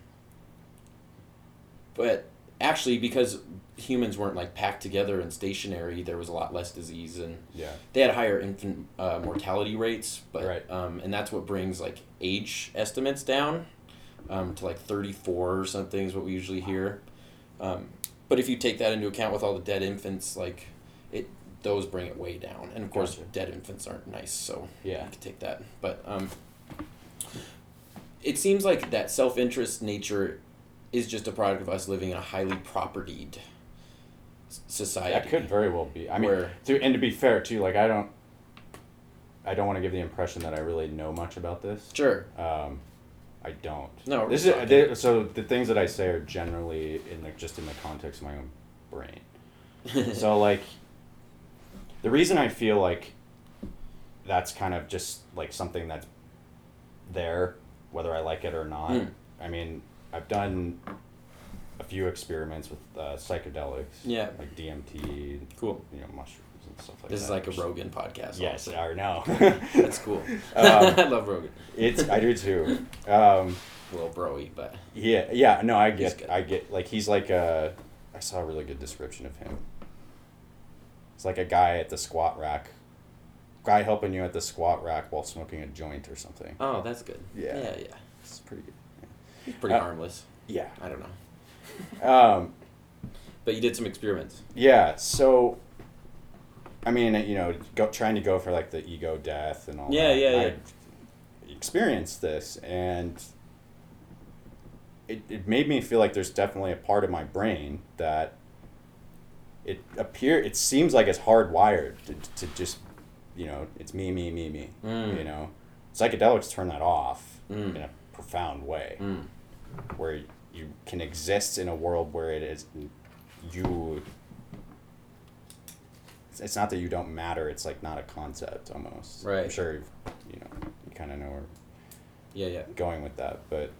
but actually because humans weren't like packed together and stationary there was a lot less disease and Yeah. they had higher infant uh, mortality rates but Right. um, and that's what brings like age estimates down um, to like 34 or something is what we usually hear um, but if you take that into account with all the dead infants like it those bring it way down and of course Gotcha. dead infants aren't nice so Yeah. you could take that but um, it seems like that self-interest nature is just a product of us living in a highly propertied society That could very well be. I mean, Where- to, and to be fair too, like I don't, I don't want to give the impression that I really know much about this. sure Um, I don't. No, this is they, so the things that I say are generally in the just in the context of my own brain. so like, the reason I feel like that's kind of just like something that's there, whether I like it or not. Hmm. I mean, I've done a few experiments with uh, psychedelics. Yeah. Like DMT, cool you know, mushrooms and stuff like that. this is like a Rogan podcast Yes, also. I know. that's cool Um, I love Rogan it's I do too. Um, a little broy but yeah, yeah. No, I get. I get. Like he's like a. I saw a really good description of him. It's like a guy at the squat rack. Guy helping you at the squat rack while smoking a joint or something. oh that's good Yeah. yeah yeah It's pretty good. He's pretty Uh, harmless Yeah. I don't know Um, but you did some experiments yeah. So. I mean, you know, go, trying to go for like the ego death and all. Yeah, that. yeah, I yeah. Experienced this and. It, it made me feel like there's definitely a part of my brain that it appear it seems like it's hardwired to, to just you know it's me me me me Mm. you know psychedelics turn that off Mm. in a profound way mm. where you can exist in a world where it is you it's- not that you don't matter it's like not a concept almost right i'm sure you've, you know you kind of know where yeah yeah going with that, but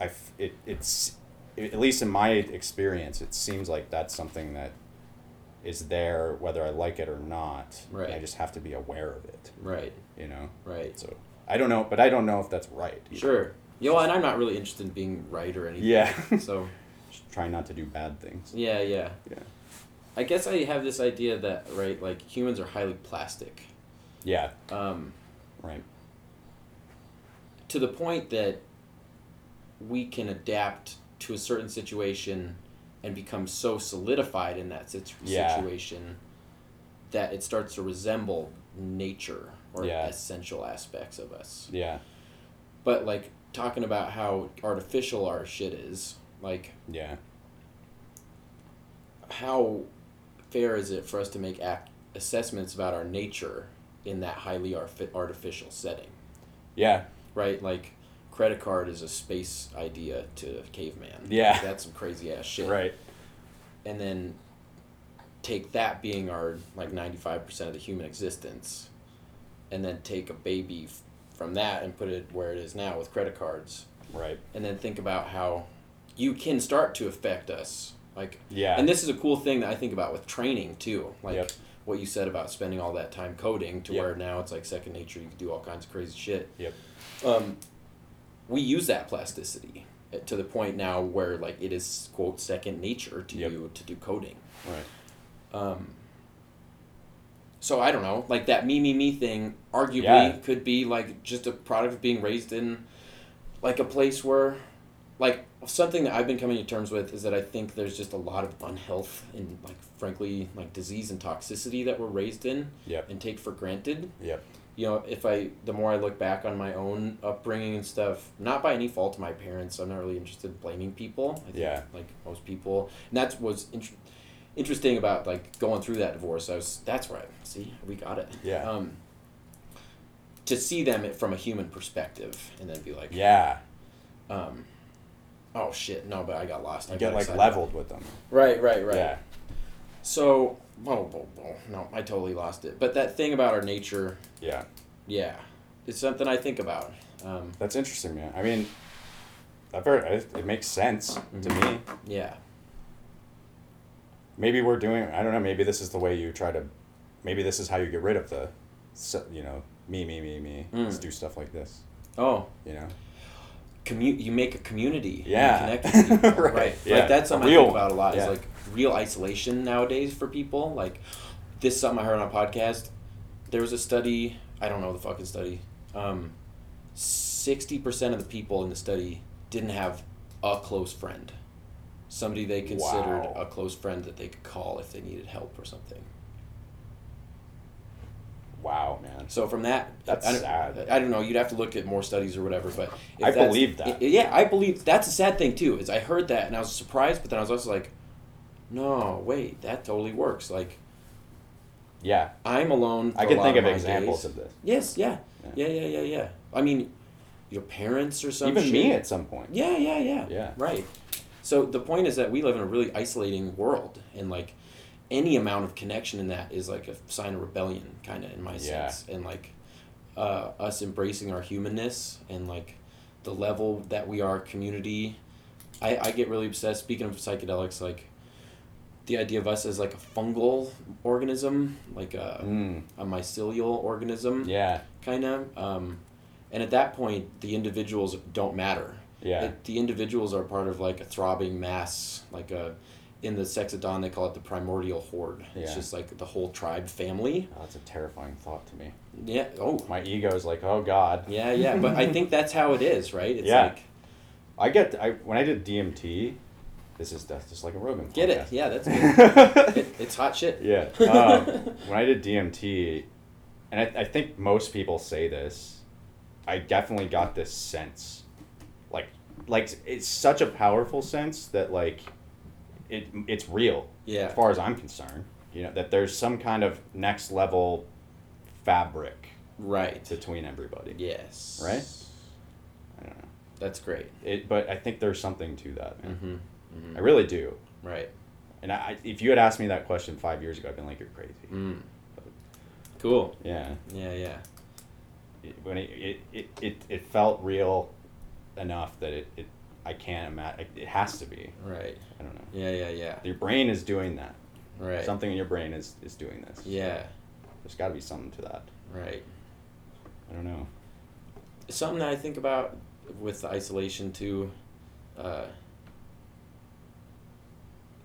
i it, it's at least in my experience, it seems like that's something that is there whether I like it or not. Right. I just have to be aware of it, right you know. right So I don't know, but I don't know if that's right. either. sure yo and I'm not really interested in being right or anything Yeah. so Just try not to do bad things. yeah yeah Yeah. I guess I have this idea that right like humans are highly plastic Yeah. um, Right. to the point that we can adapt to a certain situation and become so solidified in that situ- Yeah. situation that it starts to resemble nature or Yeah. essential aspects of us. Yeah. But like talking about how artificial our shit is, like Yeah. how fair is it for us to make ac- assessments about our nature in that highly arf- artificial setting? Yeah. right? Like, credit card is a space idea to caveman. Yeah. that's some crazy ass shit. Right. And then take that being our like ninety five percent of the human existence, and then take a baby from that and put it where it is now with credit cards, Right. and then think about how you can start to affect us. Like, Yeah. and this is a cool thing that I think about with training too. Like Yep. what you said about spending all that time coding to Yep. where now it's like second nature. You can do all kinds of crazy shit. Yep. Um, we use that plasticity uh, to the point now where like it is quote second nature to Yep. you to do coding. Right. Um, so I don't know, like that me me me thing. Arguably, Yeah. could be like just a product of being raised in, like a place where, like something that I've been coming to terms with is that I think there's just a lot of unhealth and like frankly like disease and toxicity that we're raised in Yep. and take for granted. Yep. You know, if I the more I look back on my own upbringing and stuff, not by any fault of my parents, I'm not really interested in blaming people. I think, Yeah. Like most people, and that was int- interesting about like going through that divorce. I was that's right. See, we got it. Yeah. Um, to see them from a human perspective and then be like, Yeah. um, oh shit, no, but I got lost. I You get like excited. leveled with them. Right, right, right. Yeah. So, oh, oh, oh, no, I totally lost it. But that thing about our nature, Yeah. yeah, it's something I think about. Um, That's interesting, man. I mean, I've heard it, it makes sense to Mhm. me. yeah, Maybe we're doing. I don't know. Maybe this is the way you try to. Maybe this is how you get rid of the, you know, me, me, me, me. Mm. Let's do stuff like this. oh, You know. commu- you make a community. You Yeah. connect with people. Right, right. yeah. Like that's something real I think about a lot. one. Is like real isolation nowadays for people. Like this is something I heard on a podcast. There was a study. I don't know the fucking study. Um, sixty percent of the people in the study didn't have a close friend. Somebody they considered Wow. a close friend that they could call if they needed help or something. Wow, man. So from that, That's I don't, sad. I don't know. You'd have to look at more studies or whatever. But if I believe that. yeah, I believe that's a sad thing too. Is I heard that and I was surprised, but then I was also like, no, wait, that totally works. Like Yeah. I'm alone. I can think of my examples days. of this. Yes, yeah. Yeah. yeah, yeah, yeah, yeah. I mean, your parents or some Even shit. me at some point. Yeah, yeah, yeah. Yeah. Right. So the point is that we live in a really isolating world, and like any amount of connection in that is like a sign of rebellion, kind of in my Yeah. sense, and like uh, us embracing our humanness and like the level that we are community. I, I get really obsessed. Speaking of psychedelics, like the idea of us as like a fungal organism, like a, Mm. a mycelial organism, Yeah. kind of. Um, and at that point, the individuals don't matter. Yeah. It, the individuals are part of like a throbbing mass, like a in the sex at dawn they call it the primordial horde. Yeah. It's just like the whole tribe family. Oh, that's a terrifying thought to me. Yeah. Oh. My ego is like, oh God. Yeah, yeah. But I think that's how it is, right? It's Yeah. like I get. I when I did DMT. This is that's just like a Rogan. get it. Yeah, that's good. it, it's hot shit. Yeah. Um, when I did DMT, and I, I think most people say this, I definitely got this sense, like, it's such a powerful sense that like, it it's real Yeah. as far as I'm concerned. You know that there's some kind of next level fabric Right. between everybody. Yes. Right? I don't know. That's great. It, but I think there's something to that. Man. Mm-hmm. mm-hmm. I really do. Right. And I, if you had asked me that question five years ago, I'd been like, "You're crazy." Mm. Cool. Yeah. Yeah, yeah. it, when it, it, it, it felt real enough that it, it I can't imagine it has to be Right. I don't know Yeah, yeah, yeah. your brain is doing that Right. something in your brain is, is doing this Yeah. there's got to be something to that Right. I don't know something that I think about with the isolation too. Uh,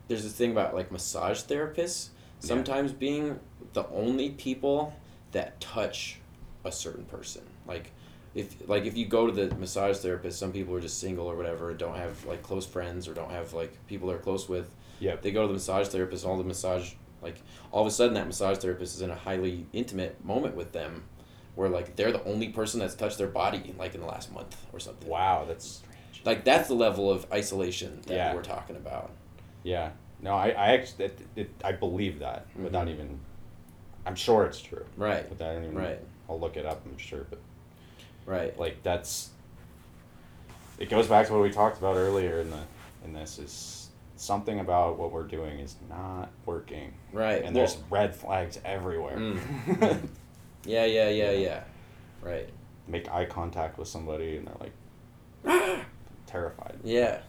there's this thing about like massage therapists Yeah. sometimes being the only people that touch a certain person. Like if like if you go to the massage therapist, some people are just single or whatever, and don't have like close friends or don't have like people they're close with. Yep. They go to the massage therapist, and all the massage like all of a sudden that massage therapist is in a highly intimate moment with them where like they're the only person that's touched their body like in the last month or something. wow that's Like that's the level of isolation that Yeah. we're talking about. yeah no I, I actually it, it, I believe that without Mhm. even I'm sure it's true Right. but I even Right. I'll look it up I'm sure but Right. like that's it goes back to what we talked about earlier in the in this is something about what we're doing is not working Right. and there's Well, red flags everywhere Mm. yeah, yeah, yeah, yeah. Right. make eye contact with somebody and they're like terrified Yeah.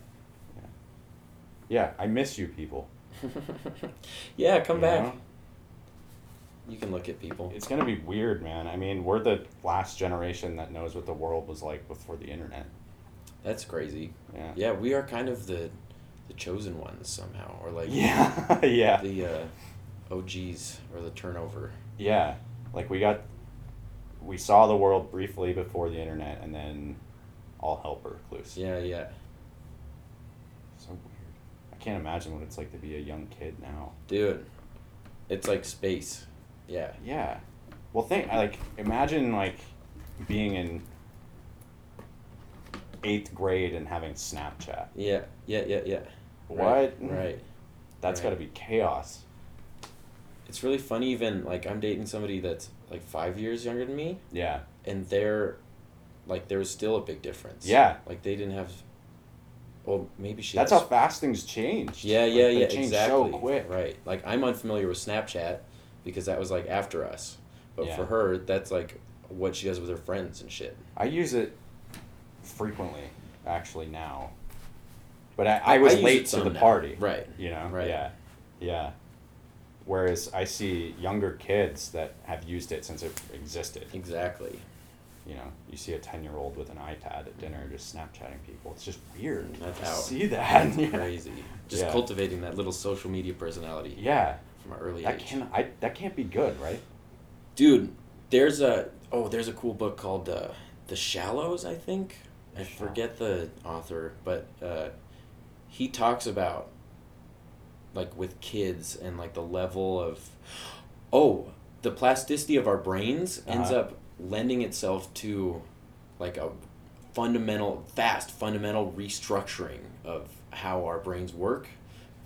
yeah i miss you people yeah, come You back. know? You can look at people. it's gonna be weird man i mean we're the last generation that knows what the world was like before the internet That's crazy. yeah Yeah, we are kind of the the chosen ones somehow, or like yeah yeah the uh, OGs or the turnover. Yeah, like we got, we saw the world briefly before the internet, and then all hell broke loose. Yeah, yeah, So weird. I can't imagine what it's like to be a young kid now. dude. It's like space. Yeah. Yeah. Well, think like imagine like being in eighth grade and having Snapchat. Yeah. Yeah. Yeah. Yeah. What? Right. That's Right. got to be chaos. It's really funny. Even like I'm dating somebody that's like five years younger than me, Yeah. and they're like there was still a big difference. Yeah. Like they didn't have. Well, maybe she. That's has- how fast things changed. Yeah, Like, yeah, they yeah. Exactly. So quick. Right. Like I'm unfamiliar with Snapchat because that was like after us, but Yeah. for her, that's like what she does with her friends and shit. I use it frequently, actually now. But I, I was use late to the now. party. Right. You know. Right. Yeah. Yeah. Whereas I see younger kids that have used it since it existed. Exactly. You know, you see a ten-year-old with an iPad at dinner just Snapchatting people. It's just weird. That's out. See that? That's crazy. Just Yeah. cultivating that little social media personality Yeah. From an early That age. can I that can't be good, right? Dude, there's a oh, there's a cool book called uh, The Shallows, I think. I forget the author, but uh, he talks about like with kids and like the level of oh, the plasticity of our brains ends Uh-huh. up lending itself to like a fundamental fast fundamental restructuring of how our brains work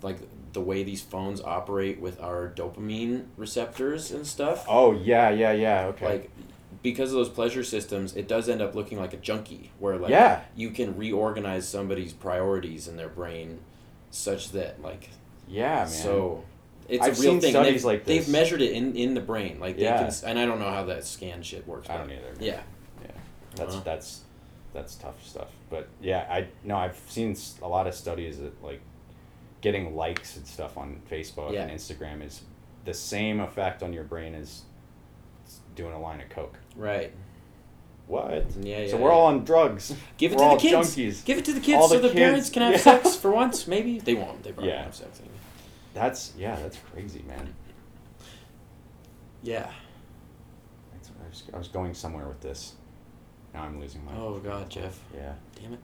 like the way these phones operate with our dopamine receptors and stuff Oh yeah, yeah, yeah. Okay. like because of those pleasure systems it does end up looking like a junkie where like Yeah. you can reorganize somebody's priorities in their brain such that like yeah, man. so it's I've a real seen thing studies they've, like they've measured it in, in the brain like they Yeah. can and i don't know how that scan shit works I don't either. yeah Yeah, that's Uh-huh. that's that's tough stuff. But yeah, I no, I've seen a lot of studies that like getting likes and stuff on Facebook Yeah. and Instagram is the same effect on your brain as doing a line of coke. right What? yeah, yeah so we're yeah. all on drugs. give it we're to the kids junkies. give it to the kids All so the the parents can have yeah. sex for once maybe they won't they probably Yeah. won't have sex That's yeah, that's crazy, man. yeah I, was, I was going somewhere with this. Now I'm losing my. oh god jeff Yeah. damn it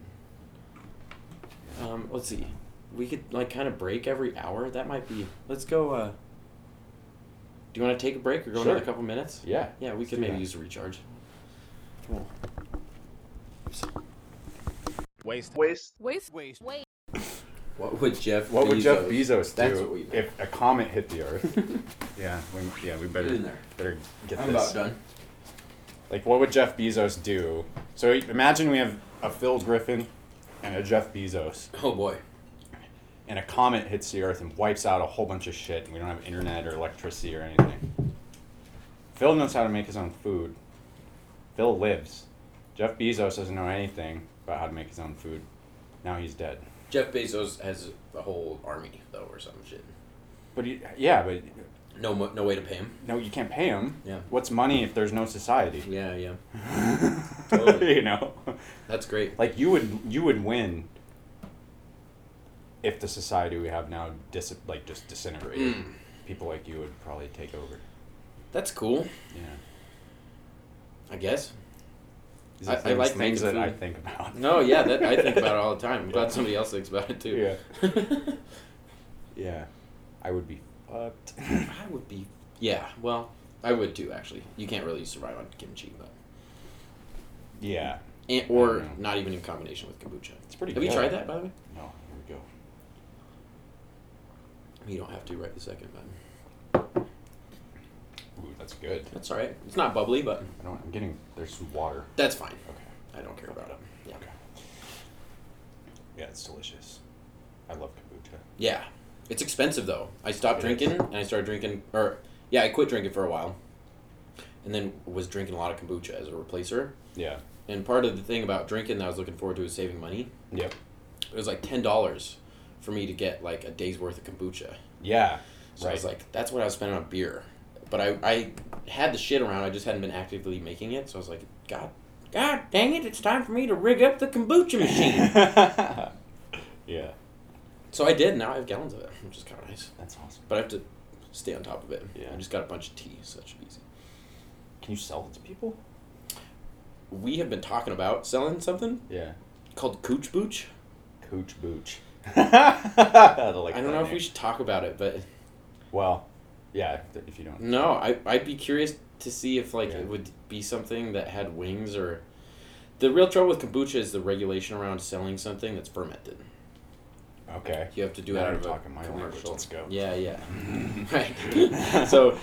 um let's see we could like kind of break every hour that might be let's go uh do you want to take a break or go Sure. another couple minutes Yeah. yeah we let's could maybe that. use a recharge cool Waste. Waste. Waste. Waste. what would jeff What would Jeff Bezos- Bezos do That's what we if a comet hit the Earth? yeah, we, yeah, we better Get in there. better get i'm this. about done Like, what would Jeff Bezos do? So imagine we have a Phil Griffin and a Jeff Bezos, oh boy and a comet hits the Earth and wipes out a whole bunch of shit, and we don't have internet or electricity or anything. Phil knows how to make his own food. Phil lives. Jeff Bezos doesn't know anything about how to make his own food. Now he's dead. jeff bezos has a whole army though or some shit But he, yeah, but no no way to pay him no, you can't pay him. Yeah. What's money if there's no society? yeah yeah Totally. you know, that's great like you would you would win if the society we have now dis like just disintegrated. Mm. People like you would probably take over. that's cool Yeah. i guess I- are I like things that making I think about. no yeah that i think about it all the time i'm glad somebody else thinks about it too Yeah. Yeah. I would be fucked. I would be. Yeah, well, I would too. Actually, you can't really survive on kimchi, but yeah. and, or don't even in combination with kombucha. It's pretty Have good. you tried that, by the way? No, here we go. You don't have to right the second, but Ooh, that's good. that's all right. It's not bubbly, but I don't I'm getting there's some water. that's fine. Okay. I don't care about it. Yeah. Okay. Yeah, it's delicious. I love kombucha. Yeah, it's expensive though. I stopped It is. drinking and I started drinking, or yeah, I quit drinking for a while, and then was drinking a lot of kombucha as a replacer. Yeah. And part of the thing about drinking that I was looking forward to is saving money. Yep. It was like ten dollars for me to get like a day's worth of kombucha. Yeah. So I was like, that's what I was spending on beer. But I, I had the shit around, I just hadn't been actively making it. So I was like, God, God dang it, it's time for me to rig up the kombucha machine. yeah. so I did, now I have gallons of it, which is kind of nice. That's awesome. But I have to stay on top of it. Yeah. I just got a bunch of tea, so that should be easy. Can you sell it to people? We have been talking about selling something Yeah. called Cooch Booch. Cooch booch. I like I don't know if we should talk about it, but Well, yeah, if- you don't. no, I, I'd be curious to see if like Yeah. it would be something that had wings or. The real trouble with kombucha is the regulation around selling something that's fermented. Okay. You have to do Now out of a talking my language. commercial. Let's go. Yeah, yeah. right. so,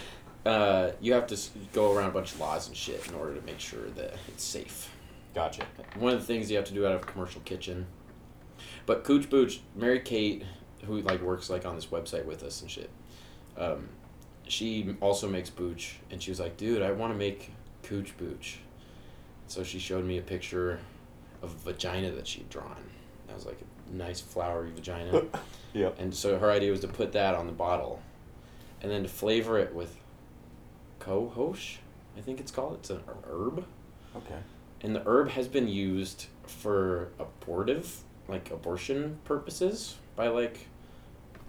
uh, you have to go around a bunch of laws and shit in order to make sure that it's safe. Gotcha. One of the things you have to do out of a commercial kitchen. But Cooch Booch, Mary Kate, who like works like on this website with us and shit, um, she also makes booch, and she was like, "Dude, I want to make Cooch Booch." So she showed me a picture of a vagina that she'd drawn. That was like a nice flowery vagina. Yep. And so her idea was to put that on the bottle, and then to flavor it with cohosh, I think it's called. It's an herb, Okay. and the herb has been used for abortive, like abortion purposes, by like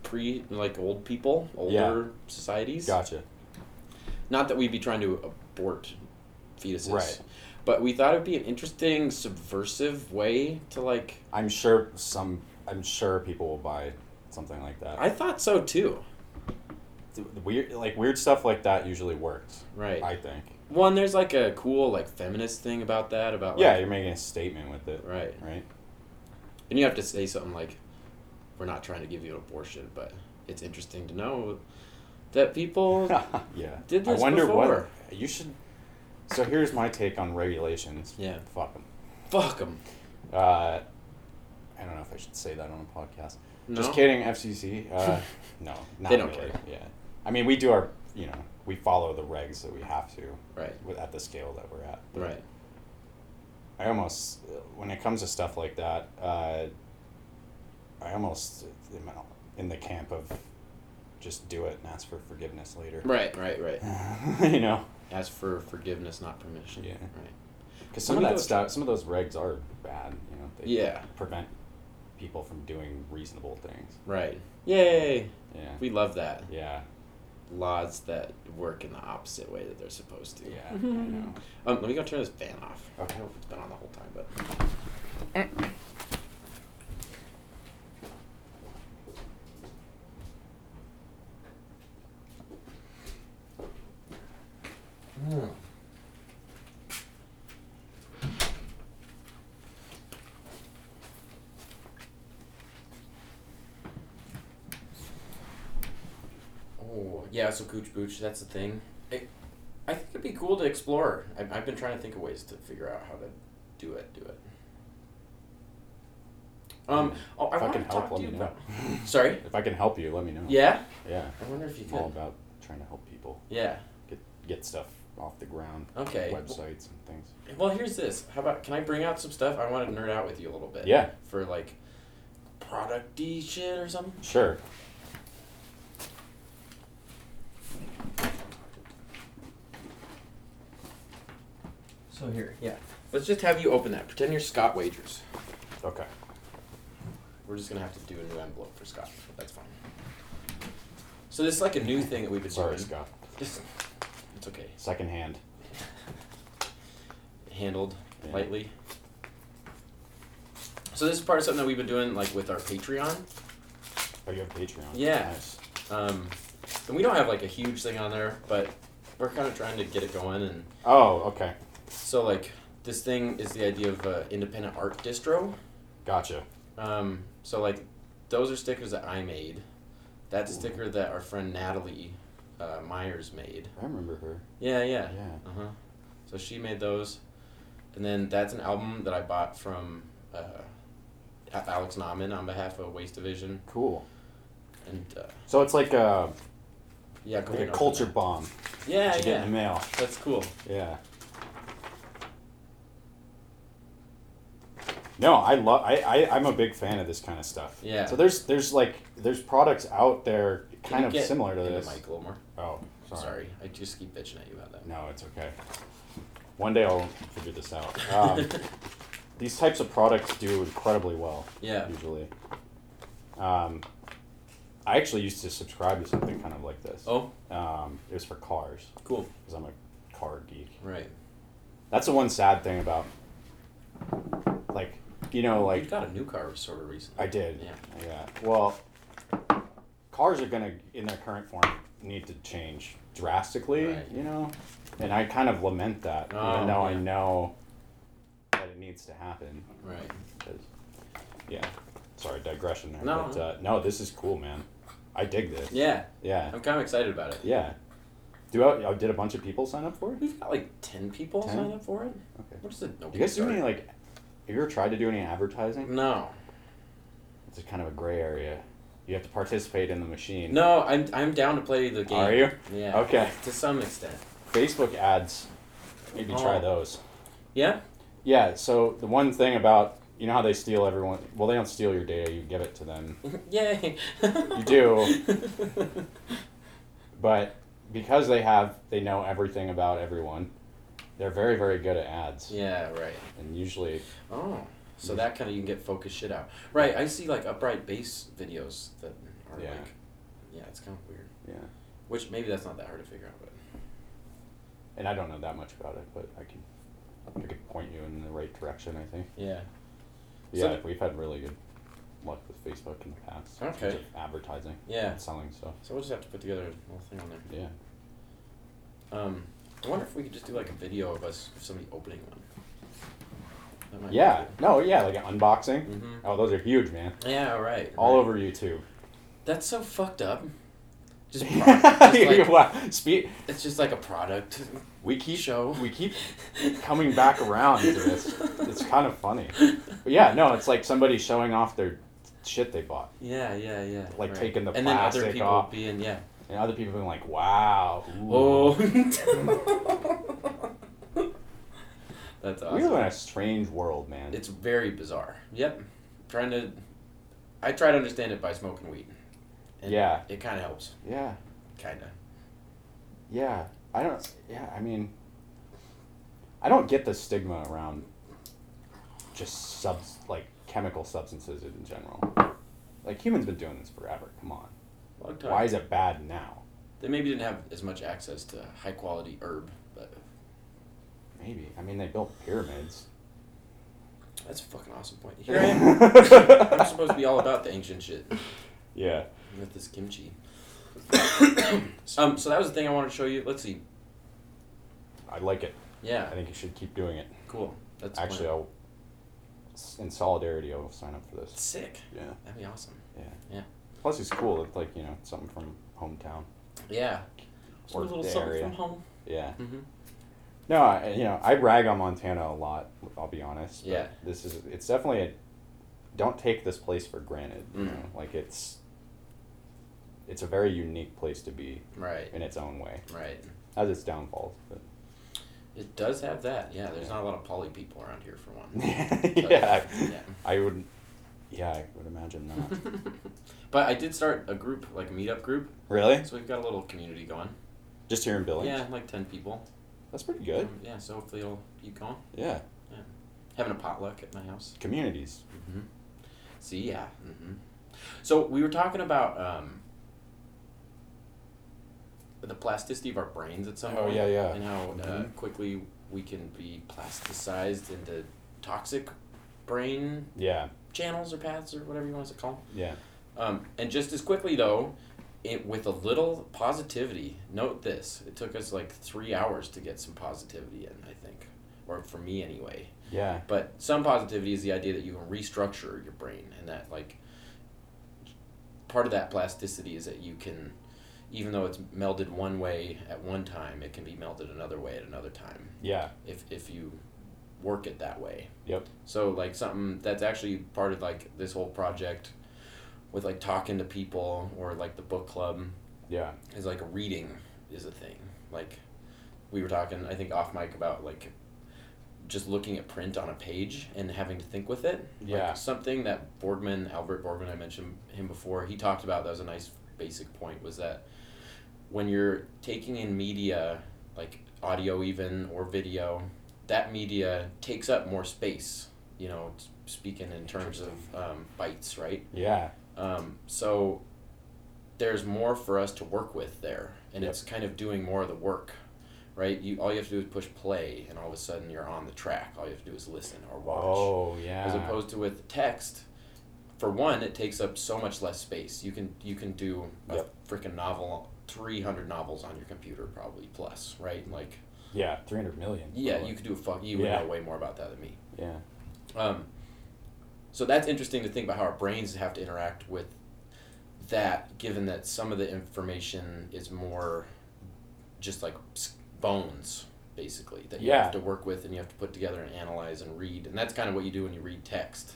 pre like old people, older Yeah. societies. Gotcha. Not that we'd be trying to abort fetuses, Right. But we thought it'd be an interesting, subversive way to like. I'm sure some. I'm sure people will buy something like that. I thought so too. Weird, like weird stuff like that usually works. Right. I think. One, there's like a cool like feminist thing about that about like, Yeah, you're making a statement with it, right, right? And you have to say something like, "We're not trying to give you an abortion, but it's interesting to know that people." yeah. Did I wonder before. what you should. So here's my take on regulations. Yeah. Fuck them. Fuck them. Uh, I don't know if I should say that on a podcast. No? Just kidding, FCC. Uh, no, not They don't really. care. Yeah, I mean, we do our, you know, we follow the regs that we have to Right. at the scale that we're at. But Right. I almost, when it comes to stuff like that, uh, I almost am in the camp of just do it and ask for forgiveness later. Right. Right. Right. you know, Ask for forgiveness, not permission. Yeah. Right. because some of that stuff, some of those regs are bad. You know, they Yeah. prevent people from doing reasonable things. Right. Yay! Yeah. We love that. yeah. Laws that work in the opposite way that they're supposed to. Yeah. I know. Um, let me go turn this fan off. Okay. I hope it's been on the whole time, but. Oh yeah, so Cooch Booch, that's the thing. I, I think it'd be cool to explore. I've, I've been trying to think of ways to figure out how to do it. Do it. Um. Oh, I If I can help, let me know. about. Sorry. If I can help you, let me know. Yeah. Yeah. I wonder if you I'm all about trying to help people Yeah. get get stuff off the ground, Okay. websites and things. Well, here's this. How about can I bring out some stuff? I want to nerd out with you a little bit. Yeah. For like, producty shit or something. Sure. So here, yeah. Let's just have you open that. Pretend you're Scott Wagers. Okay. We're just gonna have to do a new envelope for Scott. That's fine. So this is like a new thing that we've been Sorry, doing. Scott. This, it's okay. Second hand. Handled Yeah. lightly. So this is part of something that we've been doing, like with our Patreon. Oh, you have Patreon. Yeah. Nice. Um, and we don't have like a huge thing on there, but we're kind of trying to get it going. And Oh, okay. So like this thing is the idea of uh, independent art distro. Gotcha. Um, so like those are stickers that I made. That a sticker that our friend Natalie uh, Myers made. I remember her. Yeah, yeah. Yeah. Uh huh. So she made those, and then that's an album that I bought from uh, Alex Nauman on behalf of Waste Division, Cool. and uh, So it's like a yeah, like a culture bomb Yeah, you get in yeah. the mail. That's cool. Yeah. No, I love. I, I I'm a big fan of this kind of stuff. Yeah. So there's there's like there's products out there kind of similar to this. Mic a little more. Oh, Sorry. sorry. I just keep bitching at you about that. No, it's okay. One day I'll figure this out. Um, these types of products do incredibly well. Yeah. Usually. Um, I actually used to subscribe to something kind of like this. Oh, Um, it was for cars cool. because I'm a car geek. Right. That's the one sad thing about, like, you know, like you got a new car sort of recently. I did. Yeah. Yeah. Well, cars are gonna, in their current form, need to change drastically. Right. You know, and I kind of lament that, Oh, even though I know that it needs to happen. Right. yeah. sorry, digression there. No. But, uh, no, this is cool, man. I dig this. Yeah, Yeah. I'm kind of excited about it. Yeah. Do I, oh, did a bunch of people sign up for it? We've got like ten people 10? sign up for it. Okay. What is it? No Do you guys do any like? Have you ever tried to do any advertising? No, It's a kind of a gray area. You have to participate in the machine. no. I'm I'm down to play the game. Are you? Yeah. Okay. To some extent. Facebook ads. Maybe oh. try Oh. those. Yeah. Yeah. So the one thing about you know how they steal everyone. Well, they don't steal your data. You give it to them. Yay. You do. But because they have, they know everything about everyone. They're very, very good at ads. yeah. Right. And usually, Oh. So that kind of you can get focused shit out. Right. I see like upright bass videos that are Yeah. like. Yeah, it's kind of weird. yeah. Which maybe that's not that hard to figure out, but. And I don't know that much about it, but I can, I could point you in the right direction. I think. Yeah. Yeah, So we've had really good luck with Facebook in the past. in terms Okay. of advertising. Yeah. Selling stuff. So we'll just have to put together a little thing on there. Yeah. Um, I wonder if we could just do like a video of us somebody opening one. That might be Yeah. No. Yeah. Like an unboxing. Mhm. Oh, those are huge, man. Yeah. Right. All right. over YouTube. That's so fucked up. Just, pro- just like, wow. Spe- it's just like a product we keep show. we keep coming back around to this. It's kind of funny. But yeah, no, it's like somebody showing off their shit they bought, Yeah, yeah, yeah. Like taking the and then other people off. being yeah. And other people being like, "Wow, ooh. Oh. That's awesome. we live in a strange world, man." It's very bizarre. Yep. Trying to, I try to understand it by smoking weed. And Yeah. It kind of helps. yeah, Kind of. yeah. I don't. Yeah, I mean, I don't get the stigma around just subs like chemical substances in general. Like humans been doing this forever. Come on, Long time. why is it bad now? They maybe didn't have as much access to high quality herb, but Maybe. I mean, they built pyramids. that's a fucking awesome point. Here I am. I'm supposed to be all about the ancient shit Yeah. with this kimchi. um, so that was the thing I wanted to show you. Let's see. I like it. Yeah, I think you should keep doing it. cool. That's Actually. I'll, in solidarity, I'll sign up for this. sick. Yeah. That'd be awesome. Yeah. Yeah. Plus, he's cool. It's like, you know, something from hometown. Yeah. Just a little something area. from home. Yeah. Mm-hmm. No, I, you know, I brag on Montana a lot, I'll be honest. but Yeah. This is, it's definitely a, don't take this place for granted. You Mm. know? Like, it's, it's a very unique place to be Right. in its own way. Right. Has its downfalls, but. It does have that. Yeah. There's Yeah. not a lot of poly people around here for one. yeah. Yeah. I would, yeah, I would imagine not. but I did start a group, like a meetup group. really? So we've got a little community going. Just here in Billings? Yeah, like ten people. That's pretty good. Um, yeah, so hopefully it'll keep going. Yeah. Yeah. Having a potluck at my house. Communities. Mm-hmm. See, yeah. Mm-hmm. So we were talking about um, the plasticity of our brains at some Oh, point. yeah, yeah. And how uh, Mhm. quickly we can be plasticized into toxic brain Yeah. channels or paths or whatever you want to call them. Yeah. Um, and just as quickly though, it with a little positivity. Note this: it took us like three hours to get some positivity in. I think, or for me anyway. Yeah. But some positivity is the idea that you can restructure your brain, and that like part of that plasticity is that you can, even though it's melded one way at one time, it can be melded another way at another time Yeah. if if you work it that way. Yep. So like something that's actually part of like this whole project with like talking to people or like the book club Yeah. is like reading is a thing. Like we were talking I think off mic about like just looking at print on a page and having to think with it. Yeah. Like something that Borgmann, Albert Borgmann, I mentioned him before, he talked about that was a nice basic point was that when you're taking in media like audio even or video, that media takes up more space, you know, speaking in terms of um, bytes, right? Yeah. Um, so there's more for us to work with there, and Yep. it's kind of doing more of the work, right? You all you have to do is push play, and all of a sudden you're on the track. All you have to do is listen or watch. Oh yeah. As opposed to with text, for one, it takes up so much less space. You can you can do a Yep. freaking novel, three hundred novels on your computer probably plus, right? Like yeah, three hundred million. yeah, probably. you could do a fuck. You would Yeah. know way more about that than me. Yeah. Um, so that's interesting to think about how our brains have to interact with that, given that some of the information is more just like bones, basically, that you Yeah. have to work with and you have to put together and analyze and read. And that's kind of what you do when you read text.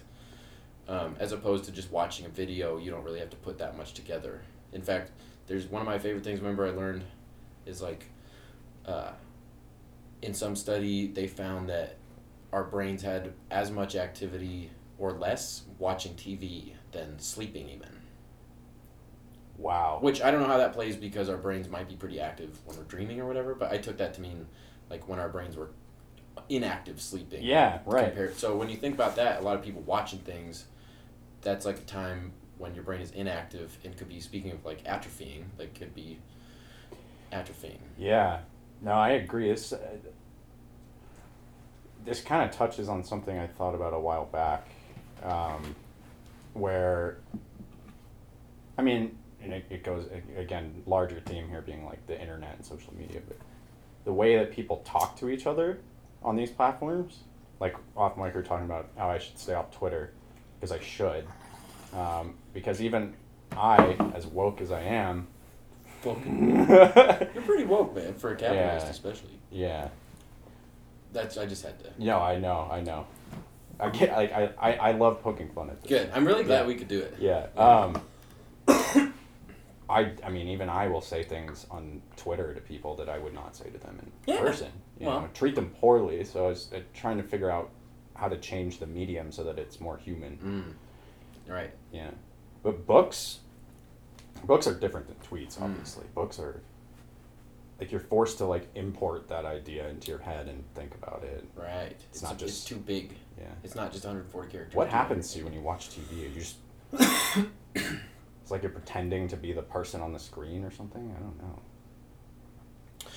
Um, as opposed to just watching a video, you don't really have to put that much together. In fact, there's one of my favorite things, remember, I learned is like uh, in some study, they found that our brains had as much activity or less watching TV than sleeping, even. Wow. Which I don't know how that plays because our brains might be pretty active when we're dreaming or whatever, but I took that to mean like when our brains were inactive sleeping. Yeah, right. Compared, so when you think about that, a lot of people watching things, that's like a time when your brain is inactive and could be speaking of like atrophying, like could be atrophying. Yeah. No, I agree. This uh, this kind of touches on something I thought about a while back, um, where I mean, and it, it goes again larger theme here being like the internet and social media, but the way that people talk to each other on these platforms, like off mic, are talking about how I should stay off Twitter because I should, um, because even I, as woke as I am, You're pretty woke, man, for a capitalist Yeah. especially. yeah. That's I just had to. No, I know, I know. I get, like, I, I, I love poking fun at this. Good. I'm really glad Yeah. we could do it. Yeah. Um, I, I mean, even I will say things on Twitter to people that I would not say to them in Yeah. person. You Well. know, treat them poorly. So I was uh, trying to figure out how to change the medium so that it's more human. Mm. Right. Yeah. But books, books are different than tweets. Mm. Obviously, books are like you're forced to like import that idea into your head and think about it. Right. It's not it's just- too big. Yeah. It's not just 140 characters. What happens to you when you watch TV? You just it's like you're pretending to be the person on the screen or something. I don't know.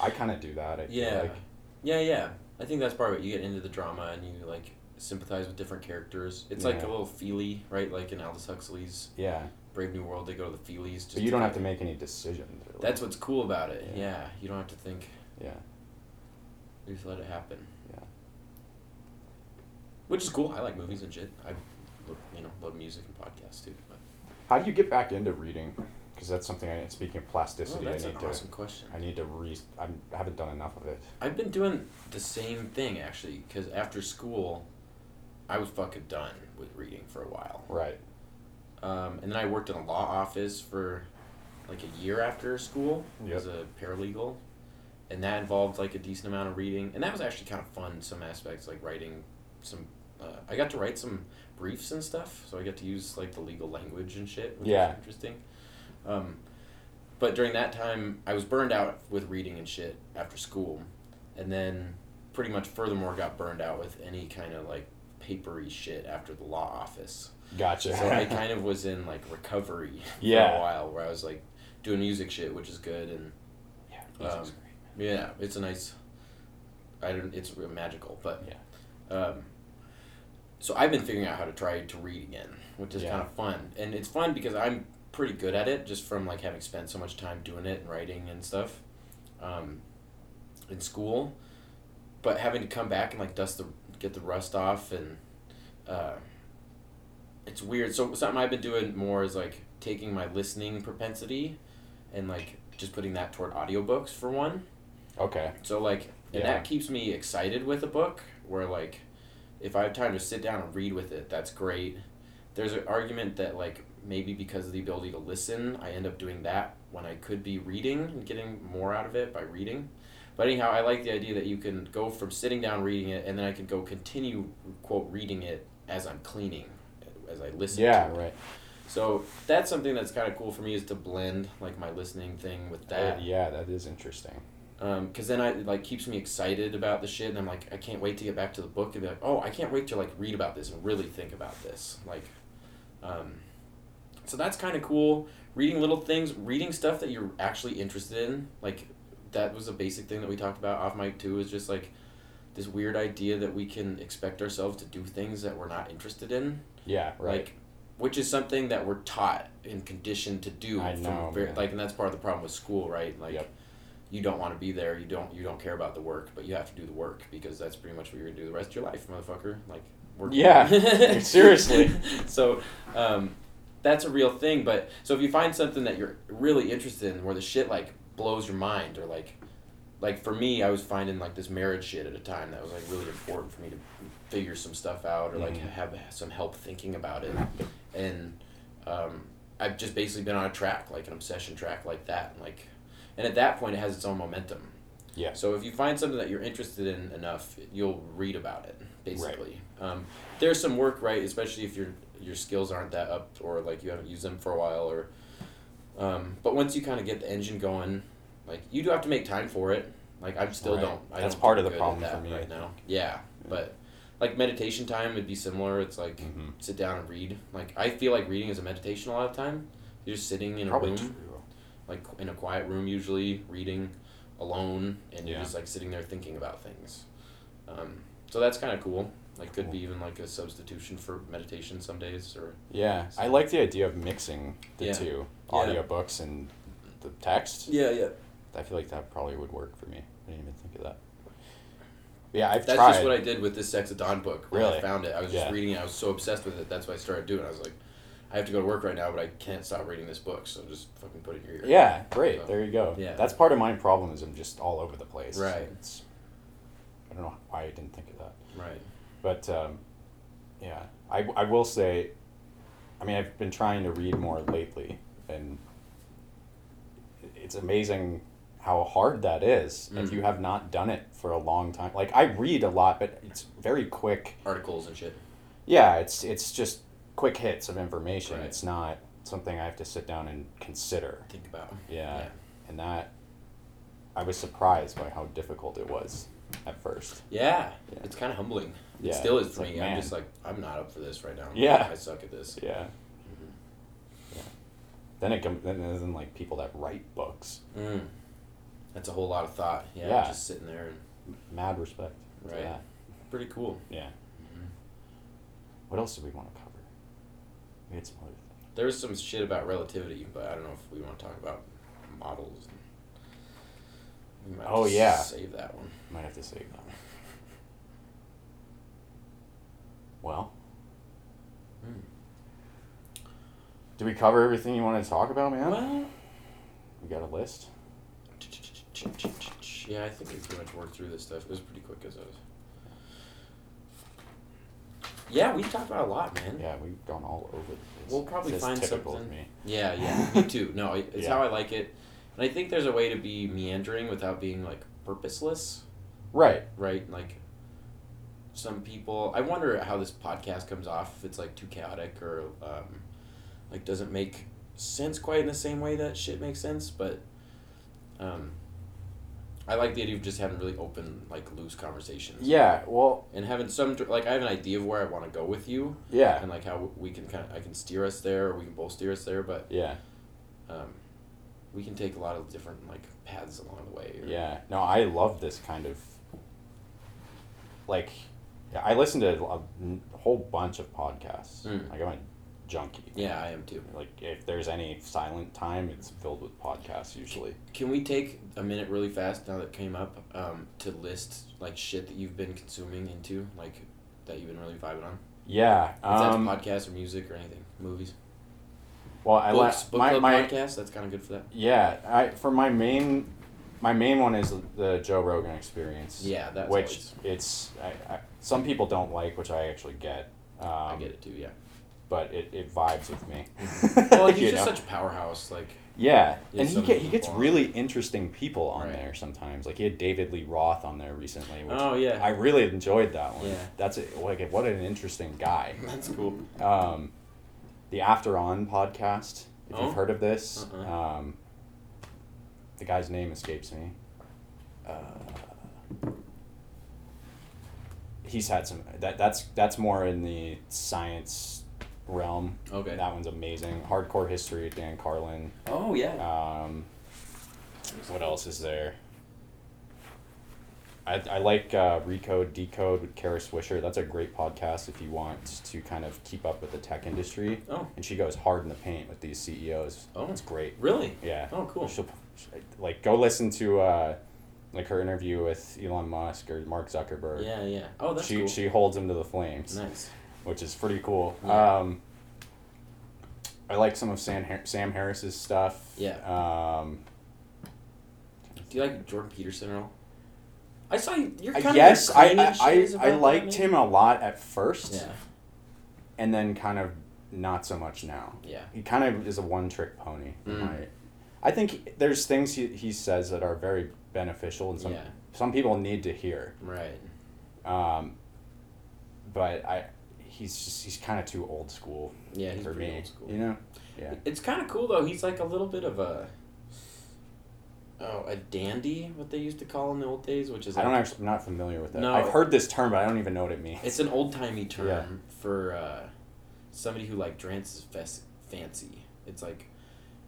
I kind of do that. I Yeah. like Yeah, yeah. I think that's part of it. You get into the drama and you like sympathize with different characters. It's like a little feely, right? Like in Aldous Huxley's yeah, Brave New World, they go to the feelies. Just but you don't have to make any decisions. Really. That's what's cool about it. Yeah. Yeah. You don't have to think. yeah, You just let it happen. yeah. Which is cool. I like movies and shit. I, you know, love music and podcasts too. But How do you get back into reading? Because that's something. I speaking of oh, plasticity, that's I an need to. awesome question. I need to re. I'm, I haven't done enough of it. I've been doing the same thing actually, because after school, I was fucking done with reading for a while. Right. Um, and then I worked in a law office for like a year after school Yep. as a paralegal, and that involved like a decent amount of reading, and that was actually kind of fun. in Some aspects like writing some. Uh, I got to write some briefs and stuff, so I got to use like the legal language and shit. Which Yeah. Was interesting. Um, but during that time, I was burned out with reading and shit after school, and then pretty much furthermore got burned out with any kind of like papery shit after the law office. Gotcha. So I kind of was in like recovery for Yeah. a while where I was like doing music shit, which is good and yeah. um, great. yeah, it's a nice. I don't. It's magical, but Yeah. Um, so I've been figuring out how to try to read again, which is Yeah. kind of fun, and it's fun because I'm pretty good at it just from like having spent so much time doing it and writing and stuff, um, in school, but having to come back and like dust the get the rust off and, uh, it's weird. So something I've been doing more is like taking my listening propensity, and like just putting that toward audiobooks for one. Okay. So like, and Yeah. that keeps me excited with a book. Where like, if I have time to sit down and read with it, that's great. There's an argument that like maybe because of the ability to listen, I end up doing that when I could be reading and getting more out of it by reading. But anyhow, I like the idea that you can go from sitting down reading it, and then I can go continue quote reading it as I'm cleaning, as I listen. Yeah. to it. Right. So that's something that's kind of cool for me is to blend like my listening thing with that Uh, yeah, that is interesting. um, cause then I it, like keeps me excited about the shit, and I'm like, I can't wait to get back to the book and be like, oh, I can't wait to like read about this and really think about this, like, um, so that's kind of cool. Reading little things, reading stuff that you're actually interested in, like, that was a basic thing that we talked about off mic too. Is just like this weird idea that we can expect ourselves to do things that we're not interested in, Yeah. Right. like, which is something that we're taught and conditioned to do. I from know, very, like, and that's part of the problem with school, right? Like Yep. you don't want to be there. You don't you don't care about the work, but you have to do the work because that's pretty much what you're gonna do the rest of your life, motherfucker. Like work. Yeah, seriously. so, um, that's a real thing. But so if you find something that you're really interested in, where the shit like blows your mind, or like, like for me, I was finding like this marriage shit at a time that was like really important for me to figure some stuff out, or like Mhm. have some help thinking about it, and um, I've just basically been on a track, like an obsession track, like that, and like, and at that point, it has its own momentum. Yeah. So if you find something that you're interested in enough, you'll read about it. Basically, um, there's some work, right? Especially if your your skills aren't that up, or like you haven't used them for a while, or. Um, but once you kind of get the engine going, like you do have to make time for it. Like I still Right. don't. I That's don't part of the problem for me, right now. Yeah, but like meditation time would be similar. It's like Mhm. sit down and read. Like I feel like reading is a meditation a lot of time. You're just sitting in a room true. like in a quiet room usually reading alone and you're just like sitting there thinking about things um, so that's kind of cool like could Cool. be even like a substitution for meditation some days or Yeah, I like the idea of mixing the Yeah. two, Yeah. audiobooks and the text. yeah yeah I feel like that probably would work for me. I didn't even think of that. Yeah, I've that's tried. just what i did with this Sex at Dawn book when i Really? found it i was just Yeah. reading it i was so obsessed with it that's why i started doing it i was like i have to go to work right now but i can't stop reading this book so just fucking put it in your ear Yeah, great. So, there you go. yeah. That's part of my problem is I'm just all over the place. Right. It's, I don't know why I didn't think of that. right But um, yeah, I, I will say, I mean, I've been trying to read more lately, and it's amazing how hard that is if Mm. you have not done it for a long time. Like I read a lot, but it's very quick. articles and shit Yeah, it's it's just quick hits of information. Right. It's not something I have to sit down and consider. think about Yeah. Yeah. And that I was surprised by how difficult it was at first. yeah, Yeah. it's kind of humbling Yeah. it still is for like, me man. i'm just like i'm not up for this right now Yeah. i suck at this Yeah. Yeah. Then it comes then there's like people that write books. Mm. That's a whole lot of thought. Yeah, Yeah. just sitting there and Mad respect. Right. that. pretty cool. Yeah. Mm-hmm. What else do we want to cover? We had some other things. There's some shit about relativity, but I don't know if we want to talk about models. Oh, yeah. save that one. Might have to save that one. Well, Hmm. do we cover everything you want to talk about, man? Well, We got a list. Yeah, I think we pretty much worked through this stuff. It was pretty quick as I was. Yeah, we've talked about a lot, man. Yeah, we've gone all over the place. We'll probably This find typical something. Of me. Yeah, yeah, me too. No, it's Yeah. how I like it, and I think there's a way to be meandering without being like purposeless. Right. right? Like some people, I wonder how this podcast comes off. If it's like too chaotic or um, like doesn't make sense quite in the same way that shit makes sense. But um, I like the idea of just having really open, like loose conversations. Yeah. Well. And having some like I have an idea of where I want to go with you, Yeah. and like how we can kind of I can steer us there, or we can both steer us there. But Yeah. um, we can take a lot of different like paths along the way. or- Yeah. No, I love this kind of. Like, I listen to a whole bunch of podcasts. Mm. Like I'm a junkie. Yeah, I am too. Like if there's any silent time, it's filled with podcasts usually. Can we take a minute really fast now that came up um, to list like shit that you've been consuming into like that you've been really vibing on? Yeah. Um, that's podcasts or music or anything, movies, well, I books, like book my club my podcast. That's kind of good for that. yeah. I for my main, my main one is the Joe Rogan Experience. Yeah, that's which always- it's I, I, some people don't like, which I actually get. Um, I get it too. Yeah. But it, it vibes with me. Well, he's just know? such a powerhouse. Like, Yeah, Yeah, and he get, he gets people. really interesting people on Right. there sometimes. Like he had David Lee Roth on there recently, which oh yeah, I really enjoyed that one. Yeah. That's it. Like what an interesting guy. that's cool. Um, the After On podcast. If Oh? you've heard of this, Uh-uh. um, the guy's name escapes me. Uh, he's had some that that's that's more in the science realm. Okay. That one's amazing. Hardcore history, Dan Carlin. Oh yeah. Um, what else is there? I, I like uh, Recode Decode with Kara Swisher. That's a great podcast if you want to kind of keep up with the tech industry. Oh. And she goes hard in the paint with these CEOs. Oh. It's great. Really? Yeah. Oh, cool. She'll, like, go listen to uh, like her interview with Elon Musk or Mark Zuckerberg. Yeah, yeah. Oh, that's she cool. she holds him to the flames, nice. Which is pretty cool. Yeah. Um, I like some of Sam Har- Sam Harris's stuff. Yeah. Um, Do you like Jordan Peterson at all? I saw you. You're I- kind yes, of I I, I, I liked him a lot at first, Yeah, and then kind of not so much now. yeah, He kind of is a one trick pony. Mm. my- I think there's things he, he says that are very beneficial and some yeah. some people need to hear. Right. Um, but I he's just he's kind of too old school Yeah, he's for pretty me. old school. You know? Yeah. It's kind of cool though. He's like a little bit of a oh a dandy, what they used to call in the old days, which is I like, don't actually I'm not familiar with that. No. I've heard this term, but I don't even know what it means. It's an old timey term Yeah. for uh, somebody who like fes- fancy. It's like,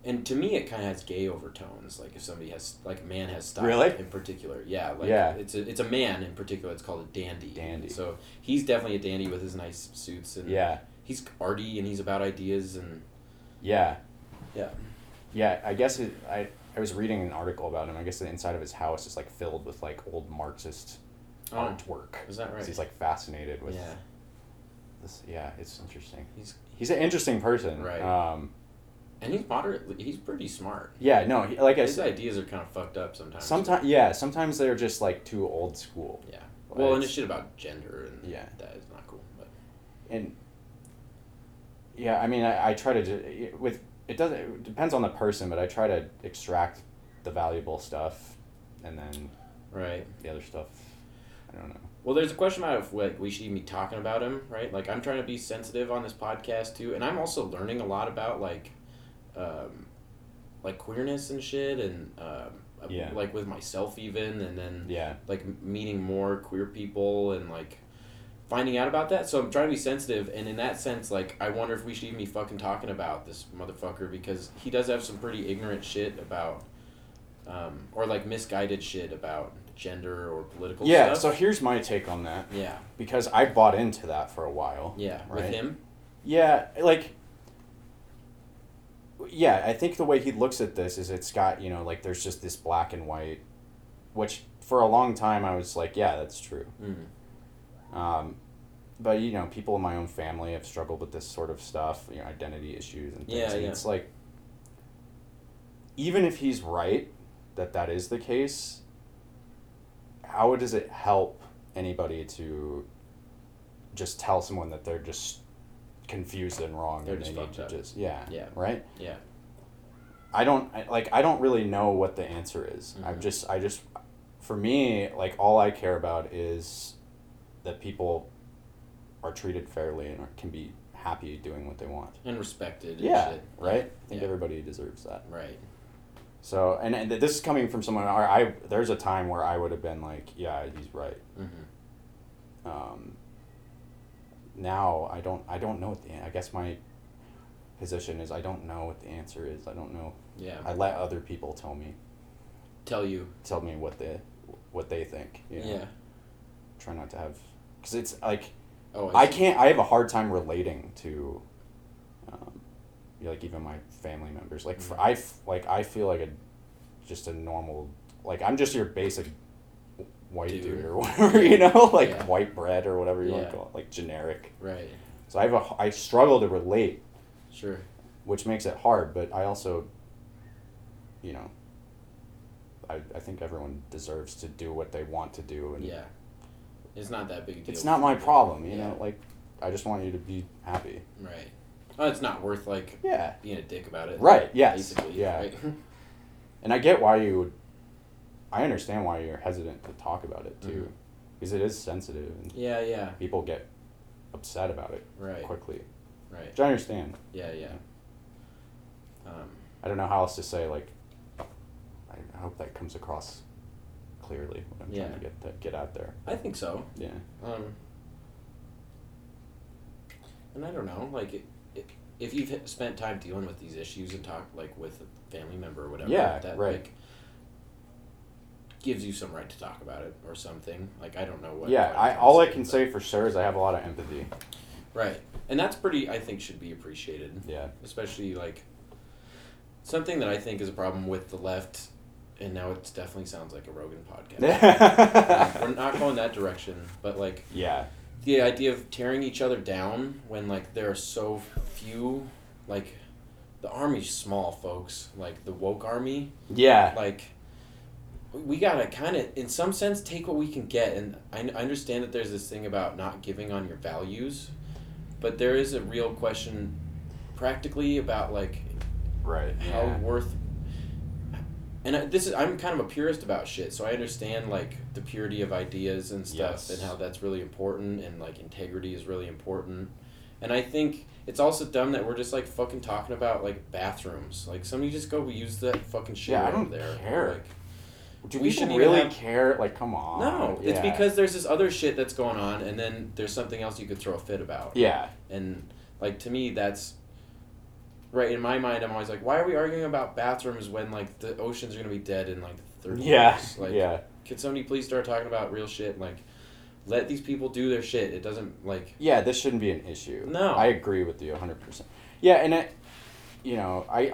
and to me, it kind of has gay overtones. Like if somebody has like a man has style Really? in particular, yeah, like Yeah. it's a it's a man in particular. It's called a dandy. Dandy. So he's definitely a dandy with his nice suits and yeah. he's arty and he's about ideas and Yeah. Yeah. Yeah, I guess it, I I was reading an article about him. I guess the inside of his house is like filled with like old Marxist Oh. artwork. is that right? He's like fascinated with yeah, this. Yeah, it's interesting. he's He's an interesting person. Right. Um, and he's moderately he's pretty smart. yeah, no, he, like I His said, ideas are kind of fucked up sometimes. sometimes yeah, sometimes they're just like too old school. Yeah. Well, and it's- shit about gender and Yeah. that is not cool. But and yeah, I mean, I, I try to with it doesn't it depends on the person, but I try to extract the valuable stuff, and then right. the other stuff, I don't know. Well, there's a question about if like we should even be talking about him, right? Like I'm trying to be sensitive on this podcast too, and I'm also learning a lot about like, um, like queerness and shit, and um, Yeah. like with myself even, and then Yeah, like meeting more queer people and like finding out about that. So I'm trying to be sensitive, and in that sense, like I wonder if we should even be fucking talking about this motherfucker because he does have some pretty ignorant shit about, um, or like misguided shit about gender or political yeah. stuff. So here's my take on that yeah, because I bought into that for a while. yeah, with him. Yeah, like yeah, I think the way he looks at this is it's got, you know, like there's just this black and white which for a long time I was like, yeah, that's true. Mm. Um but you know, people in my own family have struggled with this sort of stuff, you know, identity issues and things. Yeah, and yeah. it's like even if he's right that that is the case, how does it help anybody to just tell someone that they're just confused and wrong They're and just they need to up. just yeah Yeah. right Yeah. I don't I, like I don't really know what the answer is. I'm Mhm. just I just for me like all I care about is that people are treated fairly and are, can be happy doing what they want. And respected. and Yeah, shit. right? I think Yeah. everybody deserves that. Right. So and, and this is coming from someone I, I there's a time where I would have been like, yeah, he's right. Mm-hmm. Um, now I don't I don't know what the I guess my position is I don't know what the answer is. I don't know. Yeah. I let other people tell me Tell you. tell me what they what they think. You know? Yeah. Try not to have because it's like Oh, I see. can't. I have a hard time relating to, um, like even my family members. Like for, Mhm. I f- like I feel like a just a normal like I'm just your basic white dude, Dude. or whatever you know like Yeah. white bread or whatever you want to call it like generic. Right. So I have a I struggle to relate, Sure. which makes it hard. But I also, you know. I, I think everyone deserves to do what they want to do and Yeah. It's not that big a deal. it's not my problem you Yeah. know like i just want you to be happy Right. Oh, it's not worth like yeah being a dick about it. Right, yes, Basically. yeah. Right? and i get why you would i understand why you're hesitant to talk about it too Mhm. because it is sensitive and yeah. Yeah. people get upset about it Right. quickly Right. which i understand Yeah. Yeah. Um, i don't know how else to say like i, hope that comes across clearly what i'm Yeah. trying to get that get out there I think so. yeah Um, and I don't know, like, it, it, if you've spent time dealing with these issues and talk like with a family member or whatever, Yeah, that right. like gives you some right to talk about it or something. Like, I don't know what. yeah i all i can say for sure is i have a lot of empathy Right, and that's pretty. I think should be appreciated. yeah especially like something that I think is a problem with the left and now it definitely sounds like a Rogan podcast. Um, we're not going that direction, but like yeah. the idea of tearing each other down when like there are so few, like the army's small, folks. Like the woke army, Yeah. like we gotta kind of in some sense take what we can get and I, I understand that there's this thing about not giving on your values but there is a real question practically about like Right. how Yeah. worth and I, this is i'm kind of a purist about shit so i understand like the purity of ideas and stuff Yes. and how that's really important and like integrity is really important and i think it's also dumb that we're just like fucking talking about like bathrooms like somebody just go use that fucking shit Yeah, I don't there care. like Do we should really have- care? Like, come on. no it's because there's this other shit that's going on and then there's something else you could throw a fit about Yeah. and like to me that's right in my mind i'm always like why are we arguing about bathrooms when like the oceans are going to be dead in like 30 Yeah. years like yeah. can somebody please start talking about real shit like let these people do their shit it doesn't like Yeah. This shouldn't be an issue. No. I agree with you 100%. Yeah. And it, you know, I,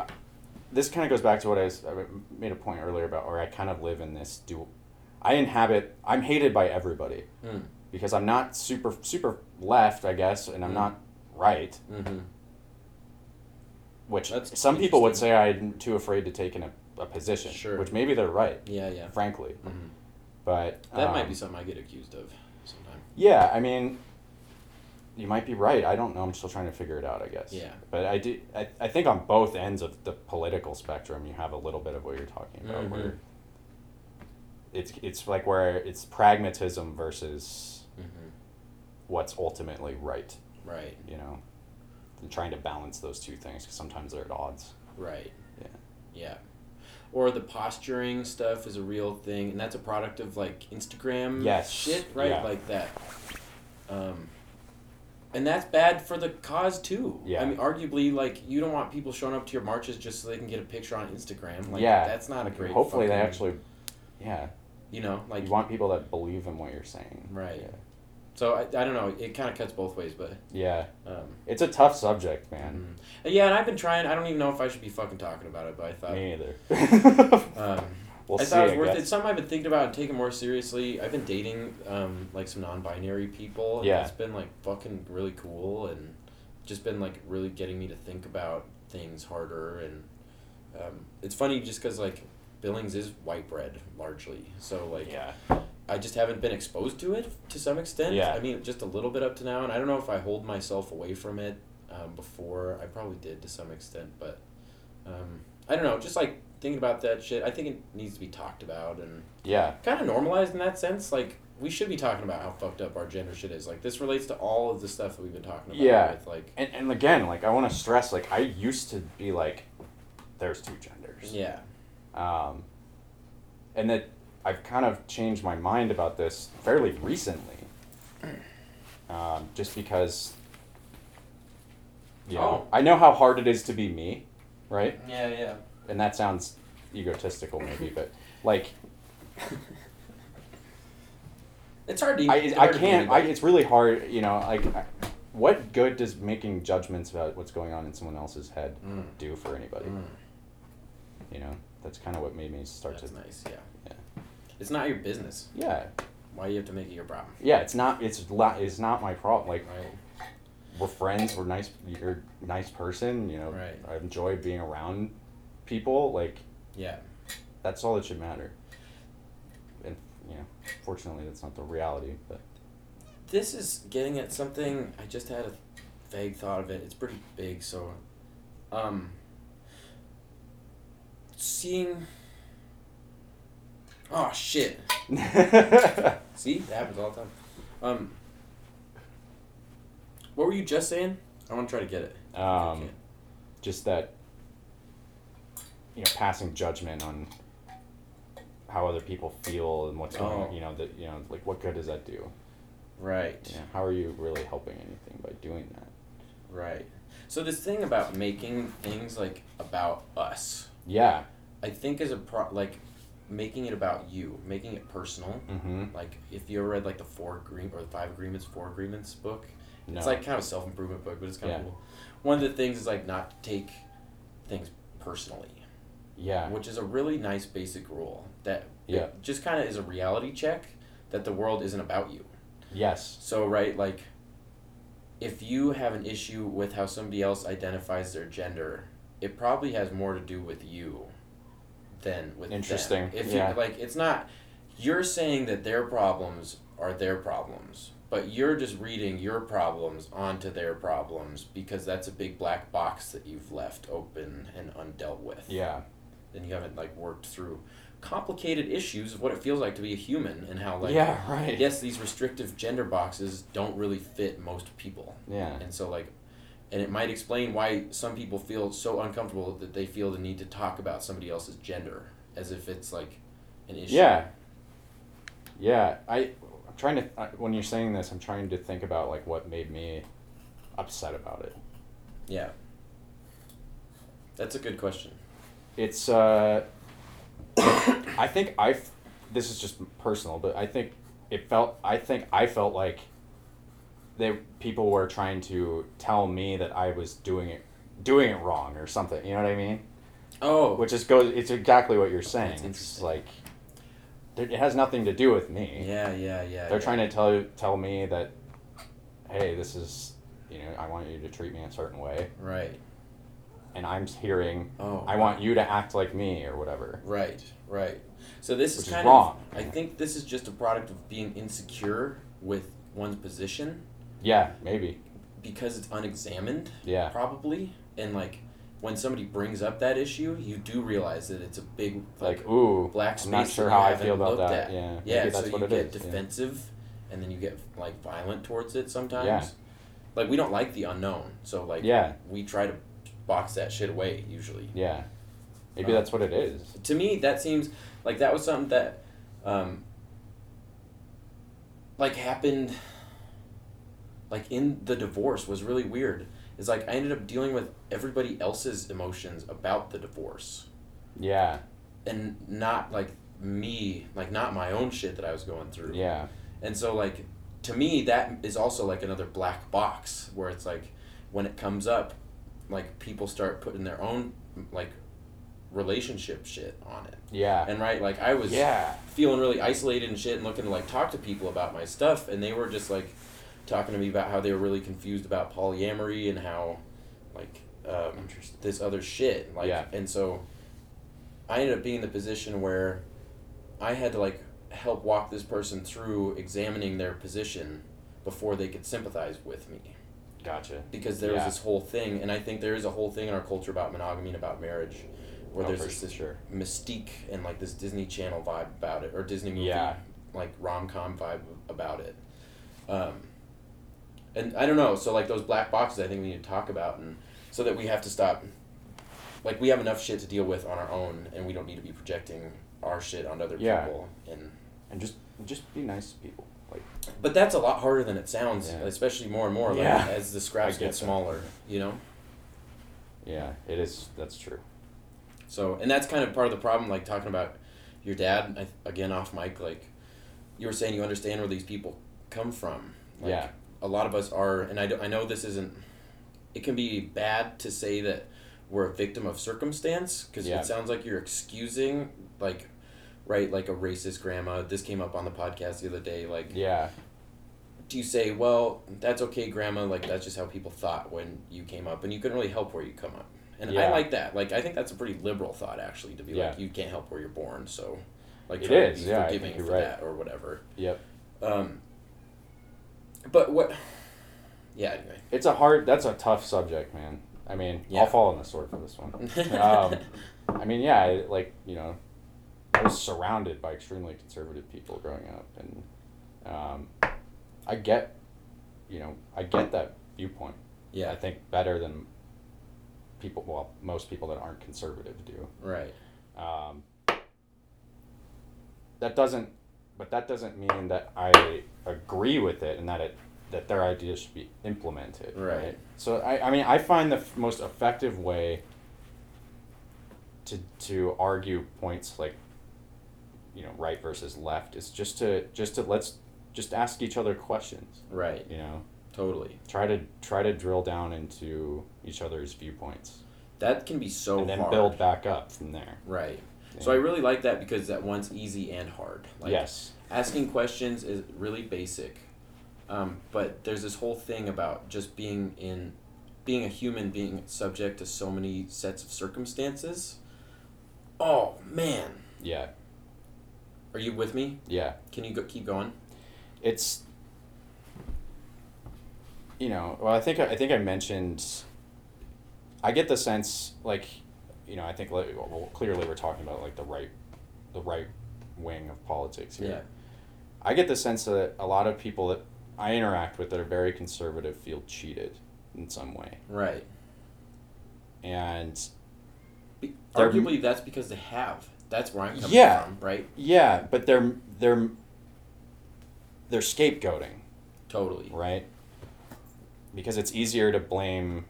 this kind of goes back to what I, was, I made a point earlier about, or I kind of live in this dual. I inhabit, I'm hated by everybody mm, because I'm not super, super left, I guess, and I'm Mm. not right, mm-hmm. which That's some people would say I'm too afraid to take in a, a position, Sure. which maybe they're right, yeah yeah frankly. hmm But that might um, be something i get accused of sometime Yeah, I mean, you might be right. I don't know. I'm still trying to figure it out. I guess. Yeah. But I do. I, I think on both ends of the political spectrum, you have a little bit of what you're talking about, Mhm. where it's it's like where it's pragmatism versus mm-hmm. what's ultimately right. right You know, and trying to balance those two things because sometimes they're at odds. right Yeah. yeah or the posturing stuff is a real thing and that's a product of like instagram Yes, shit right yeah. like that um and that's bad for the cause too Yeah. i mean arguably like you don't want people showing up to your marches just so they can get a picture on instagram like Yeah. that's not a great thing. Hopefully, they actually. Yeah. you know like you want people that believe in what you're saying. Right. Yeah. so i, I don't know it kind of cuts both ways but Yeah. um It's a tough subject, man. mhm. yeah and i've been trying i don't even know if i should be fucking talking about it but i thought Me either. um we'll I see. thought it was worth guess. it. It's something I've been thinking about and taking more seriously. I've been dating um, like some non-binary people. And Yeah. It's been like fucking really cool and just been like really getting me to think about things harder and um, it's funny just because like Billings is white bread largely. So like Yeah. I just haven't been exposed to it to some extent. Yeah. I mean just a little bit up to now and I don't know if I hold myself away from it um, before. I probably did to some extent, but um, I don't know. Just like thinking about that shit, I think it needs to be talked about and Yeah. kind of normalized in that sense. Like we should be talking about how fucked up our gender shit is. Like this relates to all of the stuff that we've been talking about. Yeah. With like And, and again, like I want to stress, like I used to be like, there's two genders. yeah. Um, and that I've kind of changed my mind about this fairly recently. Um, just because, you know, Oh. I know how hard it is to be me, right? Yeah. Yeah. And that sounds egotistical, maybe, but like It's hard to. I, it's I hard to can't. I, it's really hard. You know, like, what good does making judgments about what's going on in someone else's head Mm. do for anybody? Mm, You know, that's kind of what made me start to that's to. nice. Yeah. Yeah. It's not your business. Yeah, Why do you have to make it your problem? yeah. It's not. It's la- It's not my problem. Like, Right. we're friends. We're nice. You're a nice person. You know, Right. I enjoy being around people. Like, Yeah. that's all that should matter. And you know, fortunately, that's not the reality. But This is getting at something. I just had a vague thought of it. It's pretty big, so um seeing Oh shit. See? That happens all the time. Um What were you just saying? I want to try to get it. um, just that you know passing judgment on how other people feel and what's going on Oh. you know that you know like what good does that do Right. you know, how are you really helping anything by doing that Right. So this thing about making things like about us, yeah I think is a pro like making it about you, making it personal. mm-hmm Like if you ever read like the four agree or the five agreements, four agreements book, no. it's like kind of a self improvement book, but it's kind Yeah. of cool. One of the things is like not take things personally. Yeah. which is a really nice basic rule that Yeah. just kind of is a reality check that the world isn't about you. Yes. So right, like if you have an issue with how somebody else identifies their gender, it probably has more to do with you than with them. Interesting, If yeah. you like, it's not. You're saying that their problems are their problems, but you're just reading your problems onto their problems because that's a big black box that you've left open and undealt with. Yeah. And you haven't like worked through complicated issues of what it feels like to be a human and how like yeah. Right. yes, these restrictive gender boxes don't really fit most people. Yeah. And so, like, and it might explain why some people feel so uncomfortable that they feel the need to talk about somebody else's gender as if it's like an issue. Yeah. Yeah. I. I'm trying to. I- When you're saying this, I'm trying to think about like what made me upset about it. Yeah. That's a good question. It's. uh I think I. This is just personal, but I think it felt. I think I felt like. They people were trying to tell me that I was doing it, doing it wrong or something. You know what I mean? Oh, Which is goes. It's exactly what you're saying. It's like. It has nothing to do with me. yeah, yeah, yeah. They're yeah. trying to tell tell me that, hey, this is, you know, I want you to treat me a certain way, Right. And I'm hearing, Oh. I want you to act like me or whatever. Right, right. So this Which is is kind wrong. of. I think this is just a product of being insecure with one's position Yeah, maybe. because it's unexamined. Yeah, probably and like when somebody brings up that issue you do realize that it's a big like, like ooh, black space I'm not sure how I feel about that. at. Yeah, yeah maybe so you it get is. yeah. defensive and then you get like violent towards it sometimes Yeah. like we don't like the unknown so like Yeah, we try to box that shit away usually. Yeah. Maybe Um, that's what it is. to me that seems like that was something that um like happened like in the divorce was really weird. Is like i ended up dealing with everybody else's emotions about the divorce. Yeah, and not like me like not my own shit that i was going through. Yeah, and so like to me that is also like another black box where it's like when it comes up like people start putting their own like relationship shit on it. Yeah, and right like i was yeah, feeling really isolated and shit and looking to like talk to people about my stuff and they were just like talking to me about how they were really confused about polyamory and how like um, this other shit like Yeah. and so i ended up being in the position where i had to like help walk this person through examining their position before they could sympathize with me Gotcha. because there was this whole thing and i think there is a whole thing in our culture about monogamy and about marriage where Oh, there's this, this sure. mystique and like this Disney Channel vibe about it, or Disney movie Yeah. like rom com vibe about it. Um, and I don't know. So like those black boxes, I think we need to talk about, and so that we have to stop. Like we have enough shit to deal with on our own, and we don't need to be projecting our shit onto other Yeah. people. And And just just be nice to people. But that's a lot harder than it sounds, Yeah. especially more and more like, Yeah. as the scraps get get smaller. You know. yeah, it is. That's true. So, and that's kind of part of the problem, like talking about your dad, I, again, off mic, like you were saying, you understand where these people come from. Like, Yeah. A lot of us are, and I, do, I know this isn't, it can be bad to say that we're a victim of circumstance, because Yeah. it sounds like you're excusing, like, right, like a racist grandma. This came up on the podcast the other day. Like, Yeah, do you say, well, that's okay, grandma, like, that's just how people thought when you came up, and you couldn't really help where you come up. And I like that. Like, I think that's a pretty liberal thought, actually, to be Yeah. like, you can't help where you're born, so, like, It is, yeah, forgiving for right. that or whatever. yep. Um, but what? Yeah. Anyway. It's a hard. That's a tough subject, man. I mean, Yeah. I'll fall on the sword for this one. um, I mean, yeah, like you know, I was surrounded by extremely conservative people growing up, and um, I get, you know, I get that viewpoint. Yeah, I think better than people. Well, most people that aren't conservative do. Right. Um, that doesn't, but that doesn't mean that I agree with it and that it that their ideas should be implemented. Right. So I, I mean, I find the f- most effective way to to argue points like, you know, right versus left is just to just to let's just ask each other questions. Right. You know, Totally. try to try to drill down into each other's viewpoints. that can be so and then hard. build back up from there. Right. So I really like that because that one's easy and hard. Like yes. asking questions is really basic, um, but there's this whole thing about just being in, being a human being subject to so many sets of circumstances. Oh man, Yeah. Are you with me? Yeah. Can you go, keep going? it's you know well i think i think i mentioned i get the sense like you know i think like, well, clearly we're talking about like the right the right wing of politics here Yeah. i get the sense that a lot of people that i interact with that are very conservative feel cheated in some way Right. and Be- arguably, that's because they have. That's where I'm coming Yeah. from. Right. yeah but they're they're they're scapegoating Totally. right? Because it's easier to blame,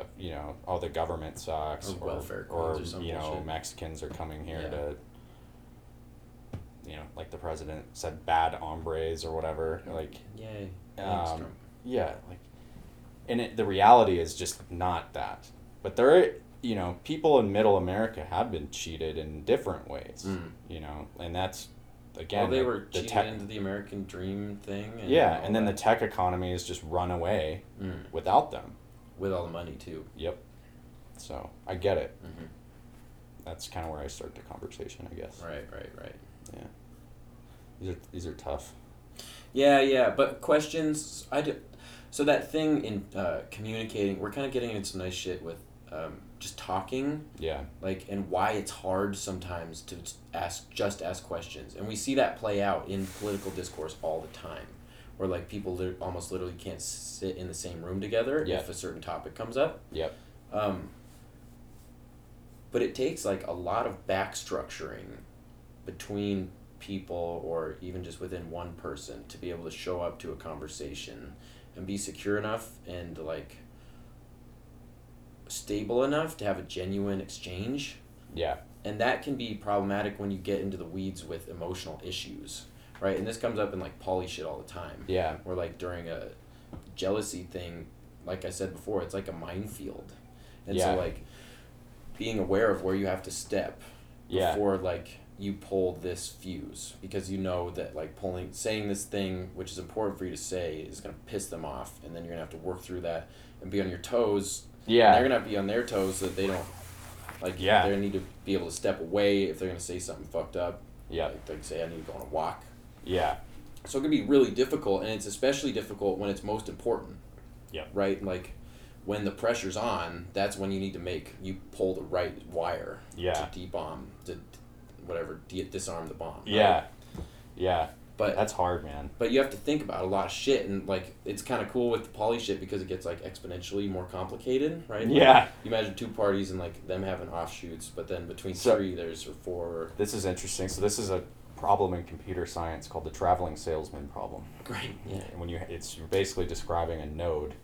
uh, you know, all the government sucks, Or welfare or, or you know bullshit. Mexicans are coming here Yeah. to, you know, like the president said, bad hombres or whatever. Like, Yay. Thanks, um, yeah, like, and it, the reality is just not that. But there, you know, people in Middle America have been cheated in different ways. Mm. You know, and that's again Well, they were the tech- into the American dream thing. And yeah, and then the tech economy has just run away Mm. without them. with all the money too. Yep. So I get it. hmm That's kind of where I start the conversation, I guess. Right, right, right. Yeah. These are these are tough. Yeah, yeah, but questions. I do. So that thing in uh, communicating, we're kind of getting into some nice shit with um, just talking, Yeah. like, and why it's hard sometimes to ask, just ask questions, and we see that play out in political discourse all the time, where like people lit- almost literally can't sit in the same room together Yeah. if a certain topic comes up. Yep. Um, but it takes like a lot of back structuring between people or even just within one person to be able to show up to a conversation and be secure enough and like stable enough to have a genuine exchange Yeah. and that can be problematic when you get into the weeds with emotional issues right and this comes up in like poly shit all the time Yeah. or like during a jealousy thing like i said before it's like a minefield and Yeah. so like being aware of where you have to step Yeah. before like you pull this fuse because you know that like pulling saying this thing which is important for you to say is going to piss them off and then you're going to have to work through that and be on your toes and they're going to have to be on their toes so that they don't like Yeah. they need to be able to step away if they're going to say something fucked up Yeah. like they say i need to go on a walk Yeah. so it can be really difficult, and it's especially difficult when it's most important. Yep. Right? Like when the pressure's on, that's when you need to make you pull the right wire Yeah. to de-bomb to whatever de- disarm the bomb. right? Yeah. Yeah. But That's hard, man. but you have to think about a lot of shit, and like it's kind of cool with the poly shit because it gets like exponentially more complicated, right? Like, Yeah. you imagine two parties and like them having offshoots, but then between So- three there's or four. This is interesting. So this is a problem in computer science called the traveling salesman problem. Great. Yeah. And when you it's you're basically describing a node.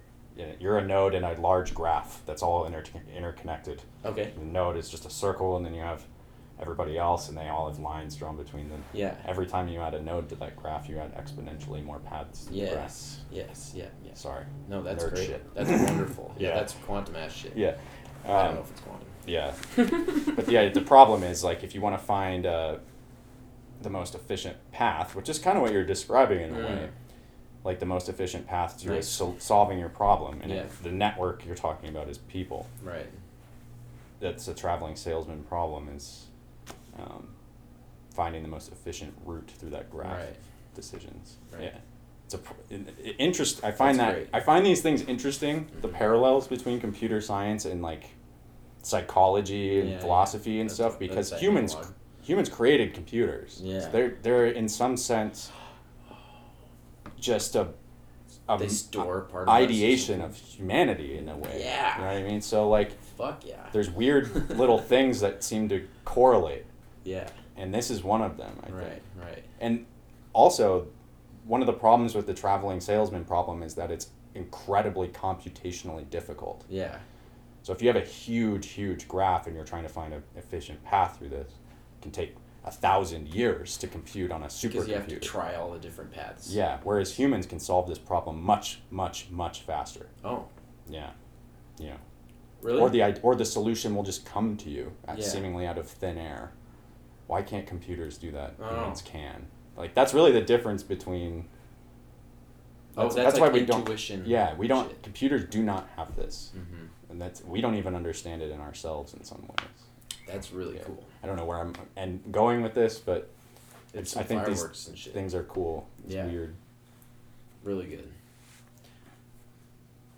You're a node in a large graph that's all inter- interconnected. Okay. The node is just a circle, and then you have everybody else, and they all have lines drawn between them. Yeah. Every time you add a node to that graph, you add exponentially more paths. Yes. Yes. Yeah. Yeah. Sorry. No, that's Nerd great. shit. That's wonderful. yeah. Yeah. that's quantum ass shit. Yeah. I don't Um, know if it's quantum. Yeah. but yeah, the problem is like if you want to find uh, the most efficient path, which is kind of what you're describing in a Mm. way, like the most efficient path to Nice. sol- solving your problem, and Yeah. the network you're talking about is people. Right. That's a traveling salesman problem is um, finding the most efficient route through that graph Right. decisions. Right. Yeah. It's a interest. I find That's that great. I find these things interesting. The Mhm. parallels between computer science and like psychology and Yeah, yeah. philosophy and That's stuff because humans analog. humans created computers. Yeah. So they're they're in some sense just a, a They store part of ideation of humanity in a way. Yeah. You know what I mean? So like Fuck yeah. there's weird little things that seem to correlate Yeah. and this is one of them, I think. Right. Right. And also, one of the problems with the traveling salesman problem is that it's incredibly computationally difficult. Yeah. So if you have a huge, huge graph and you're trying to find an efficient path through this, it can take a thousand years to compute on a supercomputer. Because you have to try all the different paths. Yeah, whereas humans can solve this problem much, much, much faster. Oh. Yeah, Yeah. Really? or the or the solution will just come to you at Yeah. seemingly out of thin air. Why can't computers do that? Oh. Humans can. Like that's really the difference between. oh, That's, that's, that's like why we don't. Yeah, we don't. shit. Computers do not have this, Mm-hmm. and that's we don't even understand it in ourselves in some ways. That's really Yeah. cool. I don't know where I'm and going with this, but it's. I think these things are cool. It's Yeah. weird. Really good.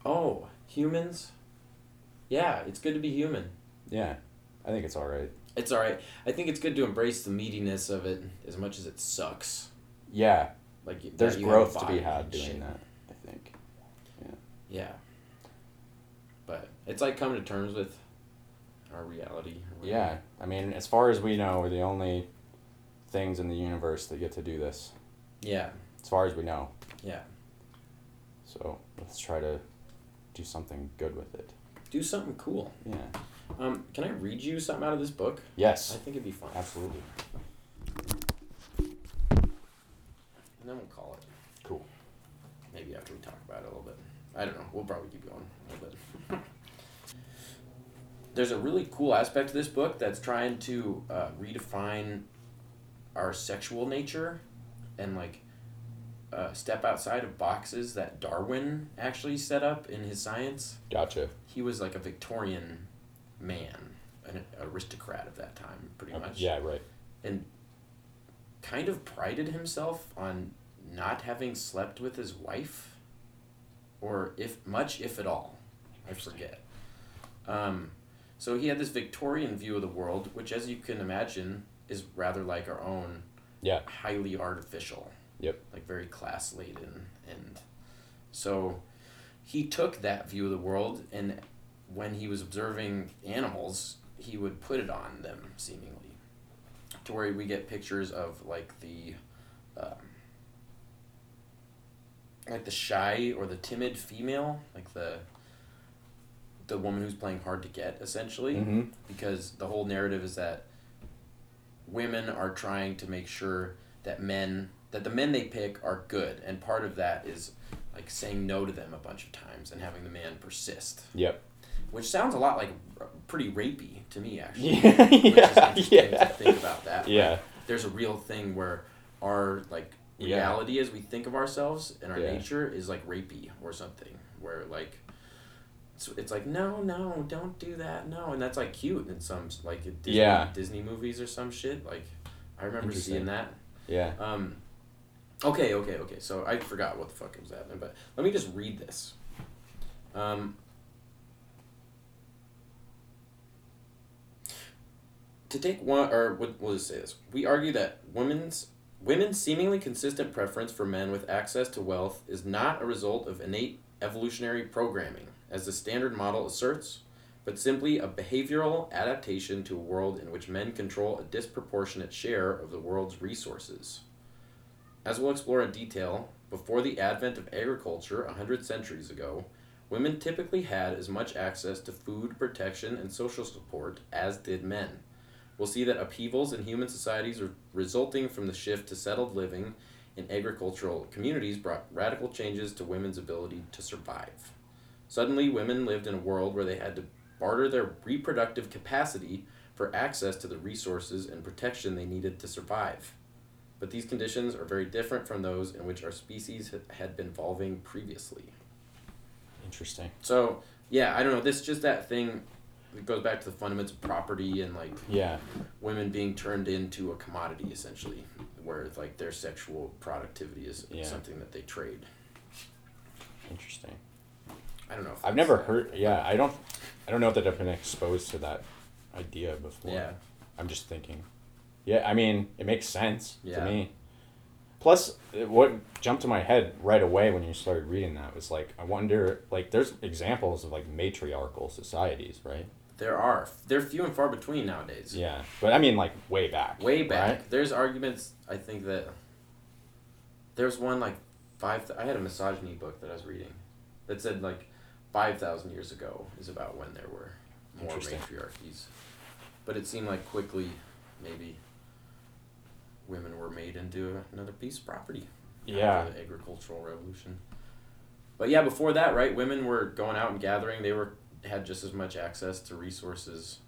Oh, humans. Yeah, it's good to be human. Yeah, I think it's all right. It's all right. I think it's good to embrace the meatiness of it as much as it sucks. Yeah, Like there's growth to be had doing shit. that. I think. Yeah. Yeah. But it's like coming to terms with our reality. Yeah, I mean, as far as we know, we're the only things in the universe that get to do this. Yeah. As far as we know. Yeah. So let's try to do something good with it. Do something cool. Yeah. Um, can I read you something out of this book? Yes. I think it'd be fun. Absolutely. And then we'll call it. Cool. Maybe after we talk about it a little bit. I don't know. We'll probably keep going a little bit. There's a really cool aspect to this book that's trying to uh, redefine our sexual nature and like uh, step outside of boxes that Darwin actually set up in his science. Gotcha. He was like a Victorian man, an aristocrat of that time, pretty much Yeah. Right. and kind of prided himself on not having slept with his wife or if much if at all i forget um, so he had this victorian view of the world which as you can imagine is rather like our own Yeah. highly artificial Yep. like very class laden and so he took that view of the world and when he was observing animals he would put it on them seemingly to where we get pictures of like the um, like the shy or the timid female like the the woman who's playing hard to get essentially Mm-hmm. because the whole narrative is that women are trying to make sure that men that the men they pick are good and part of that is like saying no to them a bunch of times and having the man persist Yep. Which sounds a lot like pretty rapey to me actually Yeah. yeah. Yeah. think about that Yeah. there's a real thing where our like Yeah. reality as we think of ourselves and our Yeah. nature is like rapey or something where like it's, it's like no no don't do that no and that's like cute in some like Disney, Yeah. Disney movies or some shit like I remember seeing that Yeah. um okay okay okay so I forgot what the fuck was happening but let me just read this um to take one or we'll, just say this. We argue that women's women's seemingly consistent preference for men with access to wealth is not a result of innate evolutionary programming as the standard model asserts but simply a behavioral adaptation to a world in which men control a disproportionate share of the world's resources. As we'll explore in detail before the advent of agriculture a hundred centuries ago women typically had as much access to food protection and social support as did men we'll see that upheavals in human societies re- resulting from the shift to settled living in agricultural communities brought radical changes to women's ability to survive. Suddenly, women lived in a world where they had to barter their reproductive capacity for access to the resources and protection they needed to survive. But these conditions are very different from those in which our species had been evolving previously. Interesting. So, yeah, I don't know. This just that thing that goes back to the fundamentals of property and like Yeah. women being turned into a commodity essentially where like their sexual productivity is Yeah. something that they trade Interesting. i don't know if I've never heard. Yeah. I don't. I don't know that I've been exposed to that idea before. yeah I'm just thinking. Yeah, I mean, it makes sense Yeah. to me. Plus, what jumped to my head right away when you started reading that was like, I wonder, like, there's examples of like matriarchal societies, right? there are they're few and far between nowadays Yeah, but I mean, like, way back. way back right? there's arguments i think that there's one like five i had a misogyny book that i was reading that said like 5000 years ago is about when there were more matriarchies but it seemed like quickly maybe women were made into another piece of property Yeah. after the agricultural revolution. But yeah, before that, right, women were going out and gathering. They were had just as much access to resources,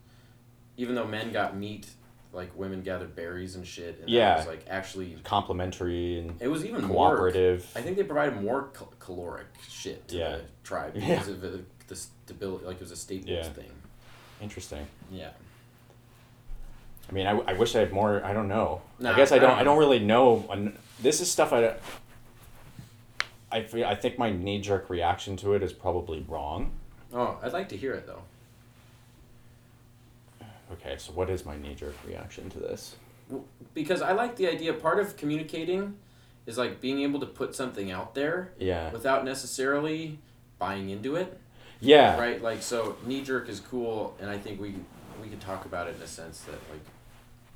even though men got meat, like women gathered berries and shit. And Yeah. that was like actually, Complementary and it was even more. cooperative. I think they provided more cal- caloric shit to Yeah. the tribe Yeah. because of the, the stability, like it was a staples Yeah. thing. Interesting. Yeah. I mean, I, I wish I had more. I don't know. Nah, I guess I don't. I don't really know. This is stuff I. I feel. I think my knee jerk reaction to it is probably wrong. Oh, I'd like to hear it though. Okay, so what is my knee jerk reaction to this? Because I like the idea. Part of communicating is like being able to put something out there Yeah. without necessarily buying into it. Yeah. right like so knee jerk is cool and i think we we can talk about it in a sense that like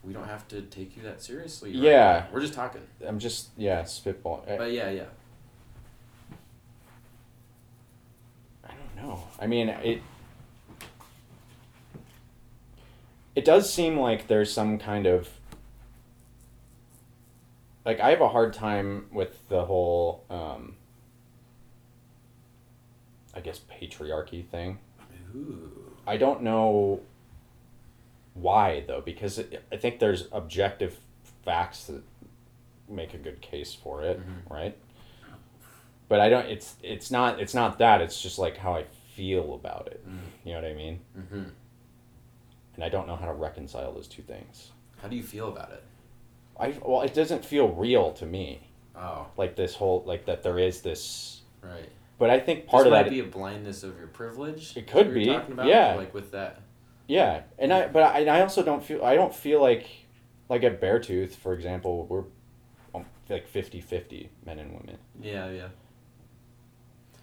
we don't have to take you that seriously right Yeah. now. we're just talking I'm just yeah spitball. But yeah yeah I don't know. I mean it. It does seem like there's some kind of. Like I have a hard time with the whole. Um, I guess patriarchy thing. Ooh. I don't know why though, because it, I think there's objective facts that make a good case for it, Mhm. right? But I don't. It's it's not it's not that. It's just like how I feel about it. Mm. You know what I mean? Mm-hmm. And I don't know how to reconcile those two things. how do you feel about it I well, it doesn't feel real to me. oh Like this whole like that there is this. right But I think part this of might that. be a blindness of your privilege It could be, talking about, yeah. like with that Yeah, and I but I, and I also don't feel I don't feel like like at Beartooth, for example, we're um, like 50-50 men and women. yeah yeah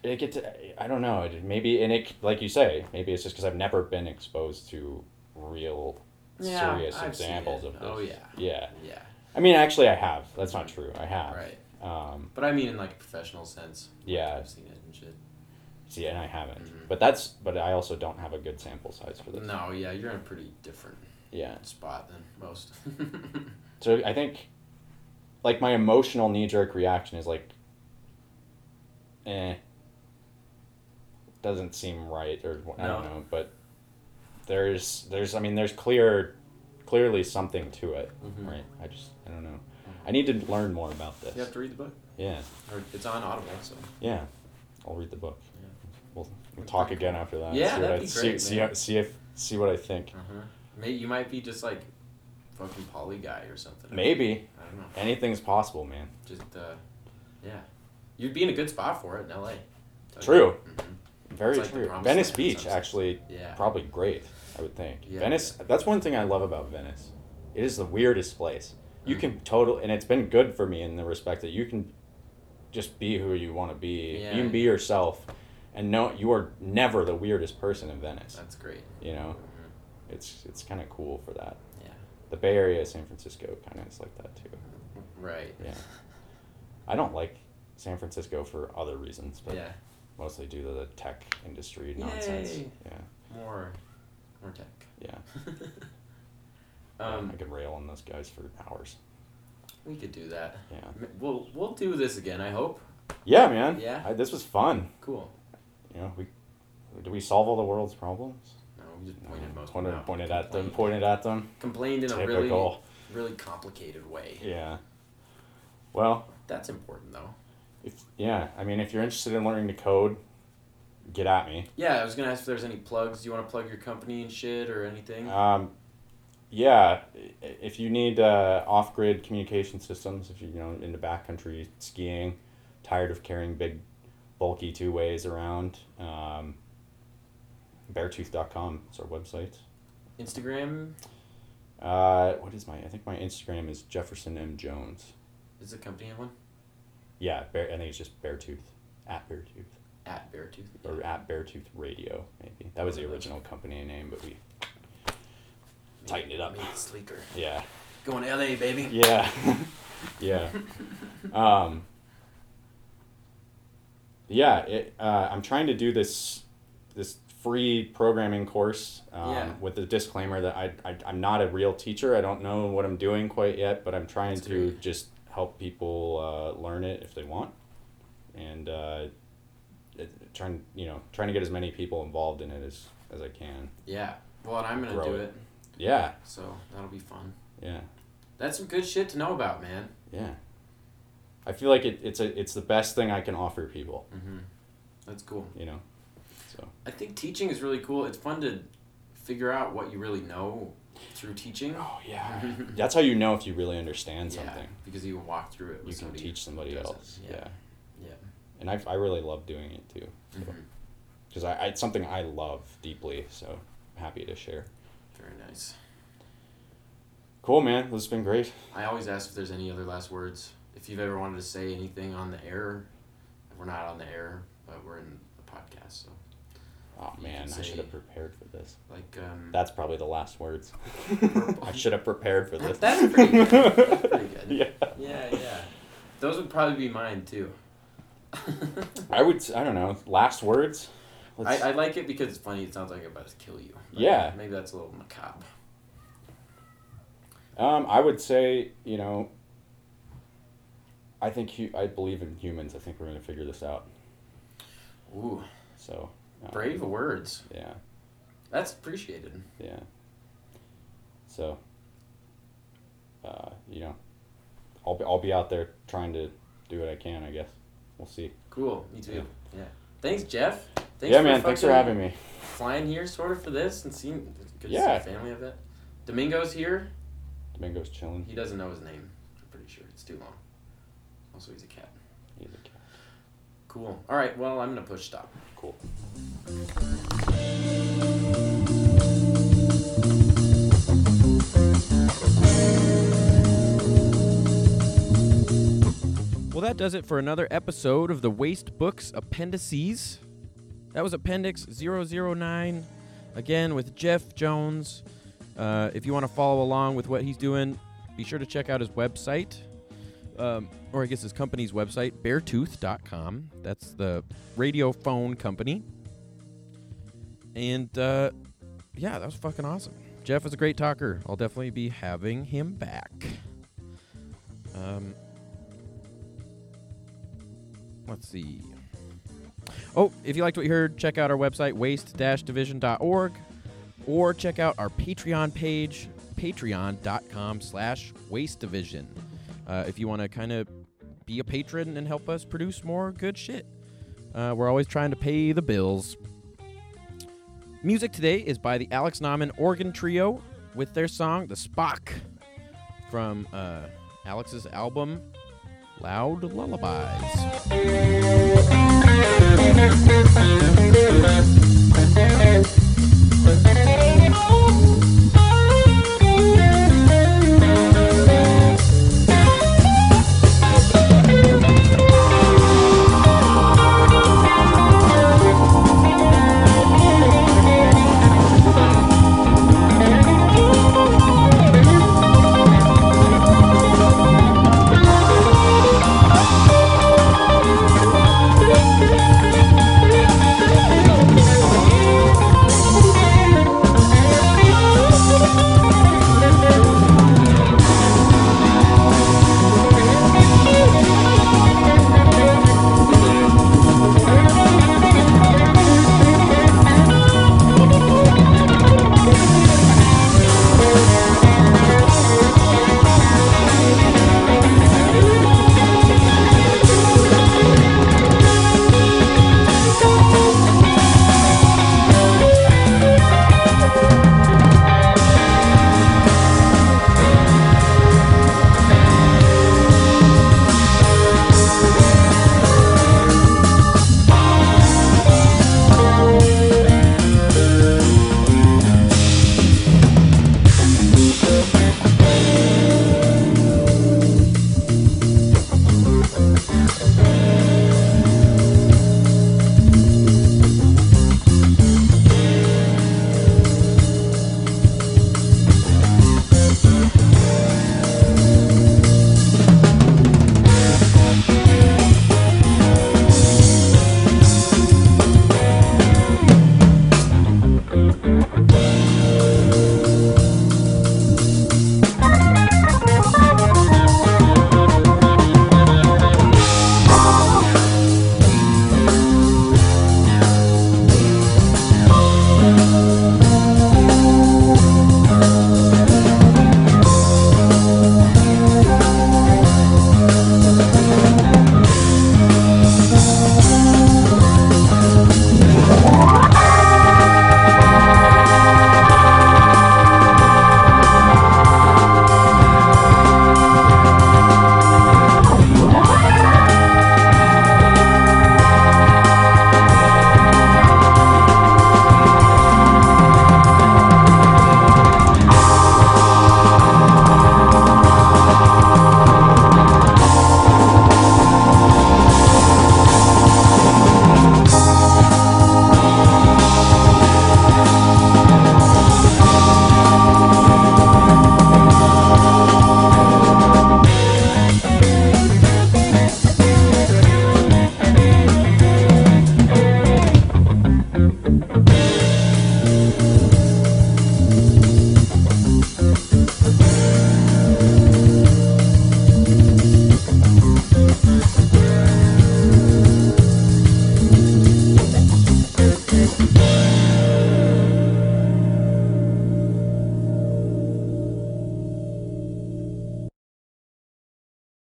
It gets I don't know maybe and it like you say maybe it's just because I've never been exposed to real Yeah, serious I've examples of this. Oh, yeah. yeah. yeah I mean, actually, I have. That's not true. I have. right Um, but i mean in like a professional sense Yeah. i've seen it and shit see, and I haven't. Mhm. But that's but I also don't have a good sample size for this. no yeah you're in a pretty different Yeah. spot than most So I think, like my emotional knee jerk reaction is like, eh, doesn't seem right or I No. don't know, but there's there's I mean there's clear, clearly something to it, Mhm. right? I just I don't know. I need to learn more about this. you have to read the book Yeah, or it's on audible so yeah, I'll read the book. Yeah. We'll, we'll talk again after that. Yeah, see what that'd I, be see, great, see, man. see if see what I think. Uh-huh. Maybe you might be just like fucking poly guy or something. Maybe I don't know. anything's possible, man. Just uh, yeah, you'd be in a good spot for it in L.A. True. Mhm. Very like true. Venice Beach actually Yeah. probably great. I would think Yeah, Venice. That's one thing I love about Venice. It is the weirdest place. You Mhm. can total, and it's been good for me in the respect that you can just be who you want to be. Yeah. You can be yourself, and no, you are never the weirdest person in Venice. That's great. You know, Mhm. it's it's kind of cool for that. Yeah. The Bay Area, San Francisco, kind of is like that too. Right. Yeah. I don't like San Francisco for other reasons, but Yeah. mostly due to the tech industry nonsense. Yay. Yeah, More, more tech. yeah. um, I could rail on those guys for hours. we could do that. Yeah. We'll we'll do this again. I hope. Yeah, man. Yeah. I, this was fun. Cool. You know, we do we solve all the world's problems? No, we just pointed most of pointed, them out. pointed at them. Pointed at them. Complained in a really really complicated way. Yeah. Well, That's important though. if yeah, I mean, if you're interested in learning to code, get at me. Yeah, I was gonna ask if there's any plugs. Do you want to plug your company and shit or anything? Um, yeah, if you need uh, off-grid communication systems, if you're you know into backcountry skiing, tired of carrying big, bulky two ways around, um, beartooth.com is our website. Instagram Uh, what is my? I think my Instagram is Jefferson M Jones. is the company one Yeah, bear, I think it's just Beartooth at Beartooth at Beartooth. or at Beartooth Radio. Maybe that was the original company name, but we tightened it up. Make it sleeker. yeah. Going to LA, baby. Yeah. yeah. Um, yeah, it, uh, I'm trying to do this this free programming course um, Yeah. with the disclaimer that I, I I'm not a real teacher. I don't know what I'm doing quite yet, but I'm trying That's to great. just help people uh, learn it if they want, and uh, it, trying you know trying to get as many people involved in it as as I can. Yeah. Well, and I'm gonna Grow do it. it, Yeah, so that'll be fun. yeah, That's some good shit to know about, man. yeah. I feel like it, it's a it's the best thing I can offer people. Mm-hmm. That's cool. You know, so I think teaching is really cool. It's fun to figure out what you really know through teaching. oh yeah, that's how you know if you really understand something. Yeah, because you can walk through it. With You can somebody teach somebody who does it. else. Yeah. Yeah. Yeah. and I, I really love doing it too Mhm. because I, I it's something I love deeply. So I'm happy to share. Very nice. Cool, man. This has been great. I always ask if there's any other last words. If you've ever wanted to say anything on the air, we're not on the air, but we're in the podcast. So, Oh man, can I should have prepared for this. like, um, That's probably the last words. I should have prepared for this. That's pretty good. That's pretty good. yeah. yeah, yeah. Those would probably be mine too. I would. I don't know. Last words. Let's- I, I like it because it's funny. It sounds like I'm about to kill you. But Yeah. Maybe that's a little macabre. Um, I would say, you know, I think hu- I believe in humans. I think we're gonna figure this out. Ooh, So. um, brave words. Yeah, That's appreciated. yeah. So. Uh, you know, I'll be I'll be out there trying to do what I can. I guess we'll see. Cool. Me too. Yeah. Yeah. Thanks, Jeff. Thanks yeah, for man. Thanks for having me. Flying here, sort of, for this and seeing. Good Yeah. to see family of it. Domingo's here. Domingo's chilling. He doesn't know his name. I'm pretty sure it's too long. Also, he's a cat. He's a cat. Cool. All right. Well, I'm gonna push stop. Cool. Well, that does it for another episode of the Waste Books Appendices. That was Appendix 009, again with Jeff Jones. Uh, if you want to follow along with what he's doing, be sure to check out his website, um, or I guess his company's website, beartooth.com. That's the radio phone company. And uh, yeah, that was fucking awesome. Jeff is a great talker. I'll definitely be having him back. Um, let's see. Oh, if you liked what you heard, check out our website, waste-division.org, or check out our Patreon page, patreon.com slash waste division. Uh, if you want to kind of be a patron and help us produce more good shit, uh, we're always trying to pay the bills. Music today is by the Alex Nauman Organ Trio with their song The Spock from uh, Alex's album Loud Lullabies.